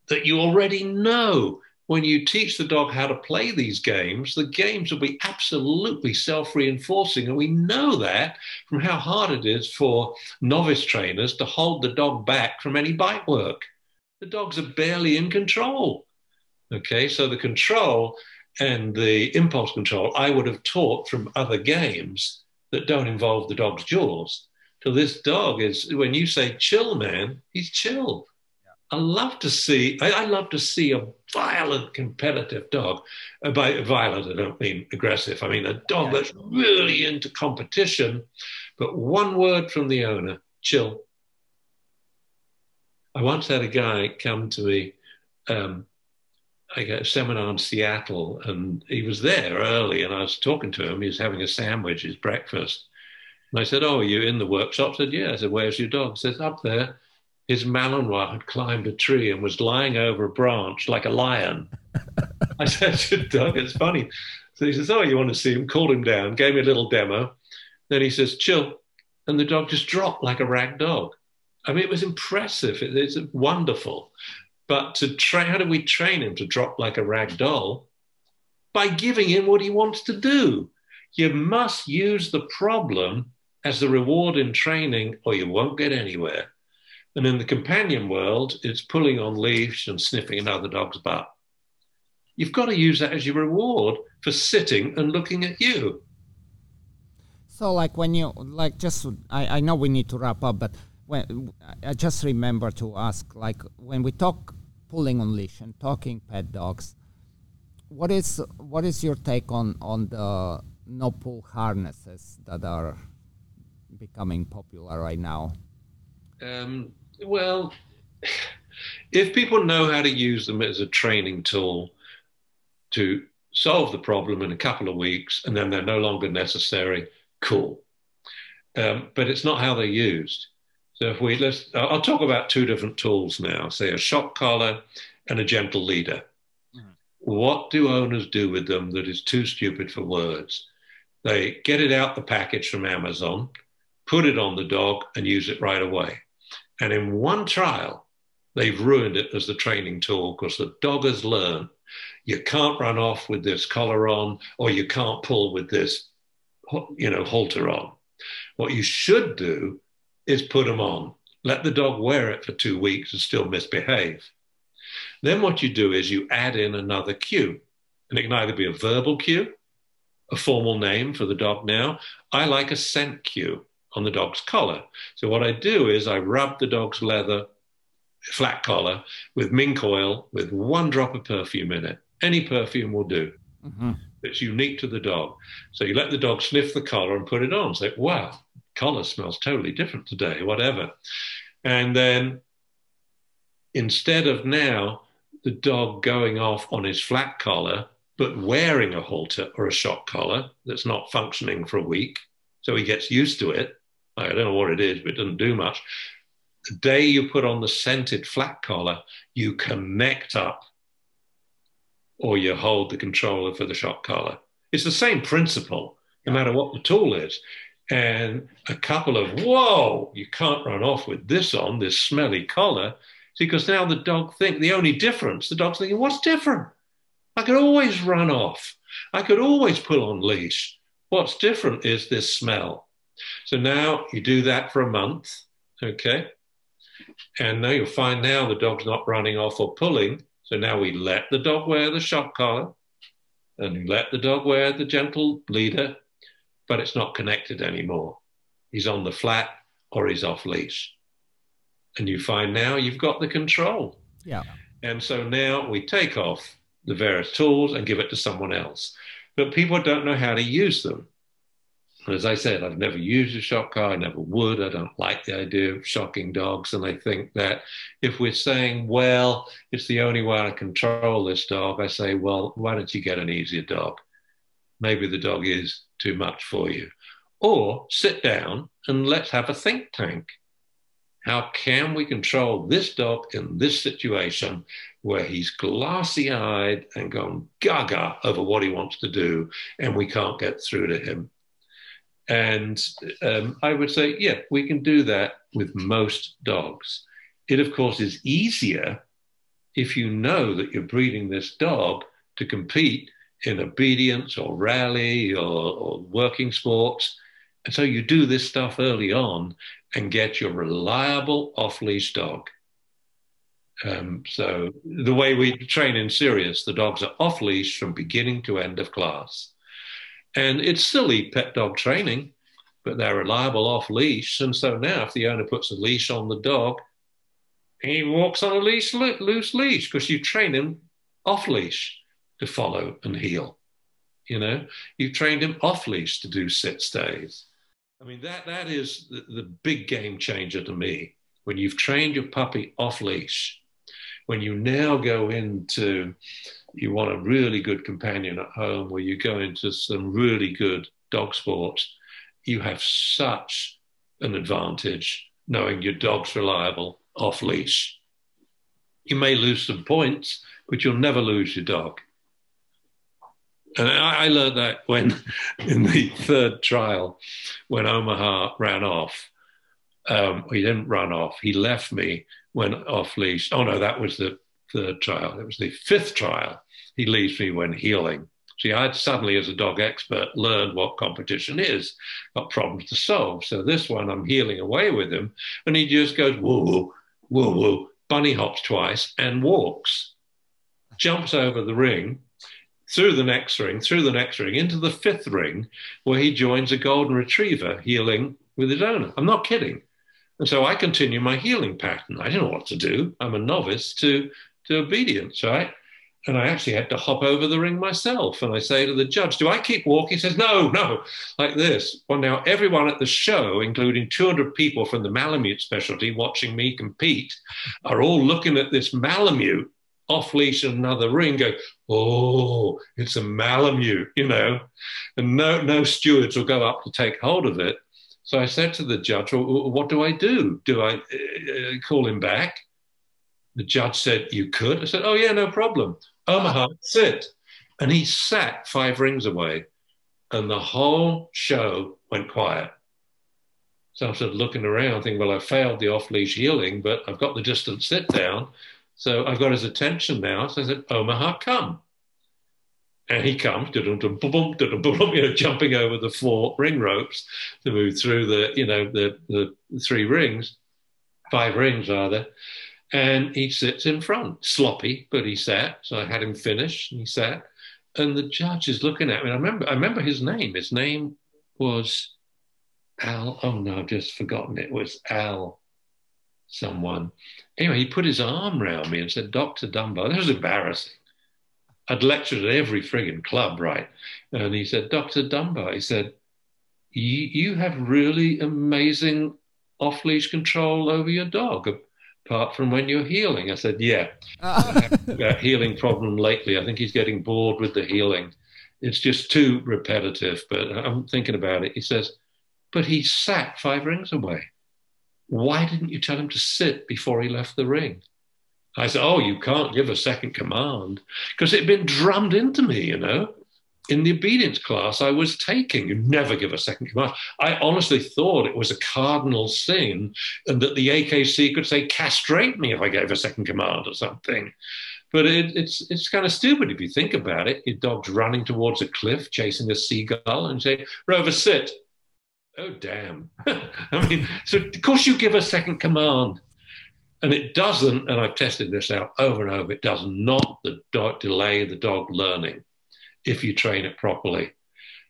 that you already know when you teach the dog how to play these games, the games will be absolutely self reinforcing. And we know that from how hard it is for novice trainers to hold the dog back from any bite work. The dogs are barely in control. Okay, so the control and the impulse control I would have taught from other games that don't involve the dog's jaws. So this dog is, when you say chill, man, he's chill. I love to see. I, I, love to see a violent, competitive dog. Uh, by violent, I don't mean aggressive. I mean a dog that's really into competition. But one word from the owner: chill. I once had a guy come to me. Um, I got a seminar in Seattle, and he was there early, and I was talking to him. He was having a sandwich, his breakfast. And I said, "Oh, are you in the workshop?" I said, "Yeah." I said, "Where's your dog?" He says, "Up there." His Malinois had climbed a tree and was lying over a branch like a lion. I said to Doug, it's funny. So he says, Oh, you want to see him? Called him down, gave me a little demo. Then he says, Chill. And the dog just dropped like a rag dog. I mean, it was impressive. It, it's wonderful. But to how do we train him to drop like a rag doll? By giving him what he wants to do. You must use the problem as the reward in training, or you won't get anywhere. And in the companion world, it's pulling on leash and sniffing another dog's butt. You've got to use that as your reward for sitting and looking at you. So, like when you like, just I, I know we need to wrap up, but when I just remember to ask, like when we talk pulling on leash and talking pet dogs, what is what is your take on on the no pull harnesses that are becoming popular right now? Um, well, if people know how to use them as a training tool to solve the problem in a couple of weeks and then they're no longer necessary, cool. Um, but it's not how they're used. So if we let's, I'll talk about two different tools now. Say a shock collar and a gentle leader. Mm-hmm. What do owners do with them that is too stupid for words? They get it out the package from Amazon, put it on the dog, and use it right away. And in one trial, they've ruined it as the training tool because the dog has learned you can't run off with this collar on or you can't pull with this, you know, halter on. What you should do is put them on. Let the dog wear it for two weeks and still misbehave. Then what you do is you add in another cue. And it can either be a verbal cue, a formal name for the dog now. I like a scent cue on the dog's collar. So what I do is I rub the dog's leather flat collar with mink oil with one drop of perfume in it. Any perfume will do. Mm-hmm. It's unique to the dog. So you let the dog sniff the collar and put it on. Say, wow, collar smells totally different today, whatever. And then instead of now the dog going off on his flat collar, but wearing a halter or a shock collar that's not functioning for a week, so he gets used to it, I don't know what it is, but it doesn't do much. The day you put on the scented flat collar, you connect up or you hold the controller for the shock collar. It's the same principle, no matter what the tool is. And a couple of, whoa, you can't run off with this on, this smelly collar. Because now the dog think the only difference, the dog's thinking, what's different? I could always run off. I could always pull on leash. What's different is this smell. So now you do that for a month, okay? And now you'll find now the dog's not running off or pulling. So now we let the dog wear the shock collar and let the dog wear the gentle leader, but it's not connected anymore. He's on the flat or he's off leash. And you find now you've got the control. Yeah. And so now we take off the various tools and give it to someone else. But people don't know how to use them. And as I said, I've never used a shock collar. I never would. I don't like the idea of shocking dogs. And I think that if we're saying, well, it's the only way to control this dog, I say, well, why don't you get an easier dog? Maybe the dog is too much for you. Or sit down and let's have a think tank. How can we control this dog in this situation where he's glassy eyed and gone gaga over what he wants to do, and we can't get through to him? And um, I would say, yeah, we can do that with most dogs. It, of course, is easier if you know that you're breeding this dog to compete in obedience or rally or, or working sports. And so you do this stuff early on and get your reliable off leash dog. Um, so the way we train in Sirius, the dogs are off leash from beginning to end of class. And it's silly pet dog training, but they're reliable off leash. And so now if the owner puts a leash on the dog, he walks on a leash, loose leash because you train him off leash to follow and heel. You know, you've trained him off leash to do sit stays. I mean, that, that is the, the big game changer to me. When you've trained your puppy off leash, when you now go into, you want a really good companion at home, where you go into some really good dog sports, you have such an advantage knowing your dog's reliable off leash. You may lose some points, but you'll never lose your dog. And I, I learned that when in the third trial, when Omaha ran off. Um, he didn't run off. He left me when off leash. Oh no, that was the third trial. It was the fifth trial. He leaves me when heeling. See, I'd suddenly, as a dog expert, learned what competition is, got problems to solve. So this one, I'm heeling away with him, and he just goes woo, woo, woo, bunny hops twice and walks, jumps over the ring, through the next ring, through the next ring, into the fifth ring, where he joins a golden retriever heeling with his owner. I'm not kidding. And so I continue my heeling pattern. I don't know what to do. I'm a novice to, to obedience, right? And I actually had to hop over the ring myself. And I say to the judge, Do I keep walking? He says, No, no, like this. Well, now everyone at the show, including 200 people from the Malamute specialty watching me compete, are all looking at this Malamute off leash in another ring, go, oh, it's a Malamute, you know, and no, no stewards will go up to take hold of it. So I said to the judge, well, what do I do? Do I uh, call him back? The judge said, you could. I said, oh, yeah, no problem. Omaha, sit. And he sat five rings away, and the whole show went quiet. So I'm sort of looking around, thinking, well, I failed the off leash heeling, but I've got the distance sit down. So I've got his attention now. So I said, Omaha, come. And he comes, you know, jumping over the four ring ropes to move through the, you know, the, the three rings, five rings rather. And he sits in front, sloppy, but he sat. So I had him finish and he sat. And the judge is looking at me. I remember, I remember his name. His name was Al. Oh no, I've just forgotten. It was Al someone. Anyway, he put his arm around me and said, Dr. Dunbar, this was embarrassing. I'd lectured at every frigging club, right? And he said, Dr. Dunbar, he said, you have really amazing off leash control over your dog, apart from when you're heeling. I said, Yeah, ah. have a heeling problem lately. I think he's getting bored with the heeling. It's just too repetitive, but I'm thinking about it. He says, But he sat five rings away why didn't you tell him to sit before he left the ring? I said, Oh, you can't give a second command because it had been drummed into me, you know. In the obedience class I was taking, you never give a second command. I honestly thought it was a cardinal sin and that the AKC could say, castrate me if I gave a second command or something. But it, it's, it's kind of stupid if you think about it. Your dog's running towards a cliff, chasing a seagull, and say, Rover, sit. Oh, damn. I mean, so of course you give a second command. And it doesn't, and I've tested this out over and over, it does not the dog, delay the dog learning if you train it properly.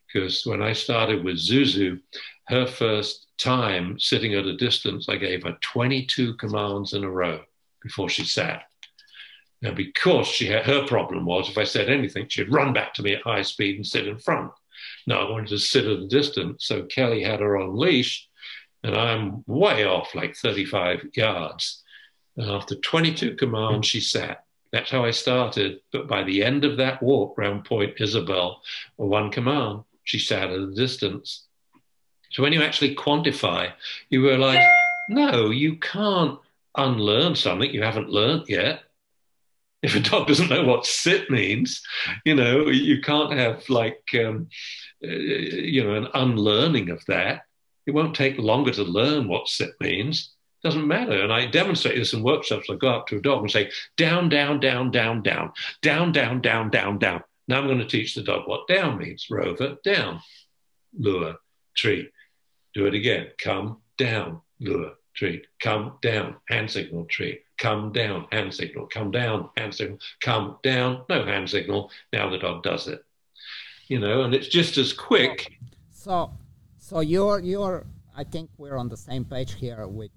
Because when I started with Zuzu, her first time sitting at a distance, I gave her 22 commands in a row before she sat. Now, because she had her problem was if I said anything, she'd run back to me at high speed and sit in front. Now, I wanted to sit at a distance. So Kelly had her on leash, and I'm way off, like 35 yards. And after 22 commands, she sat. That's how I started. But by the end of that walk round Point Isabel, one command, she sat at a distance. So when you actually quantify, you realize, no, you can't unlearn something you haven't learned yet if a dog doesn't know what sit means, you know, you can't have like, um, uh, you know, an unlearning of that. It won't take longer to learn what sit means. Doesn't matter. And I demonstrate this in workshops. I go up to a dog and say, down, down, down, down, down, down, down, down, down, down. Now I'm going to teach the dog what down means. Rover, down, lure, treat. Do it again. Come down, lure, treat. Come down, hand signal, treat. Come down, hand signal. Come down, hand signal. Come down, no hand signal. Now the dog does it. You know, and it's just as quick. So, so you're you're. I think we're on the same page here. With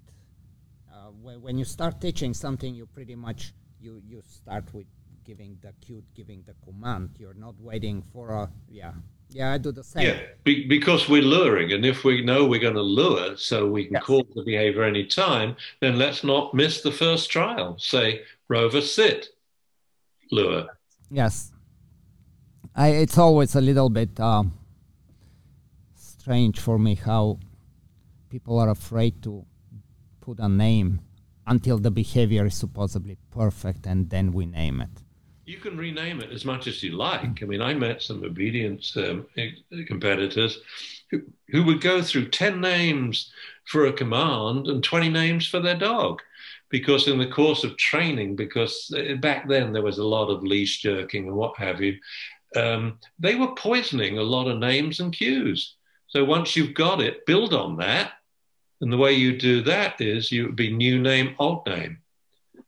when you start teaching something, you pretty much you you start with giving the cue, giving the command. You're not waiting for a yeah yeah, I do the same. Yeah, be, because we're luring, and if we know we're going to lure, so we can yes. call the behavior any time, then let's not miss the first trial. Say, Rover, sit, lure. Yes, I, it's always a little bit uh, strange for me how people are afraid to put a name until the behavior is supposedly perfect, and then we name it you can rename it as much as you like. I mean, I met some obedience um, competitors who, who would go through 10 names for a command and 20 names for their dog. Because in the course of training, because uh, back then there was a lot of leash jerking and what have you, um, they were poisoning a lot of names and cues. So once you've got it, build on that. And the way you do that is you would be new name, old name.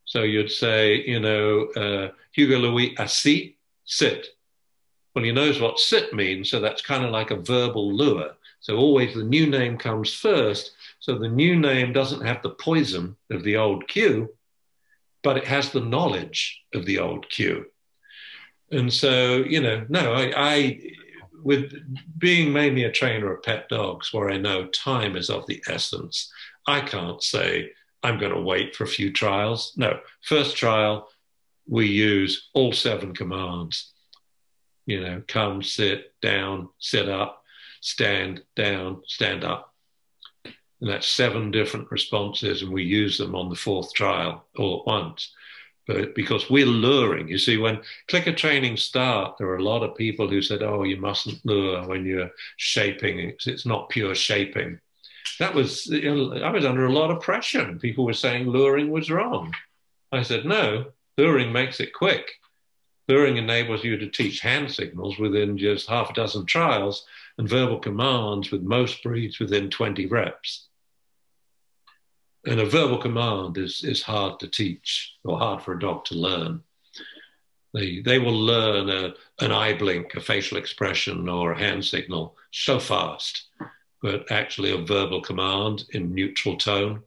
So you'd say, you know, uh, Hugo Louis assis, sit. Well, he knows what sit means, so that's kind of like a verbal lure. So always the new name comes first. So the new name doesn't have the poison of the old cue, but it has the knowledge of the old cue. And so, you know, no, I, I with being mainly a trainer of pet dogs, where I know time is of the essence, I can't say I'm going to wait for a few trials. No, first trial, we use all seven commands. You know, come, sit, down, sit up, stand, down, stand up. And that's seven different responses, and we use them on the fourth trial all at once. But because we're luring, you see, when clicker training start, there are a lot of people who said, "Oh, you mustn't lure when you're shaping. It's, not pure shaping." That was you know, I was under a lot of pressure. People were saying luring was wrong. I said, "No, Luring makes it quick. Luring enables you to teach hand signals within just half a dozen trials and verbal commands with most breeds within 20 reps. And a verbal command is, is hard to teach or hard for a dog to learn. They, they will learn a, an eye blink, a facial expression, or a hand signal so fast, but actually a verbal command in neutral tone,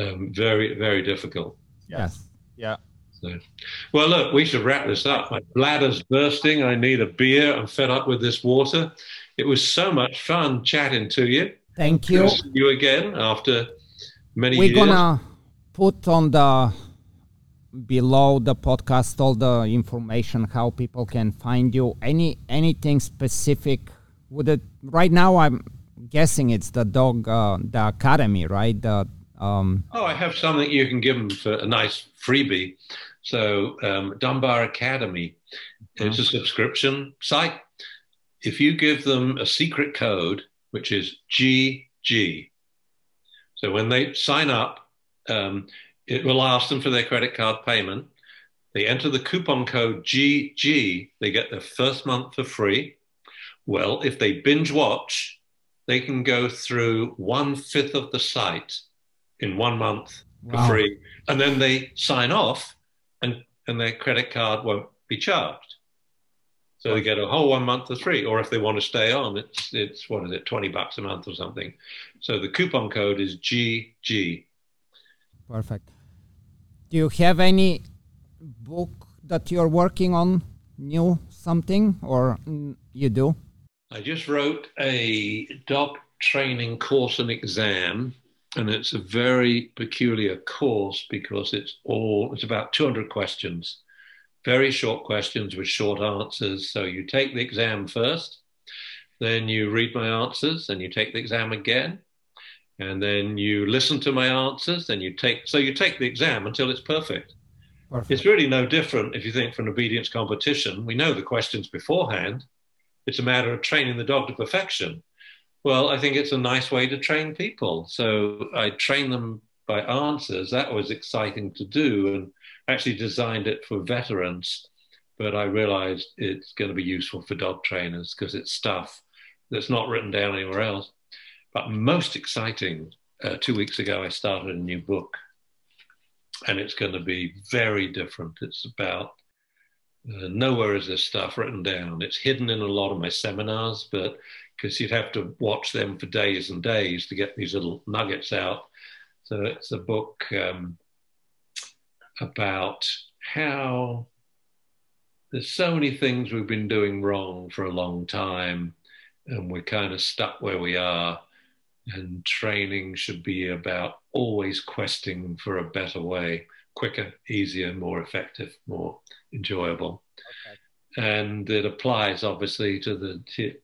um, very, very difficult. Yes. Yeah. So, well, look, we should wrap this up. My bladder's bursting. I need a beer. I'm fed up with this water. It was so much fun chatting to you. Thank you. You again after many We're years. Gonna put on the below the podcast all the information how people can find you. Any anything specific? Would it right now? I'm guessing it's the dog, uh, the academy, right? The um, oh, I have something you can give them for a nice freebie. So um, Dunbar Academy, it's a subscription site. If you give them a secret code, which is GG, so when they sign up, um, it will ask them for their credit card payment. They enter the coupon code GG, they get their first month for free. Well, if they binge watch, they can go through one fifth of the site in one month for wow. free, and then they sign off, and and their credit card won't be charged. So they get a whole one month for free, or if they want to stay on, it's it's what is it, twenty bucks a month or something. So the coupon code is GG. Perfect. Do you have any book that you're working on, new something, or you do? I just wrote a dog training course and exam and it's a very peculiar course because it's all it's about 200 questions very short questions with short answers so you take the exam first then you read my answers and you take the exam again and then you listen to my answers then you take so you take the exam until it's perfect. perfect it's really no different if you think for an obedience competition we know the questions beforehand it's a matter of training the dog to perfection well, I think it's a nice way to train people. So I train them by answers, that was exciting to do. And actually designed it for veterans, but I realized it's going to be useful for dog trainers because it's stuff that's not written down anywhere else. But most exciting, uh, two weeks ago, I started a new book, and it's going to be very different. It's about uh, nowhere is this stuff written down. It's hidden in a lot of my seminars, but because you'd have to watch them for days and days to get these little nuggets out. So it's a book um, about how there's so many things we've been doing wrong for a long time, and we're kind of stuck where we are. And training should be about always questing for a better way, quicker, easier, more effective, more enjoyable. Okay. And it applies obviously to the t-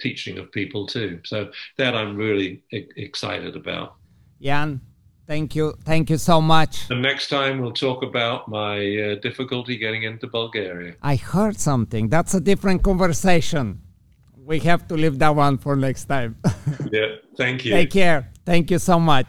teaching of people too. So that I'm really e- excited about. Jan, Thank you. Thank you so much. The next time we'll talk about my uh, difficulty getting into Bulgaria. I heard something. That's a different conversation. We have to leave that one for next time. yeah. Thank you. Take care. Thank you so much.